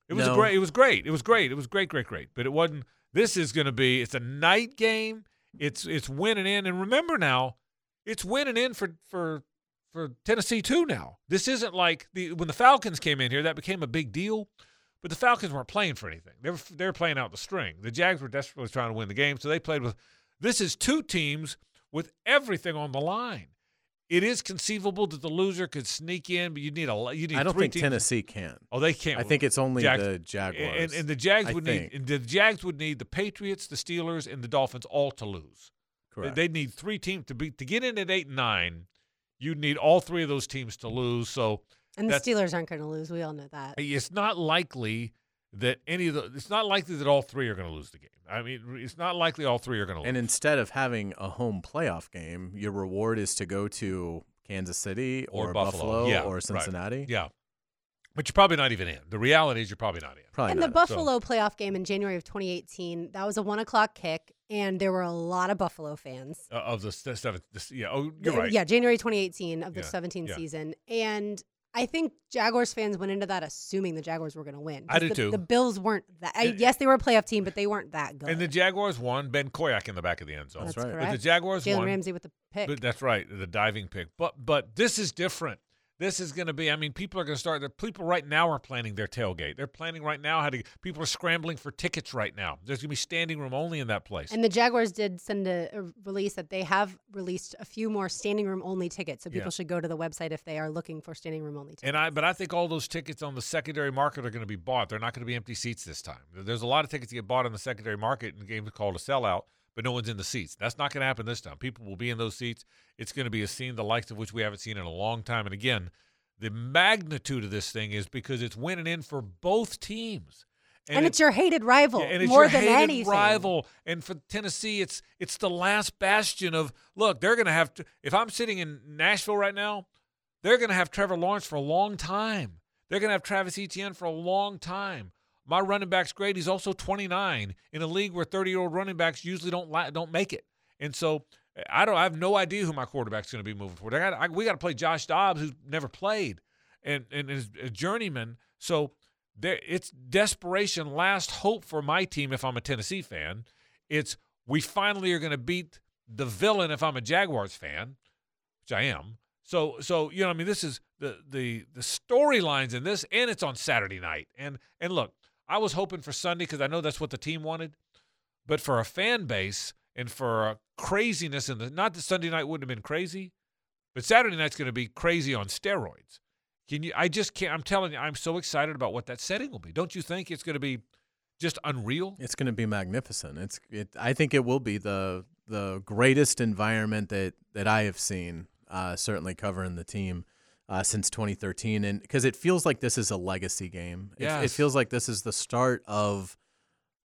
It was No. great. It was great. It was great. It was great, great, great. But it wasn't. This is going to be. It's a night game. It's it's winning in. And remember now, it's winning in for for for Tennessee too. Now this isn't like the when the Falcons came in here. That became a big deal. But the Falcons weren't playing for anything. They were they were playing out the string. The Jags were desperately trying to win the game, so they played with. This is two teams with everything on the line. It is conceivable that the loser could sneak in, but you need a lo- you need. I don't three think teams. Tennessee can. Oh, they can't. I think it's only Jags- the Jaguars. And, and the Jags I would think. need and the Jags would need the Patriots, the Steelers, and the Dolphins all to lose. Correct. They need three teams to be to get in at eight and nine. You'd need all three of those teams to lose. So And the Steelers aren't going to lose. We all know that. it's not likely that any of the. It's not likely that all three are going to lose the game. I mean, it's not likely all three are going to lose. And instead of having a home playoff game, your reward is to go to Kansas City or, Buffalo, yeah, or right. Cincinnati. Yeah, but you're probably not even in. The reality is you're probably not in. Probably and the not. Buffalo playoff game in January of 2018, that was a one o'clock kick, and there were a lot of Buffalo fans. Uh, of the s- seven. this- Yeah. Oh, you're right. Yeah, January 2018 of the Yeah, 17 yeah. season. And I think Jaguars fans went into that assuming the Jaguars were going to win. I 'Cause do the, too. The Bills weren't that. I, yes, they were a playoff team, but they weren't that good. And the Jaguars won. Ben Koyack in the back of the end zone. That's right. But the. Jaguars Jalen won. Ramsey with the pick. But that's right, the diving pick. But but this is different. This is going to be. I mean, people are going to start. The people right now are planning their tailgate. They're planning right now how to. People are scrambling for tickets right now. There's going to be standing room only in that place. And the Jaguars did send a, a release that they have released a few more standing room only tickets. So people Yeah. should go to the website if they are looking for standing room only tickets. And I, but I think all those tickets on the secondary market are going to be bought. They're not going to be empty seats this time. There's a lot of tickets that get bought on the secondary market in games called a sellout. But no one's in the seats. That's not going to happen this time. People will be in those seats. It's going to be a scene the likes of which we haven't seen in a long time. And again, the magnitude of this thing is because it's winning in for both teams. And, it's your hated rival Yeah, and it's more than anything. rival. And for Tennessee, it's it's the last bastion of look. They're going to have to. If I'm sitting in Nashville right now, they're going to have Trevor Lawrence for a long time. They're going to have Travis Etienne for a long time. My running back's great. He's also 29 in a league where 30 year old running backs usually don't la- don't make it. And so I don't. I have no idea who my quarterback's going to be moving forward. I got. We got to play Josh Dobbs, who's never played, and and is a journeyman. So there, it's desperation, last hope for my team. If I'm a Tennessee fan, it's we finally are going to beat the villain. If I'm a Jaguars fan, which I am. So so you know, I mean, this is the the the storylines in this, and it's on Saturday night. And and look, I was hoping for Sunday because I know that's what the team wanted, but for a fan base and for craziness in the not that Sunday night wouldn't have been crazy, but Saturday night's going to be crazy on steroids. Can you? I just can't. I'm telling you, I'm so excited about what that setting will be. Don't you think it's going to be just unreal? It's going to be magnificent. It's. It, I think it will be the the greatest environment that that I have seen. Uh, certainly covering the team uh, since 2013, and because it feels like this is a legacy game. It, it feels like this is the start of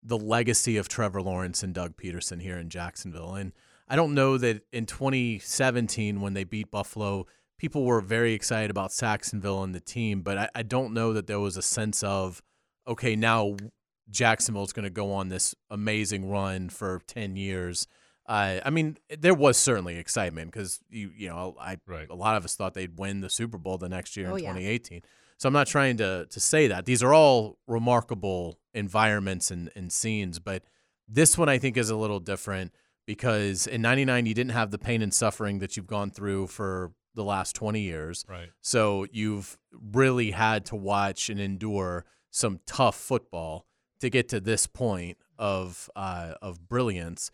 the legacy of Trevor Lawrence and Doug Pederson here in Jacksonville. And I don't know that in 2017 when they beat Buffalo, people were very excited about Sacksonville and the team, but I, I don't know that there was a sense of okay, now Jacksonville's going to go on this amazing run for 10 years. Uh, I mean, there was certainly excitement because you you know I right. a lot of us thought they'd win the Super Bowl the next year Oh, in yeah. 2018. So I'm not trying to to say that these are all remarkable environments and, and scenes, but this one I think is a little different because in '99 you didn't have the pain and suffering that you've gone through for the last 20 years. Right. So you've really had to watch and endure some tough football to get to this point of uh, of brilliance.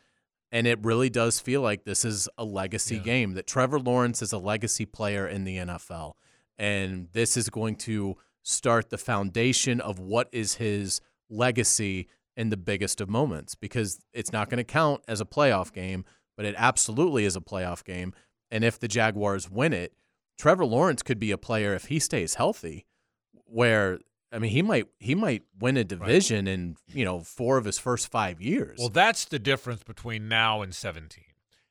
And it really does feel like this is a legacy Yeah. game. That Trevor Lawrence is a legacy player in the NFL, and this is going to start the foundation of what is his legacy in the biggest of moments. Because it's not going to count as a playoff game, but it absolutely is a playoff game. And if the Jaguars win it, Trevor Lawrence could be a player if he stays healthy, where I mean he might he might win a division in you know four of his first five years. Well, that's the difference between now and 17.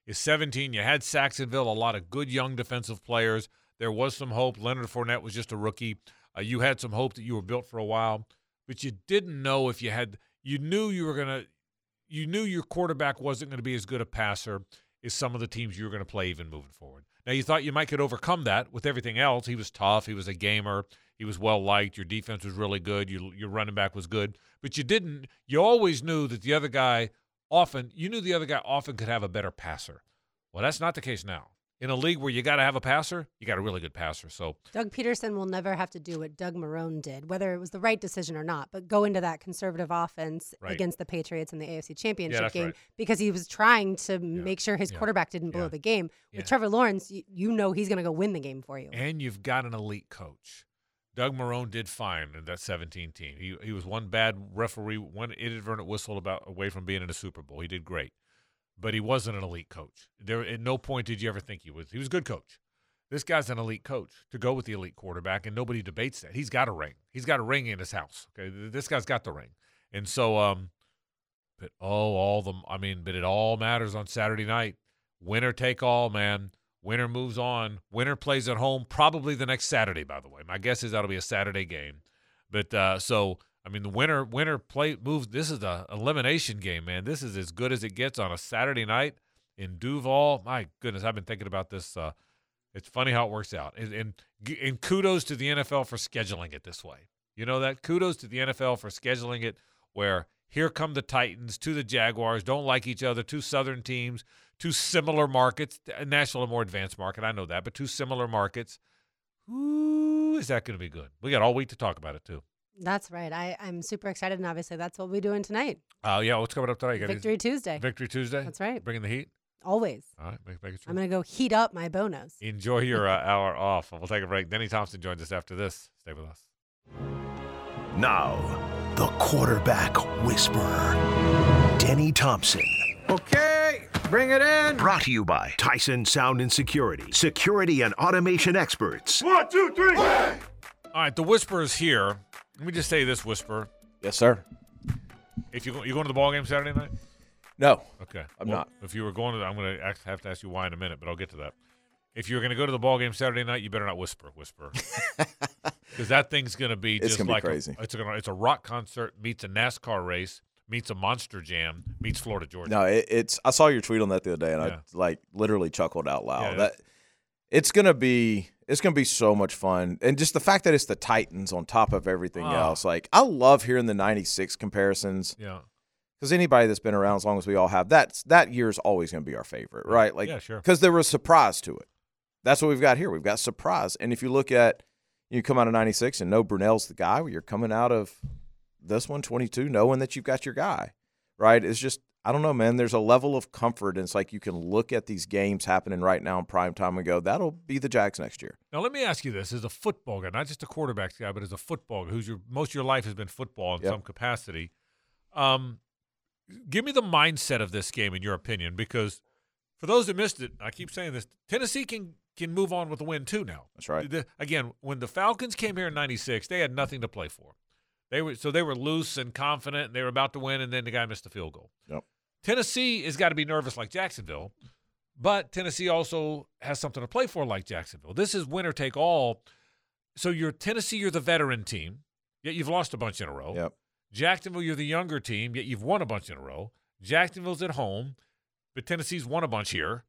Is 17, you had Sacksonville, a lot of good young defensive players. There was some hope. Leonard Fournette was just a rookie. Uh, you had some hope that you were built for a while, but you didn't know if you had, you knew you were to, you knew your quarterback wasn't going to be as good a passer as some of the teams you were going to play even moving forward. Now, you thought you might could overcome that with everything else. He was tough. He was a gamer. He was well liked. Your defense was really good. Your, your running back was good. But you didn't, you always knew that the other guy often, you knew the other guy often could have a better passer. Well, that's not the case now. In a league where you got to have a passer, you got a really good passer. So, Doug Pederson will never have to do what Doug Marrone did, whether it was the right decision or not, but go into that conservative offense Right. against the Patriots in the AFC Championship that's game right. because he was trying to make sure his Yeah. quarterback didn't blow Yeah. the game. Yeah. With Trevor Lawrence, you, you know he's going to go win the game for you. and you've got an elite coach. Doug Marrone did fine in that 17 team. He he was one bad referee, one inadvertent whistle about away from being in a Super Bowl. He did great, but he wasn't an elite coach. There at no point did you ever think he was. He was a good coach. This guy's an elite coach to go with the elite quarterback, and nobody debates that. He's got a ring. He's got a ring in his house. Okay, this guy's got the ring, and so um, but oh, all the I mean, but it all matters on Saturday night. Winner take all, man. Winner moves on. Winner plays at home probably the next Saturday. By the way, my guess is that'll be a Saturday game. But uh, so I mean, the winner winner play moves. This is a elimination game, man. This is as good as it gets on a Saturday night in Duval. My goodness, I've been thinking about this. Uh, it's funny how it works out, and, and and kudos to the NFL for scheduling it this way. You know that kudos to the NFL for scheduling it where here come the Titans to the Jaguars, don't like each other, two Southern teams, two similar markets. Nashville a more advanced market, I know that, but two similar markets. Ooh, is that going to be good? We got all week to talk about it too. That's right. I, I'm super excited, and obviously that's what we're doing tonight. Uh, yeah, what's coming up tonight? You got Victory anything? Tuesday. Victory Tuesday. That's right. Bringing the heat. Always. All right, make, make it sure. I'm going to go heat up my bonos. Enjoy your uh, hour off. We'll take a break. Denny Thompson joins us after this. Stay with us. Now, the quarterback whisperer, Denny Thompson. Okay, Bring it in. Brought to you by Tyson Sound and Security, security and automation experts. One, two, three. All right, the whisper is here. Let me just say this, whisper. Yes, sir. If you go, you going to the ball game Saturday night? No. Okay. I'm Well, not. If you were going to, I'm going to have to ask you why in a minute, but I'll get to that. If you're going to go to the ball game Saturday night, you better not whisper, whisper, because that thing's going to be It's just gonna be like a- crazy. it's a it's a rock concert meets a NASCAR race meets a monster jam meets Florida Georgia. No, it, it's. I saw your tweet on that the other day, and Yeah. I like literally chuckled out loud. Yeah, that it's gonna be. It's gonna be so much fun, and just the fact that it's the Titans on top of everything Ah. else. Like I love hearing the '96 comparisons. Yeah. Because anybody that's been around as long as we all have, that's that year's always going to be our favorite, right? Like, Yeah, sure. Because there was surprise to it. That's what we've got here. We've got surprise, and if you look at, you come out of '96 and know Brunell's the guy. You're coming out of this one, 22, knowing that you've got your guy, right? It's just I don't know, man. There's a level of comfort, and it's like you can look at these games happening right now in prime time and go, that'll be the Jags next year. Now let me ask you this: as a football guy, not just a quarterbacks guy, but as a football guy, who's your most of your life has been football in Yep. some capacity. Um, give me the mindset of this game in your opinion, because for those that missed it, I keep saying this: Tennessee can can move on with a win too. Now That's right. The- again, when the Falcons came here in '96, they had nothing to play for. They were so they were loose and confident. And they were about to win, and then the guy missed the field goal. Yep. Tennessee has got to be nervous like Jacksonville, but Tennessee also has something to play for like Jacksonville. This is winner take all. So you're Tennessee, you're the veteran team, yet you've lost a bunch in a row. Yep. Jacksonville, you're the younger team, yet you've won a bunch in a row. Jacksonville's at home, but Tennessee's won a bunch here.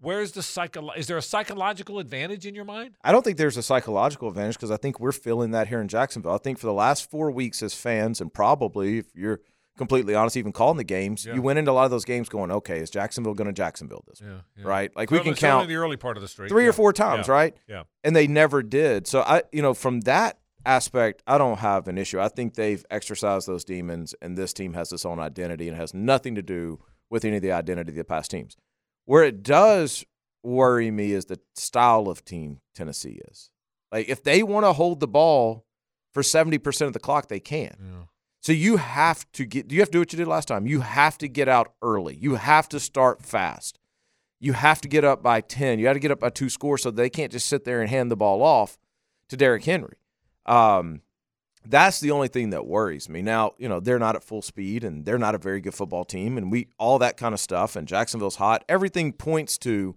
Where's the psycho? Is there a psychological advantage in your mind? I don't think there's a psychological advantage because I think we're feeling that here in Jacksonville. I think for the last four weeks as fans, and probably if you're completely honest, even calling the games, Yeah. you went into a lot of those games going, okay, is Jacksonville going to Jacksonville this Yeah, yeah. Right? Like we can count the early part of the streak, three or four times, right? yeah. And they never did. So I, you know, from that aspect, I don't have an issue. I think they've exercised those demons, and this team has its own identity and has nothing to do with any of the identity of the past teams. Where it does worry me is the style of team Tennessee is. Like if they want to hold the ball for 70% of the clock, they can. So you have to get you have to do what you did last time. You have to get out early. You have to start fast. You have to get up by 10. You got to get up by two scores so they can't just sit there and hand the ball off to Derrick Henry. Um, that's the only thing that worries me. Now, you know, they're not at full speed and they're not a very good football team and we all that kind of stuff and Jacksonville's hot. Everything points to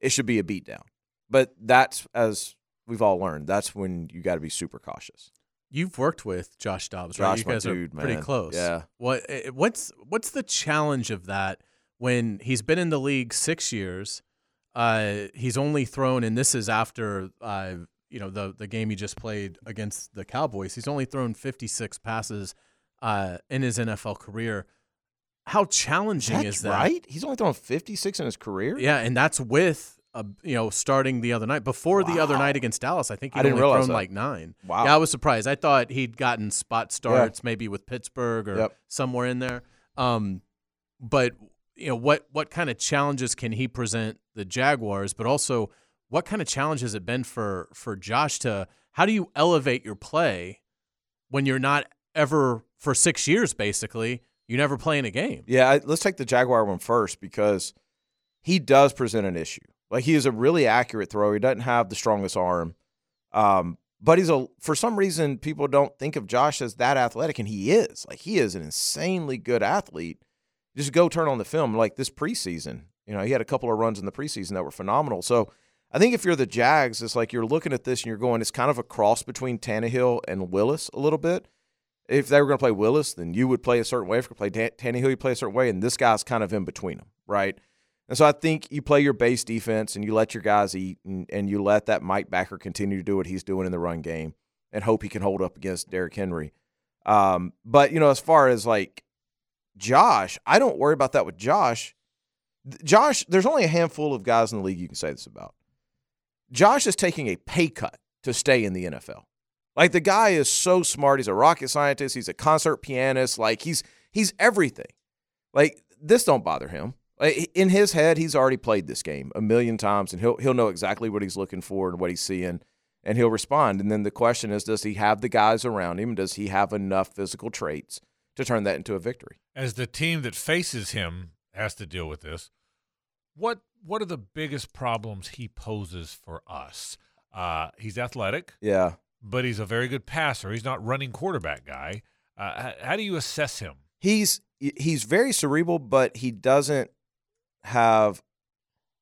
it should be a beatdown. But that's as we've all learned, that's when you got to be super cautious. You've worked with Josh Dobbs, Josh, right? You guys dude, are pretty man. close. Yeah. What eh, what's what's the challenge of that when he's been in the league six years? Uh, he's only thrown, and this is after uh, you know the the game he just played against the Cowboys. He's only thrown 56 passes uh, in his NFL career. How challenging That's is that? right? He's only thrown 56 in his career? Yeah, and that's with uh, you know starting the other night. Before the other night against Dallas, I think he I only thrown that. like nine. Wow. Yeah, I was surprised. I thought he'd gotten spot starts maybe with Pittsburgh or Yep. somewhere in there. Um, but you know what what kind of challenges can he present the Jaguars? But also, what kind of challenge has it been for for Josh to? How do you elevate your play when you're not ever for six years basically? You never play in a game. Yeah, I, let's take the Jaguar one first because he does present an issue. Like he is a really accurate thrower. He doesn't have the strongest arm, um, but he's a. For some reason, people don't think of Josh as that athletic, and he is. Like he is an insanely good athlete. Just go turn on the film. Like this preseason, you know, he had a couple of runs in the preseason that were phenomenal. So I think if you're the Jags, it's like you're looking at this and you're going, it's kind of a cross between Tannehill and Willis a little bit if they were going to play Willis, then you would play a certain way. If you play Tannehill, you play a certain way, and this guy's kind of in between them, right? And so I think you play your base defense and you let your guys eat, and, and you let that Mike Backer continue to do what he's doing in the run game, and hope he can hold up against Derrick Henry. Um, but you know, as far as like Josh, I don't worry about that with Josh. Josh, there's only a handful of guys in the league you can say this about. Josh is taking a pay cut to stay in the NFL. Like the guy is so smart. He's a rocket scientist. He's a concert pianist. Like he's he's everything. Like this don't bother him. Like, in his head, he's already played this game a million times, and he'll he'll know exactly what he's looking for and what he's seeing, and he'll respond. And then the question is, does he have the guys around him? Does he have enough physical traits to turn that into a victory? As the team that faces him has to deal with this, what what are the biggest problems he poses for us? Uh, he's athletic. Yeah. But he's a very good passer. He's not running quarterback guy. Uh, how, do you assess him? He's he's very cerebral, but he doesn't have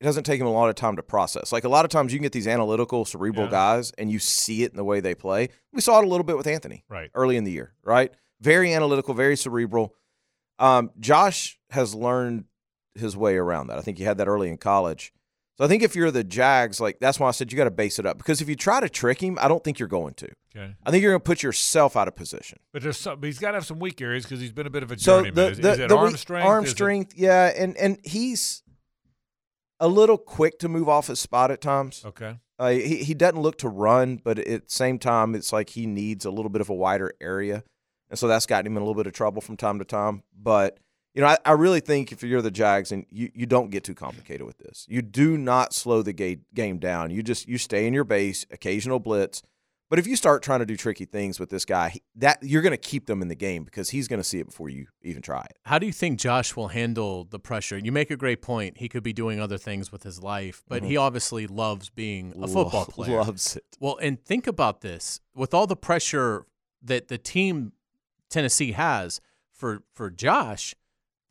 it doesn't take him a lot of time to process. Like a lot of times you can get these analytical, cerebral Yeah. guys and you see it in the way they play. We saw it a little bit with Anthony Right. early in the year, right? Very analytical, very cerebral. Um, Josh has learned his way around that. I think he had that early in college. So I think if you're the Jags, like that's why I said you got to base it up because if you try to trick him, I don't think you're going to. Okay. I think you're going to put yourself out of position. But there's some, but he's got to have some weak areas because he's been a bit of a So journeyman. the, is, the, is it the arm weak- strength? Arm Is it- strength, yeah, and and he's a little quick to move off his spot at times. Okay. Uh, he he doesn't look to run, but at the same time, it's like he needs a little bit of a wider area, and so that's gotten him in a little bit of trouble from time to time. But you know, I, I really think if you're the Jags and you, you don't get too complicated with this, you do not slow the ga- game down. You just you stay in your base, occasional blitz. But if you start trying to do tricky things with this guy, that you're going to keep them in the game because he's going to see it before you even try it. How do you think Josh will handle the pressure? You make a great point. He could be doing other things with his life, but Mhm. he obviously loves being a football player. loves it. Well, and think about this with all the pressure that the team Tennessee has for for Josh,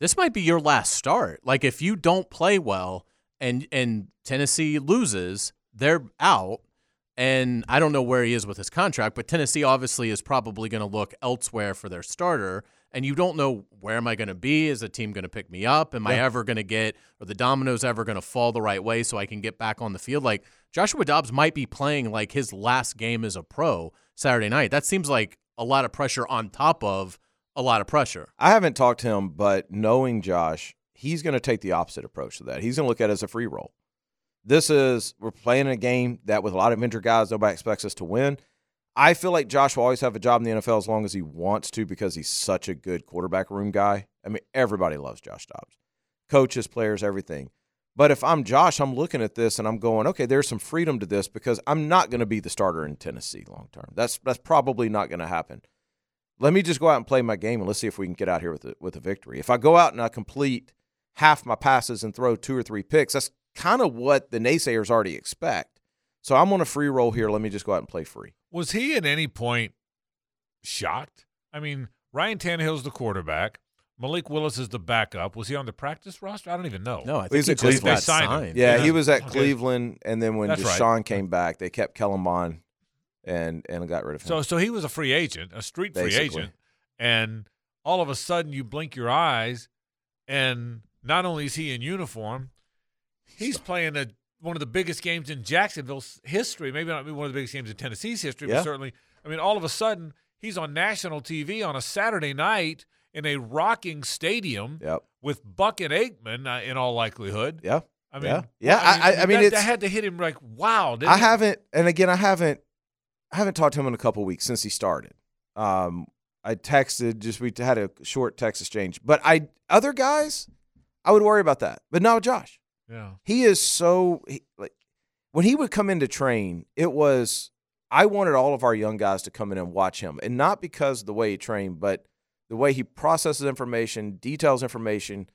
this might be your last start. Like if you don't play well and and Tennessee loses, they're out. And I don't know where he is with his contract, but Tennessee obviously is probably going to look elsewhere for their starter. And you don't know where am I going to be? Is the team going to pick me up? Am I ever going to get, or the dominoes ever going to fall the right way so I can get back on the field? Like Joshua Dobbs might be playing like his last game as a pro Saturday night. That seems like a lot of pressure on top of a lot of pressure. I haven't talked to him, but knowing Josh, he's going to take the opposite approach to that. He's going to look at it as a free roll. This is we're playing a game that with a lot of injured guys, nobody expects us to win. I feel like Josh will always have a job in the NFL as long as he wants to because he's such a good quarterback room guy. I mean, everybody loves Josh Dobbs, coaches, players, everything. But if I'm Josh, I'm looking at this and I'm going, okay, there's some freedom to this because I'm not going to be the starter in Tennessee long term. That's that's probably not going to happen let me just go out and play my game and let's see if we can get out here with a, with a victory. If I go out and I complete half my passes and throw two or three picks, that's kind of what the naysayers already expect. So I'm on a free roll here. Let me just go out and play free. Was he at any point shocked? I mean, Ryan Tannehill's the quarterback. Malik Willis is the backup. Was he on the practice roster? I don't even know. No, I He think was he at Cleveland. got signed. Yeah, he was at Okay. Cleveland, and then when That's right. Deshaun came back, they kept Kellen Mond and and got rid of him. So, so he was a free agent, a street free Basically. agent, and all of a sudden you blink your eyes, and not only is he in uniform, he's playing a, one of the biggest games in Jacksonville's history. Maybe not one of the biggest games in Tennessee's history, Yeah. but certainly. I mean, all of a sudden he's on national TV on a Saturday night in a rocking stadium Yep. with Buck and Aikman, uh, in all likelihood. Yeah. I mean, Yeah. Yeah, I- I- I mean, that, it's- that had to hit him like, wow. didn't I it? haven't, and again, I haven't, I haven't talked to him in a couple weeks since he started. Um, I texted, just we had a short text exchange, but I other guys, I would worry about that, but not Josh. Yeah. He is so he, like when he would come in to train, it was I wanted all of our young guys to come in and watch him, and not because the way he trained, but the way he processes information, details information,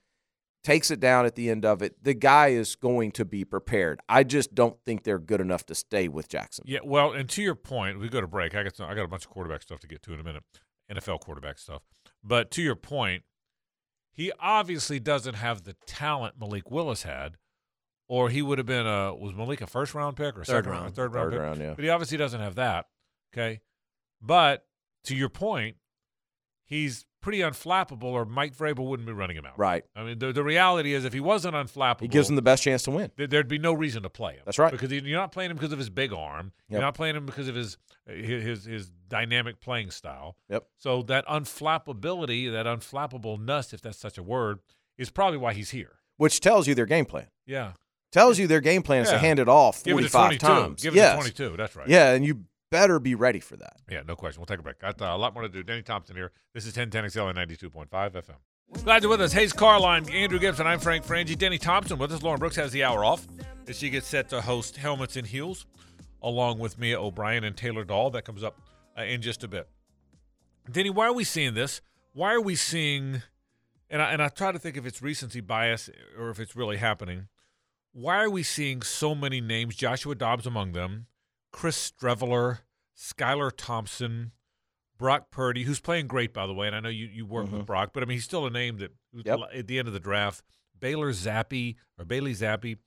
takes it down at the end of it. The guy is going to be prepared. I just don't think they're good enough to stay with Jackson. Yeah, well, and to your point, we go to break. I got some, I got a bunch of quarterback stuff to get to in a minute, NFL quarterback stuff. But to your point, he obviously doesn't have the talent Malik Willis had, or he would have been a was Malik a first round pick or Third second round, round. third round, Third pick? round, yeah. But he obviously doesn't have that. Okay, but to your point, he's pretty unflappable, or Mike Vrabel wouldn't be running him out. Right. I mean, the, the reality is, if he wasn't unflappable, He gives him the best chance to win. th- there'd be no reason to play him. That's right. Because he- you're not playing him because of his big arm. You're not playing him because of his his his, his dynamic playing style. Yep. So that unflappability, that unflappableness, if that's such a word, is probably why he's here. Which tells you their game plan. Yeah. Tells you their game plan is Yeah. to hand it off Give it to 45 22. times. Give it yes. to 22. That's right. Yeah, and you better be ready for that. Yeah, no question. We'll take a break. Got uh, a lot more to do. Denny Thompson here. This is 1010XL and 92.5 FM. Glad you're with us. Hays Carlyon, Andrew Gibson. I'm Frank Frangie. Denny Thompson with us. Lauren Brooks has the hour off as she gets set to host Helmets and Heels along with Mia O'Brien and Taylor Dahl. That comes up uh, in just a bit. Denny, why are we seeing this? Why are we seeing, and I, and I try to think if it's recency bias or if it's really happening. why are we seeing so many names? Joshua Dobbs among them, Chris Streveler, Skylar Thompson, Brock Purdy, who's playing great by the way, and I know you you work with mm-hmm. Brock, but I mean he's still a name that Yep. at the end of the draft. Baylor Zappe or Bailey Zappe.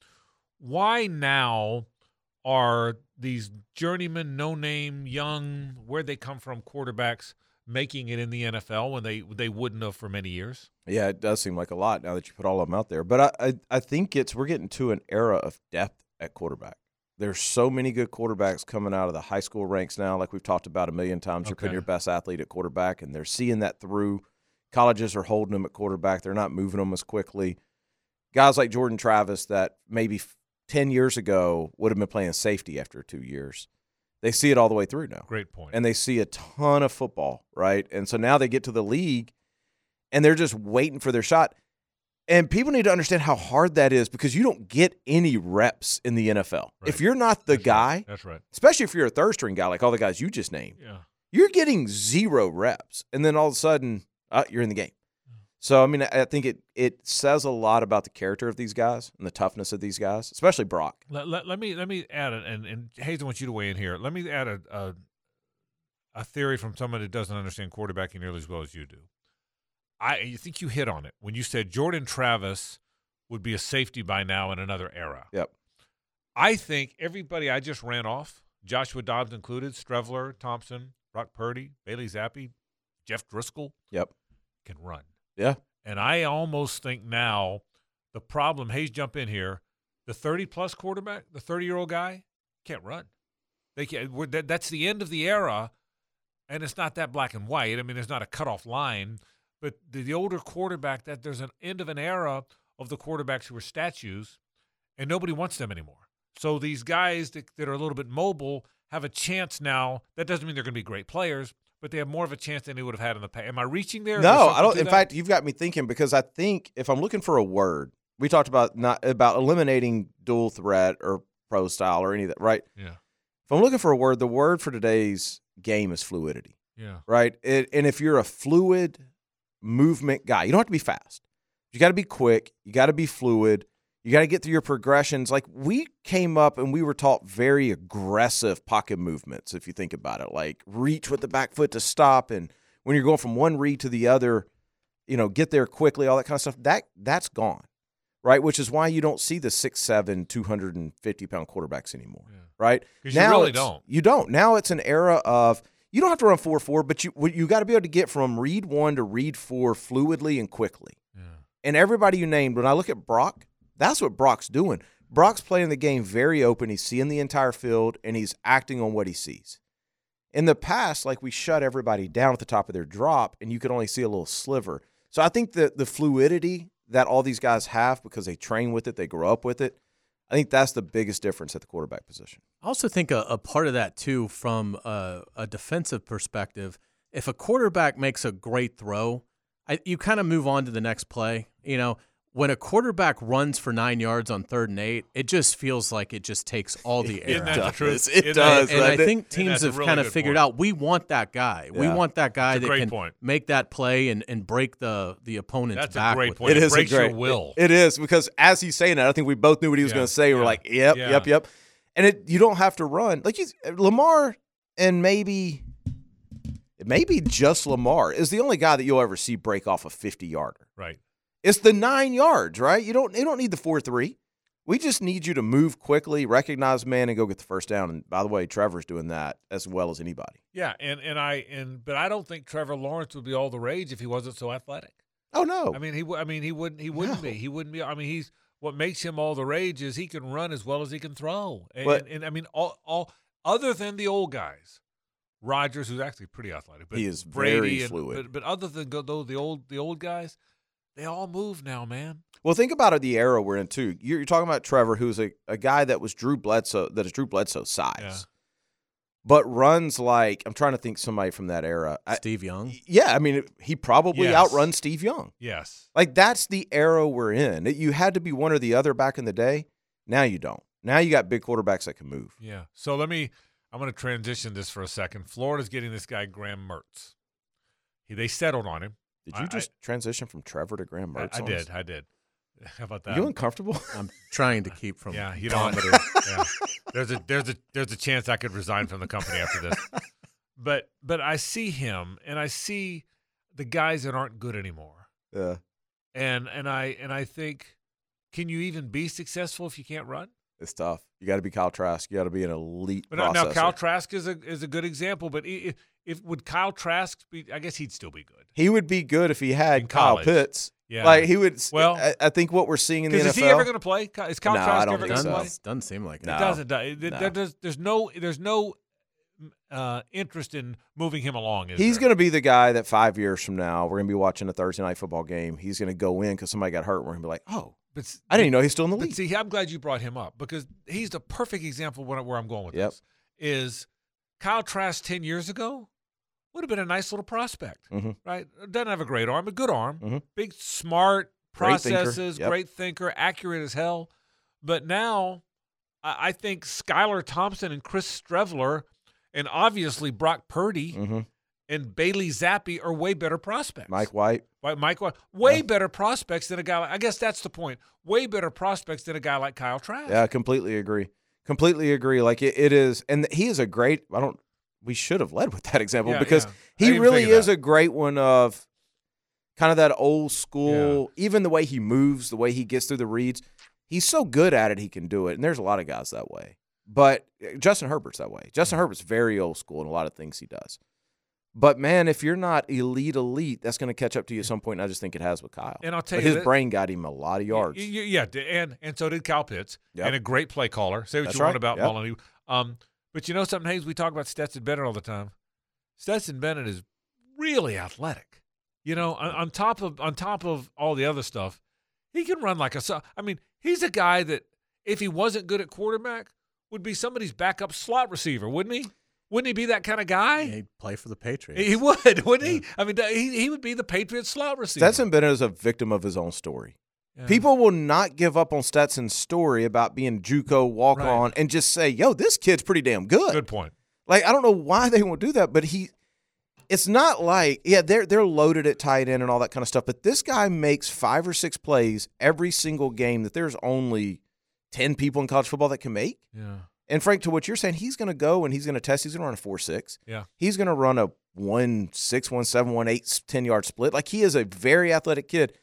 Why now are these journeyman, no name, young, where'd they come from quarterbacks making it in the NFL when they they wouldn't have for many years? Yeah, it does seem like a lot now that you put all of them out there. But I, I, I think it's we're getting to an era of depth at quarterback. There's so many good quarterbacks coming out of the high school ranks now, like we've talked about a million times. You're putting your best athlete at quarterback, and they're seeing that through. Colleges are holding them at quarterback. They're not moving them as quickly. Guys like Jordan Travis, that maybe 10 years ago would have been playing safety after two years. They see it all the way through now. Great point. And they see a ton of football, right? And so now they get to the league and they're just waiting for their shot. And people need to understand how hard that is because you don't get any reps in the NFL. If you're not the guy, That's right. especially if you're a third string guy like all the guys you just named, Yeah. you're getting zero reps. And then all of a sudden, uh, you're in the game. So, I mean, I I think it, it says a lot about the character of these guys and the toughness of these guys, especially Brock. Let, let, let me let me add it, and and Hays, I want you to weigh in here. Let me add a, a a theory from someone that doesn't understand quarterbacking nearly as well as you do. I you think you hit on it when you said Jordan Travis would be a safety by now in another era. Yep. I think everybody I just ran off, Joshua Dobbs included, Streveler, Thompson, Brock Purdy, Bailey Zappe, Jeff Driscoll, Yep. can run. Yeah. And I almost think now the problem, Hays, jump in here. The 30 plus quarterback, the 30 year old guy, can't run. They can't, we're, that, that's the end of the era, and it's not that black and white. I mean, there's not a cutoff line, but the, the older quarterback, that there's an end of an era of the quarterbacks who were statues, and nobody wants them anymore. So these guys that, that are a little bit mobile have a chance now. That doesn't mean they're going to be great players, but they have more of a chance than they would have had in the past. Am I reaching there No, I don't. In that? fact, you've got me thinking because I think if I'm looking for a word, we talked about not about eliminating dual threat or pro style or any of that, right? Yeah. If I'm looking for a word, the word for today's game is fluidity. Yeah. Right. It, and if you're a fluid movement guy, you don't have to be fast. You got to be quick. You got to be fluid. You got to get through your progressions. Like we came up and we were taught very aggressive pocket movements, if you think about it, like reach with the back foot to stop. And when you're going from one read to the other, you know, get there quickly, all that kind of stuff, that that's gone. Right. Which is why you don't see the six, seven, 250 pound quarterbacks anymore. Right. 'Cause you really don't. You don't. Now it's an era of you don't have to run four four, but you you got to be able to get from read one to read four fluidly and quickly. And everybody you named, when I look at Brock, that's what Brock's doing. Brock's playing the game very open. He's seeing the entire field and he's acting on what he sees. In the past, like we shut everybody down at the top of their drop and you could only see a little sliver. So I think that the fluidity that all these guys have because they train with it, they grow up with it, I think that's the biggest difference at the quarterback position. I also think a, a part of that too, from a, a defensive perspective, if a quarterback makes a great throw, I, you kind of move on to the next play. You know, when a quarterback runs for nine yards on third and eight, it just feels like it just takes all the air. Isn't that the out. truth? It Isn't does, that- And I think teams have really kind of figured point. out we want that guy. We want that guy That's that can point. make that play and, and break the the opponent's That's a back. great point. It It is a breaks your great- will. it is because as he's saying that, I think we both knew what he was Yeah, going to say. We're yeah, like, yep, yeah. yep, yep. And it you don't have to run like you, Lamar and maybe maybe just Lamar is the only guy that you'll ever see break off a fifty yarder. Right. It's the nine yards, right? You don't you don't need the four three. We just need you to move quickly, recognize man, and go get the first down. And by the way, Trevor's doing that as well as anybody. Yeah, and and I and but I don't think Trevor Lawrence would be all the rage if he wasn't so athletic. Oh no! I mean he I mean he wouldn't he wouldn't be he wouldn't be I mean he's what makes him all the rage is he can run as well as he can throw and, But- and, and I mean all all other than the old guys, Rodgers who's actually pretty athletic, but He is Brady very and, fluid. But, but other than go, though the old the old guys, they all move now, man. Well, think about it, the era we're in too. You're, you're talking about Trevor, who's a, a guy that was Drew Bledsoe, that is Drew Bledsoe's size, Yeah. but runs like I'm trying to think somebody from that era. Steve Young. yeah, I mean, he probably Yes. outruns Steve Young. Yes. Like that's the era we're in. You had to be one or the other back in the day. Now you don't. Now you got big quarterbacks that can move. Yeah. So let me. I'm going to transition this for a second. Florida's getting this guy Graham Mertz. He, they settled on him. Did you I- just transition from Trevor to Graham I, Mertz? I on did. I did. How about that? Are that? you uncomfortable? I'm trying to keep from Yeah, you know, vomiting. yeah. There's a there's a there's a chance I could resign from the company after this. But but I see him and I see the guys that aren't good anymore. Yeah. And and I and I think can you even be successful if you can't run? It's tough. You got to be Kyle Trask. You got to be an elite But now, now. Kyle Trask is a is a good example, but if, if would Kyle Trask be I guess he'd still be good. He would be good if he had Kyle college. Pitts. Yeah. Like he would. Well, I, I think what we're seeing in the NFL. Is he ever going to play? Is Kyle No, I Trask don't ever going to so. play? Doesn't, doesn't seem like it. It doesn't. it- No. there- there's, there's no there's no uh, interest in moving him along. Is He's going to be the guy that five years from now we're going to be watching a Thursday night football game. He's going to go in because somebody got hurt. We're going to be like, oh, But I didn't even know he's still in the league. see, I'm glad you brought him up because he's the perfect example of where I'm going with Yep. this. Is Kyle Trask ten years ago would have been a nice little prospect, Mhm. right? Doesn't have a great arm, a good arm, Mhm. big, smart Great thinker. processes, Yep. great thinker, accurate as hell. But now, I, think Skylar Thompson and Chris Streveler, and obviously Brock Purdy Mhm. And Bailey Zappe are way better prospects. Mike White. Mike White, way better prospects than a guy. Like, I guess that's the point. Way better prospects than a guy like Kyle Trask. Yeah, I completely agree. Completely agree. Like it, it is, and he is a great. I don't. We should have led with that example Yeah, because yeah. He really is a great one of kind of that old school. Even the way he moves, the way he gets through the reads, he's so good at it. He can do it, and there's a lot of guys that way. But uh, Justin Herbert's that way. Justin Herbert's very old school in a lot of things he does. But man, if you're not elite, elite, that's going to catch up to you at some point. And I just think it has with Kyle. And I'll tell But you his that- brain got him a lot of yards. Yeah, and and so did Kyle Pitts, Yep. and a great play caller. Say what That's you want about yep. Mullen. Um, but you know something, Hays? We talk about Stetson Bennett all the time. Stetson Bennett is really athletic. You know, on, on top of on top of all the other stuff, he can run like a. I mean, he's a guy that if he wasn't good at quarterback, would be somebody's backup slot receiver, wouldn't he? Wouldn't he be that kind of guy? He'd play for the Patriots. He would, wouldn't he? I mean, he, he would be the Patriots slot receiver. Stetson Bennett is a victim of his own story. Yeah. People will not give up on Stetson's story about being JUCO walk on and just say, "Yo, this kid's pretty damn good." Good point. Like I don't know why they won't do that, but he. It's not like yeah they're they're loaded at tight end and all that kind of stuff, but this guy makes five or six plays every single game that there's only ten people in college football that can make. Yeah. And Frank, to what you're saying, he's going to go and he's going to test. He's going to run a four six. Yeah. He's going to run a one six, one seven, one eight, 10 yard split. Like he is a very athletic kid.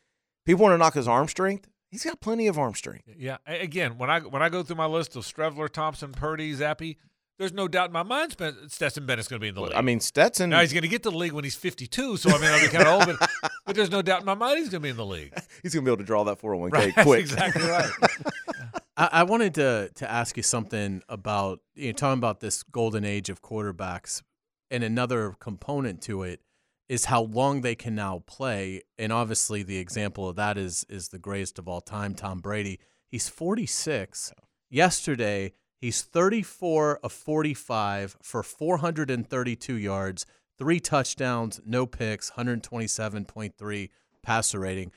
People want to knock his arm strength. He's got plenty of arm strength. Yeah. Again, when I when I go through my list of Streveler, Thompson, Purdy, Zappe, there's no doubt in my mind Stetson Bennett's going to be in the league. I mean, Stetson. now he's going to get to the league when he's 52, so I mean I'll be kind of old, but, but there's no doubt in my mind he's going to be in the league. he's going to be able to draw that 401k Right, that's quick. exactly right. I, I wanted to to ask you something about you know talking about this golden age of quarterbacks, and another component to it is how long they can now play. And obviously, the example of that is is the greatest of all time, Tom Brady. He's 46. Yesterday, he's 34 of 45 for 432 yards, three touchdowns, no picks, 127.3 passer rating.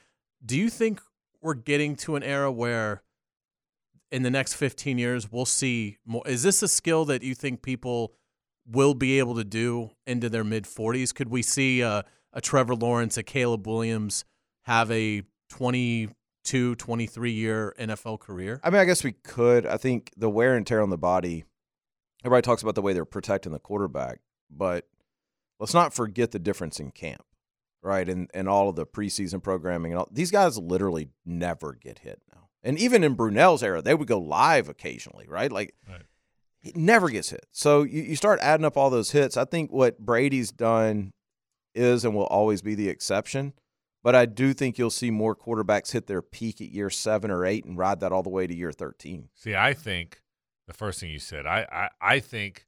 Do you think we're getting to an era where in the next 15 years we'll see more is this a skill that you think people will be able to do into their mid 40s could we see a, a trevor lawrence a caleb williams have a 22 23 year nfl career I mean, I guess we could. I think the wear and tear on the body, everybody talks about the way they're protecting the quarterback, but let's not forget the difference in camp, right? And and all of the preseason programming and all these guys literally never get hit now. And even in Brunell's era, they would go live occasionally, right? Like he never gets hit. So you, you start adding up all those hits. I think what Brady's done is and will always be the exception. But I do think you'll see more quarterbacks hit their peak at year seven or eight and ride that all the way to year 13. See, I think the first thing you said, I, I, I think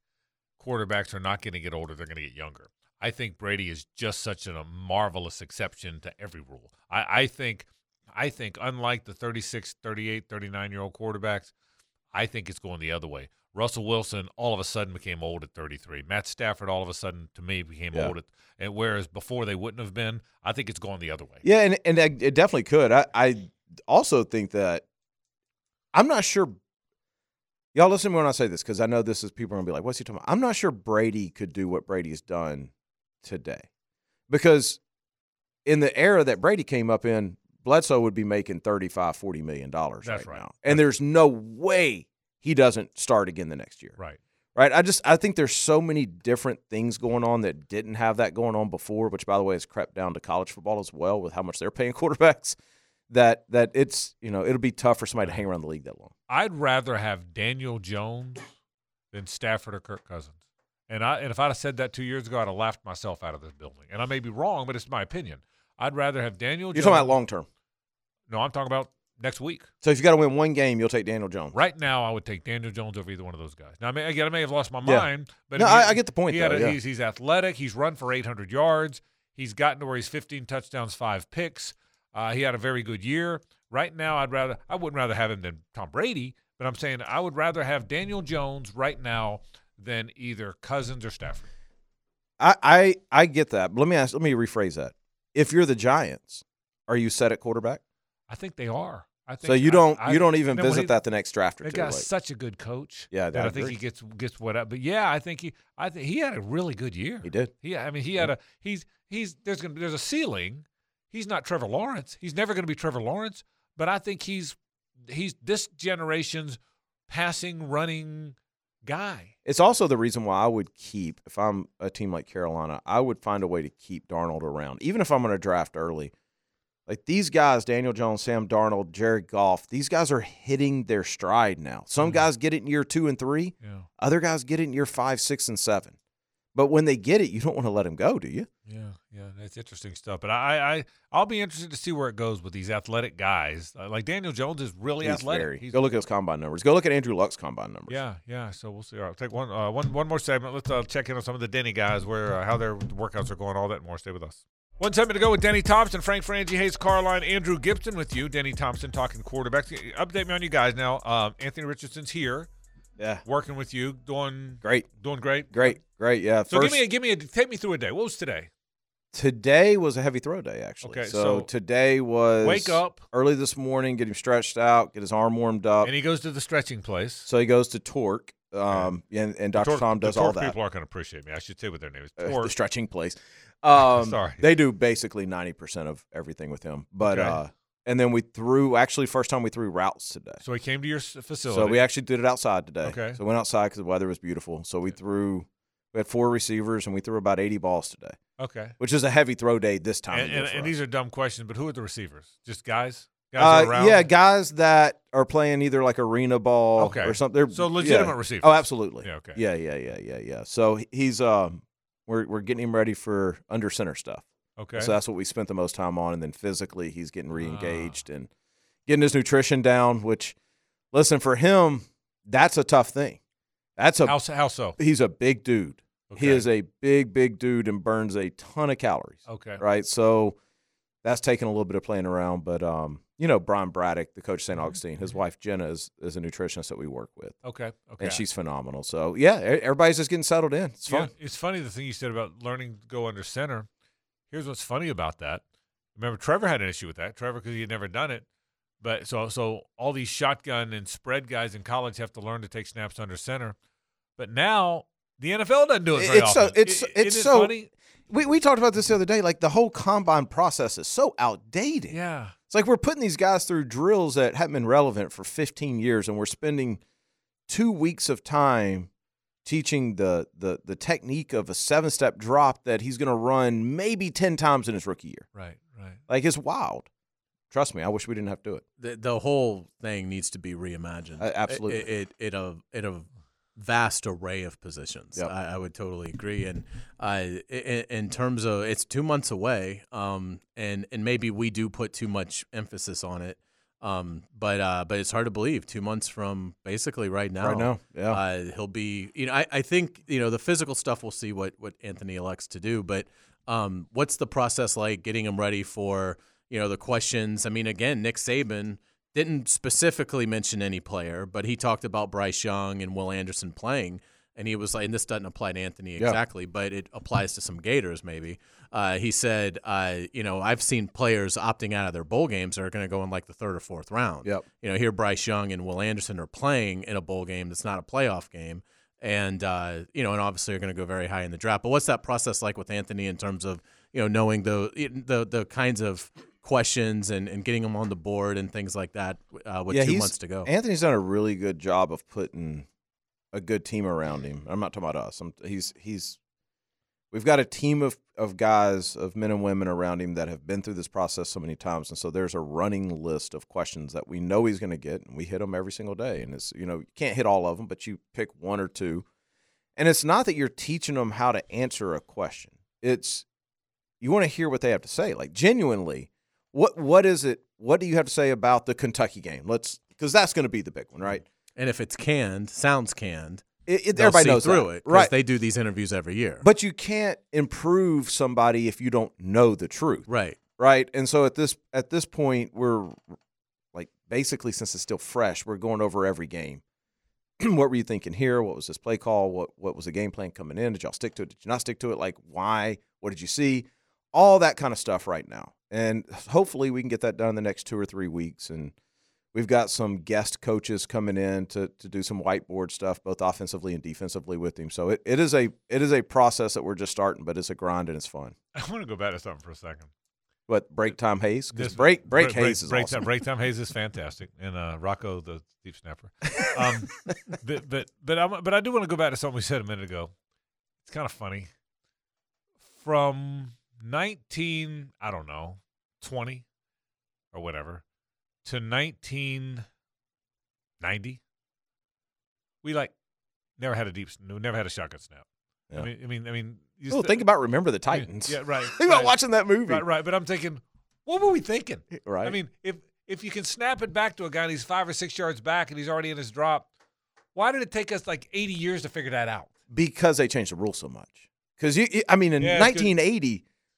quarterbacks are not going to get older, they're going to get younger. I think Brady is just such a marvelous exception to every rule. I, I think I think unlike the 36, 38, 39 year old quarterbacks, I think it's going the other way. Russell Wilson all of a sudden became old at 33. Matt Stafford all of a sudden to me became Yeah. old at and whereas before they wouldn't have been. I think it's going the other way. Yeah, and, and it it definitely could. I, I also think that I'm not sure. Y'all listen to me when I say this because I know this is people are gonna be like, "What's he talking about?" I'm not sure Brady could do what Brady's done today, because in the era that Brady came up in, Bledsoe would be making 35, 40 million dollars right, right. now. And there's no way he doesn't start again the next year. Right. Right. I just I think there's so many different things going on that didn't have that going on before, which by the way has crept down to college football as well with how much they're paying quarterbacks. That that it's you know, it'll be tough for somebody to hang around the league that long. I'd rather have Daniel Jones than Stafford or Kirk Cousins. And I and if I'd have said that two years ago, I'd have laughed myself out of this building. And I may be wrong, but it's my opinion. I'd rather have Daniel. You're Jones. talking about long term. No, I'm talking about next week. So if you got to win one game, you'll take Daniel Jones. Right now, I would take Daniel Jones over either one of those guys. Now, I may, again, I may have lost my Yeah. mind, but No, he- I- I get the point, He though, a- yeah. he's, he's athletic. He's run for 800 yards. He's gotten to where he's 15 touchdowns, five picks. Uh, he had a very good year. Right now, I'd rather I wouldn't rather have him than Tom Brady, but I'm saying I would rather have Daniel Jones right now than either Cousins or Stafford. I, I I get that. But let me ask let me rephrase that. If you're the Giants, are you set at quarterback? I think they are. I think So you don't I- you don't even when visit he- that the next draft or They two. got like- such a good coach. Yeah, that I I, think he gets gets what up. But yeah, I think he I think he had a really good year. He did. Yeah, I mean he had a he's he's there's gonna there's a ceiling. He's not Trevor Lawrence. He's never gonna be Trevor Lawrence. But I think he's he's this generation's passing running guy. It's also the reason why I would keep, if I'm a team like Carolina, I would find a way to keep Darnold around, even if I'm going to draft early. Like these guys, Daniel Jones, Sam Darnold, Jared Goff, these guys are hitting their stride now. Some guys get it in year two and three, Yeah. other guys get it in year five, six, and seven. But when they get it, you don't want to let them go, do you? Yeah, yeah, that's interesting stuff. But I, I, I'll be interested to see where it goes with these athletic guys. Uh, like Daniel Jones is really He's athletic. very- He's- go look at his combine numbers. Go look at Andrew Luck's combine numbers. Yeah, yeah. So we'll see. All right, I'll take one, uh, one, one more segment. Let's uh, check in on some of the Denny guys, where uh, how their workouts are going, all that more. Stay with us. One segment to go with Denny Thompson, Frank Frangie, Hays Carlyon, Andrew Gibson with you. Denny Thompson talking quarterbacks. Update me on you guys now. Um, Anthony Richardson's here. Yeah, working with you, doing great, doing great, great, great. Yeah. So First, give me a give me a take me through a day. What was today? Today was a heavy throw day, actually. Okay, so, so today was wake up. early this morning, get him stretched out, get his arm warmed up, And he goes to the stretching place. So he goes to Torque, um, and, and Dr. Torque- Tom the does all that. People aren't going to appreciate me. I should say what their name is. Uh, the stretching place. Um, Sorry. They do basically 90% of everything with him. But, Okay. uh, and then we threw, actually, first time we threw routes today. So he came to your facility. So we actually did it outside today. Okay. So we went outside because the weather was beautiful. So we threw, we had four receivers and we threw about 80 balls today. Okay. Which is a heavy throw day this time. And, of year and, and these are dumb questions, but who are the receivers? Just guys? Guys Uh, that are around? yeah, guys that are playing either like arena ball Okay. or something. They're- So legitimate yeah. receivers. Oh, absolutely. Yeah, okay. Yeah, yeah, yeah, yeah, yeah. So he's um, we're we're getting him ready for under center stuff. Okay. So that's what we spent the most time on, and then physically he's getting Ah. re-engaged and getting his nutrition down. Which, listen, for him, that's a tough thing. That's a How so- how so? He's a big dude. He is a big, big dude and burns a ton of calories. Okay. Right. So that's taking a little bit of playing around, but um, you know, Brian Braddock, the coach of Mm-hmm. St. Augustine, his wife Jenna is is a nutritionist that we work with. Okay, okay. And she's phenomenal. So yeah, everybody's just getting settled in. It's Yeah, fun. it's funny the thing you said about learning to go under center. Here's what's funny about that. Remember, Trevor had an issue with that. Trevor, because he had never done it. But so so all these shotgun and spread guys in college have to learn to take snaps under center. But now the NFL doesn't do it very It's so it's I- it's it so funny? we we talked about this the other day. Like the whole combine process is so outdated. Yeah. It's like we're putting these guys through drills that haven't been relevant for 15 years, and we're spending two weeks of time teaching the the the technique of a seven step drop that he's going to run maybe 10 times in his rookie year. Right, right. Like it's wild. Trust me, I wish we didn't have to do it. The, the whole thing needs to be reimagined. Uh, absolutely. It, it, it, it a vast array of positions. Yep. I, I would totally agree. And uh, in, in terms of it's two months away, um, and and maybe we do put too much emphasis on it. Um, but uh, but it's hard to believe two months from basically right now. Right now, yeah. Uh, he'll be. You know, I, I think you know the physical stuff. We'll see what what Anthony elects to do. But um, what's the process like getting him ready for you know the questions? I mean, again, Nick Saban didn't specifically mention any player, but he talked about Bryce Young and Will Anderson playing. And he was like, and this doesn't apply to Anthony Yeah. exactly, but it applies to some Gators maybe. Uh, he said, uh, you know, I've seen players opting out of their bowl games that are going to go in like the third or fourth round. Yep. You know, here Bryce Young and Will Anderson are playing in a bowl game that's not a playoff game. And, uh, you know, and obviously are going to go very high in the draft. But what's that process like with Anthony in terms of, you know, knowing the, the, the kinds of questions and, and getting them on the board and things like that uh, with yeah, two months to go. Anthony's done a really good job of putting a good team around him. I'm not talking about us. I'm, he's he's we've got a team of of guys, of men and women around him that have been through this process so many times, and so there's a running list of questions that we know he's going to get, and we hit them every single day. And it's you know you can't hit all of them, but you pick one or two. And it's not that you're teaching them how to answer a question. It's you want to hear what they have to say, like genuinely. What what is it? What do you have to say about the Kentucky game? Let's because that's going to be the big one, right? And if it's canned, sounds canned, It, it, everybody see knows through that. it, right? They do these interviews every year. But you can't improve somebody if you don't know the truth. Right. Right. And so at this at this point we're like basically since it's still fresh, we're going over every game. what were you thinking here? What was this play call? What what was the game plan coming in? Did y'all stick to it? Did you not stick to it? Like why? What did you see? All that kind of stuff right now. And hopefully we can get that done in the next two or three weeks and We've got some guest coaches coming in to, to do some whiteboard stuff, both offensively and defensively with him. So it, it is a it is a process that we're just starting, but it's a grind and it's fun. I want to go back to something for a second. What break time Hays? Because break break, break, Hays is break awesome. time, break time Hays is fantastic, and uh, Rocco the deep snapper. Um, but but but, I'm, but I do want to go back to something we said a minute ago. It's kind of funny. From nineteen, I don't know, twenty or whatever, to nineteen ninety, we like never had a deep, never had a shotgun snap. Yeah. I mean, I mean, I mean. you Well, st- think about Remember the I mean, Titans. Yeah, right. Think about watching that movie. Right, right. But I'm thinking, what were we thinking? Right. I mean, if if you can snap it back to a guy and he's five or six yards back and he's already in his drop, why did it take us like 80 years to figure that out? because they changed the rule so much. Because you, I mean, in Yeah, it's good.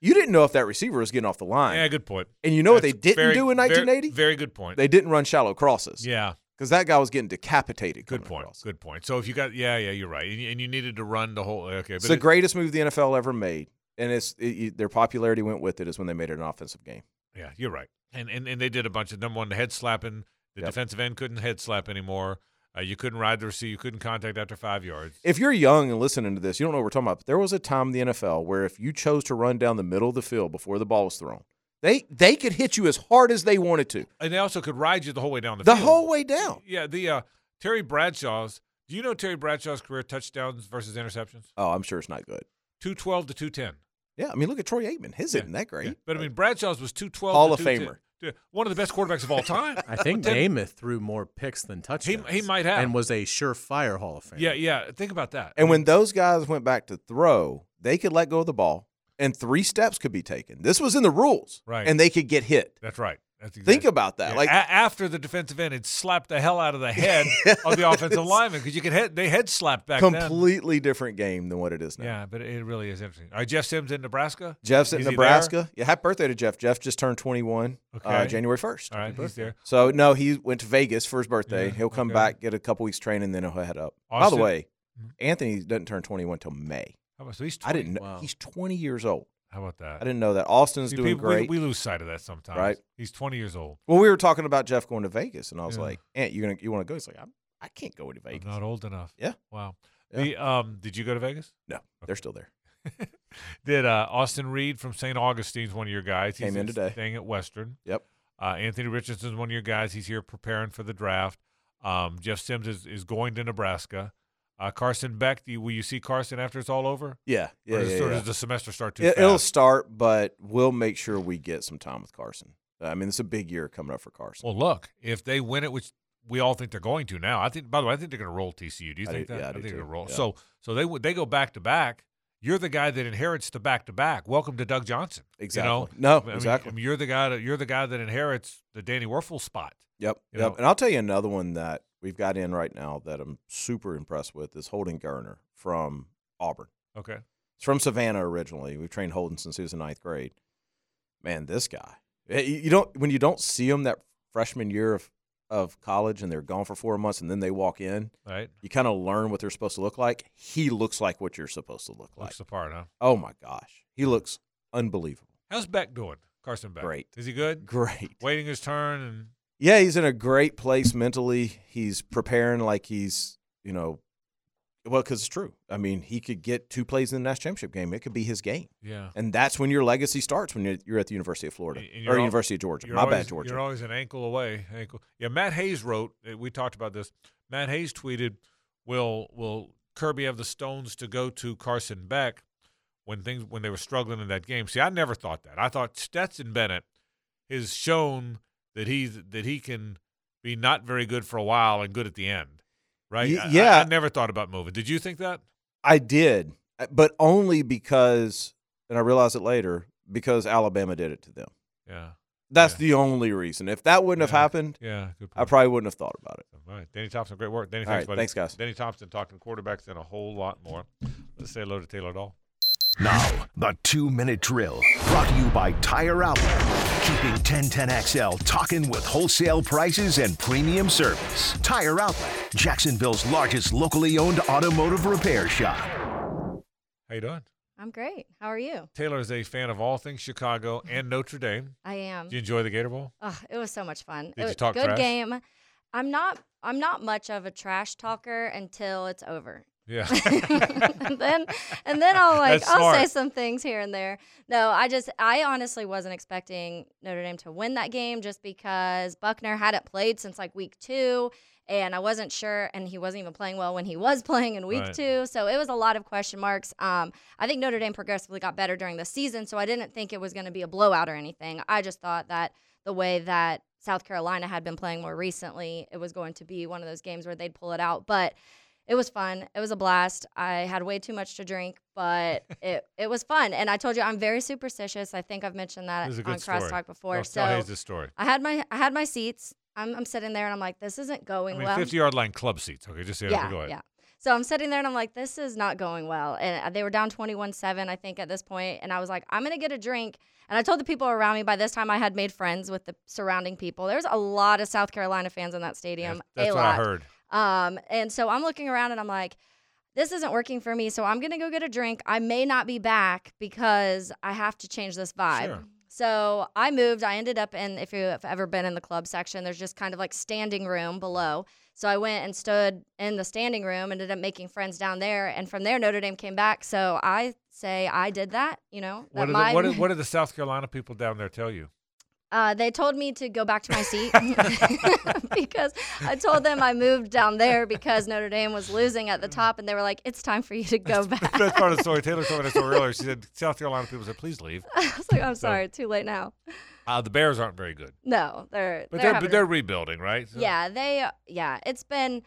1980, you didn't know if that receiver was getting off the line. Yeah, good point. And you know what they didn't very- do in 1980? Very, good point. They didn't run shallow crosses. Yeah. Because that guy was getting decapitated. Good point. across. Good point. So if you got, yeah, yeah, you're right, and you, and you needed to run the whole. Okay, It's the it- greatest move the NFL ever made, and it's it, their popularity went with it. Is when they made it an offensive game. Yeah, you're right. And and, and they did a bunch of number one, the head slapping. The Yep. defensive end couldn't head slap anymore. Uh, you couldn't ride the receiver. You couldn't contact after five yards. If you're young and listening to this, you don't know what we're talking about. There was a time in the NFL where if you chose to run down the middle of the field before the ball was thrown, they they could hit you as hard as they wanted to, And they also could ride you the whole way down the, field. the field. whole way down. Yeah, the uh, Terry Bradshaw's. Do you know Terry Bradshaw's career touchdowns versus interceptions? Oh, I'm sure it's not good. Two twelve to two ten. Yeah, I mean, look at Troy Aikman. His isn't that great. But I mean, Bradshaw's was two twelve. Hall of Famer. Yeah, one of the best quarterbacks of all time. I think Ten- Namath threw more picks than touchdowns. he he might have. and was a surefire Hall of Famer. Yeah, yeah. Think about that. And when those guys went back to throw, they could let go of the ball, and three steps could be taken. This was in the rules, Right. And they could get hit. That's right. That's Think about that. Yeah, Like a- after the defensive end had slapped the hell out of the head of the offensive lineman because you could head they head slapped back then. completely different game than what it is now. Yeah, but it really is interesting. All right, Jeff Sims in Nebraska. Jeff's in Nebraska. Yeah, happy birthday to Jeff. Jeff just turned 21 uh, Okay. January 1st. All right, he's there. So, no, he went to Vegas for his birthday. Yeah, He'll come okay. back, get a couple weeks training, then he'll head up. By the way, Anthony doesn't turn 21 until May. How about so he's 20. I didn't know. Wow. He's 20 years old. How about that? I didn't know that. Austin's See, doing people- great. We, lose sight of that sometimes. Right. He's 20 years old. well, we were talking about Jeff going to Vegas, and I was Yeah. like, Aunt, you gonna you want to go? He's like, I'm, I can't go to I'm Vegas. not old enough. Yeah. Wow. Yeah. The um, did you go to Vegas? No, they're still there. Did uh, Austin Reed from St. Augustine's one of your guys? He's Came in today. Staying at Western. Yep. Uh, Anthony Richardson's one of your guys. He's here preparing for the draft. Um, Jeff Sims is, is going to Nebraska. Uh, Carson Beck, do you, will you see Carson after it's all over? Yeah, yeah, Or, does, yeah, or yeah. does the semester start too It, fast? it'll start, but we'll make sure we get some time with Carson. I mean, it's a big year coming up for Carson. Well, look, if they win it, which we all think they're going to now, I think. By the way, I think they're going to roll TCU. Do you I think do- that? yeah, I think do they're going to roll. Yeah. So, so they they go back to back. You're the guy that inherits the back to back. Welcome to Doug Johnson. Exactly. You know? No, I exactly. I mean, you're the guy that you're the guy that inherits the Danny Wuerffel spot. Yep. Yep. know? And I'll tell you another one that we've got in right now that I'm super impressed with is Holden Geriner from Auburn. Okay. It's from Savannah originally. We've trained Holden since he was in ninth grade. Man, this guy. eh, You you don't when you don't see him that freshman year of of college and they're gone for four months and then they walk in, Right. you kind of learn what they're supposed to look like. He looks like what you're supposed to look like. Looks the part, huh? Oh my gosh, he looks unbelievable. How's Beck doing? Carson Beck. Great. Is he good? Great. Waiting his turn and Yeah, he's in a great place mentally. He's preparing like he's, you know, Well, because it's true. I mean, he could get two plays in the national championship game. It could be his game. Yeah. And that's when your legacy starts when you're, you're at the University of Florida or al- University of Georgia. My always- bad, Georgia. You're always an ankle away. Ankle. Yeah. Matt Hayes wrote. uh, We talked about this. Matt Hayes tweeted, "Will will Kirby have the stones to go to Carson Beck when things when they were struggling in that game?" See, I never thought that. I thought Stetson Bennett has shown that he's that he can be not very good for a while and good at the end. Right? Ye- I- I- yeah. I, never thought about moving. Did you think that? I did, uh, but only because, and I realized it later, because Alabama did it to them. Yeah. That's the only reason. If that wouldn't have happened, Yeah, I probably wouldn't have thought about it. All right, Danny Thompson, great work. Danny, thanks, right, buddy. thanks, guys. Danny Thompson talking quarterbacks and a whole lot more. Let's say hello to Taylor Dahl. Now, the two minute drill brought to you by Tire Outlet. Keeping 1010XL talking with wholesale prices and premium service. Tire Outlet, Jacksonville's largest locally owned automotive repair shop. How you doing? I'm great. How are you? Taylor is a fan of all things Chicago and Notre Dame. I am. Did you enjoy the Gator Bowl? Oh, it was so much fun. Did it you was talk good trash? game. I'm not I'm not much of a trash talker until it's over. Yeah. and then and then I'll like I'll say some things here and there. No, I just I honestly wasn't expecting Notre Dame to win that game just because Buchner hadn't played since like week 2 and I wasn't sure and he wasn't even playing well when he was playing in week Right. 2. So it was a lot of question marks. Um I think Notre Dame progressively got better during the season, so I didn't think it was going to be a blowout or anything. I just thought that the way that South Carolina had been playing more recently, it was going to be one of those games where they'd pull it out. But it was fun. It was a blast. I had way too much to drink, but it, it was fun. And I told you I'm very superstitious. I think I've mentioned that a on story. Crosstalk before. Tell- so Hays this story. I had my I had my seats. I'm, I'm sitting there and I'm like, this isn't I going mean, well. 50 yard line club seats. Okay, just so you know, Yeah, go ahead. yeah. So I'm sitting there and I'm like, this is not going well. And uh, they were down 21 7, I think, at this point. And I was like, I'm going to get a drink. And I told the people around me by this time I had made friends with the surrounding people. There's a lot of South Carolina fans in that stadium. That's a what lot. I heard. Um, and so I'm looking around and I'm like, this isn't working for me. So I'm going to go get a drink. I may not be back because I have to change this vibe. Sure. So I moved. I ended up in, if you've ever been in the club section, there's just kind of like standing room below. So I went and stood in the standing room, ended up making friends down there. And from there, Notre Dame came back. So I say I did that, you know. What that did, my- the, what, what did the South Carolina people down there tell you? Uh, they told me to go back to my seat because I told them I moved down there because Notre Dame was losing at the top, and they were like, "It's time for you to go back." That's part of the story. Taylor told me that story earlier. She said South Carolina people said, please leave. I was like, "I'm So- sorry, too late now." Uh, the Bears aren't very good. No, they're But they're, they're, but they're rebuilding, right? So- Yeah, they yeah, it's been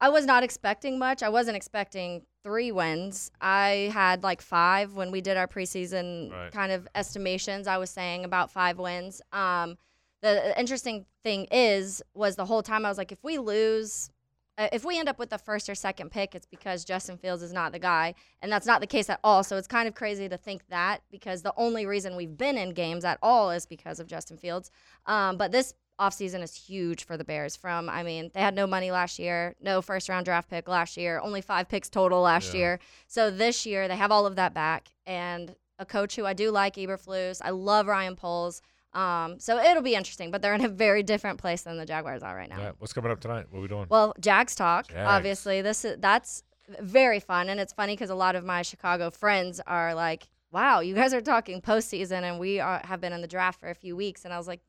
I was not expecting much. I wasn't expecting 3 wins. I had like 5 when we did our preseason Right. kind of estimations. I was saying about 5 wins. Um the interesting thing is was the whole time I was like if we lose uh, if we end up with the first or second pick, it's because Justin Fields is not the guy. And that's not the case at all. So it's kind of crazy to think that because the only reason we've been in games at all is because of Justin Fields. Um, but this offseason is huge for the Bears. From, I mean, they had no money last year, no first round draft pick last year, only five picks total last Yeah. year. So this year, they have all of that back. And a coach who I do like, Eberflus. I love Ryan Poles. Um, so it'll be interesting, but they're in a very different place than the Jaguars are right now. Yeah. What's coming up tonight? What are we doing? Well, Jags talk. Jags. Obviously, this is that's very fun, and it's funny because a lot of my Chicago friends are like, "Wow, you guys are talking postseason, and we are, have been in the draft for a few weeks." And I was like,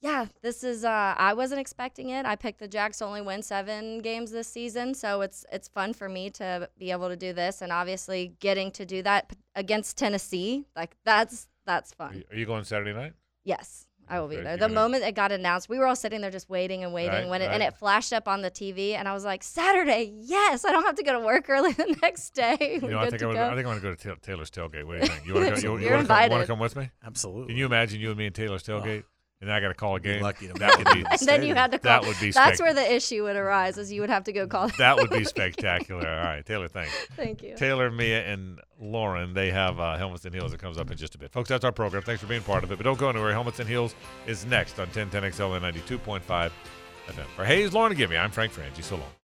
"Yeah, this is. Uh, I wasn't expecting it. I picked the Jags to only win seven games this season, so it's it's fun for me to be able to do this, and obviously getting to do that against Tennessee, like that's that's fun. Are you going Saturday night? Yes, I will be Okay, there. The gonna- moment it got announced, we were all sitting there just waiting and waiting Right, when it, and it flashed up on the TV, and I was like, Saturday, yes, I don't have to go to work early the next day. You know, We're I good think to I, would, go. I think I want to go to Taylor's tailgate. What do you think? You want to You're you, you wanna come, wanna come with me? Absolutely. Can you imagine you and me and Taylor's tailgate? And then I got to call a game. lucky that would be. and then you had to call. That would be. That's where the issue would arise, is you would have to go call. That would be spectacular. All right, Taylor, thanks. Thank you. Taylor, Mia, and Lauren, they have uh, Helmets and Heels that comes up in just a bit. Folks, that's our program. Thanks for being part of it. But don't go anywhere. Helmets and Heels is next on 1010XL and 92.5 FM. For Hays, Lauren, and Gimme, I'm Frank Frangie. So long.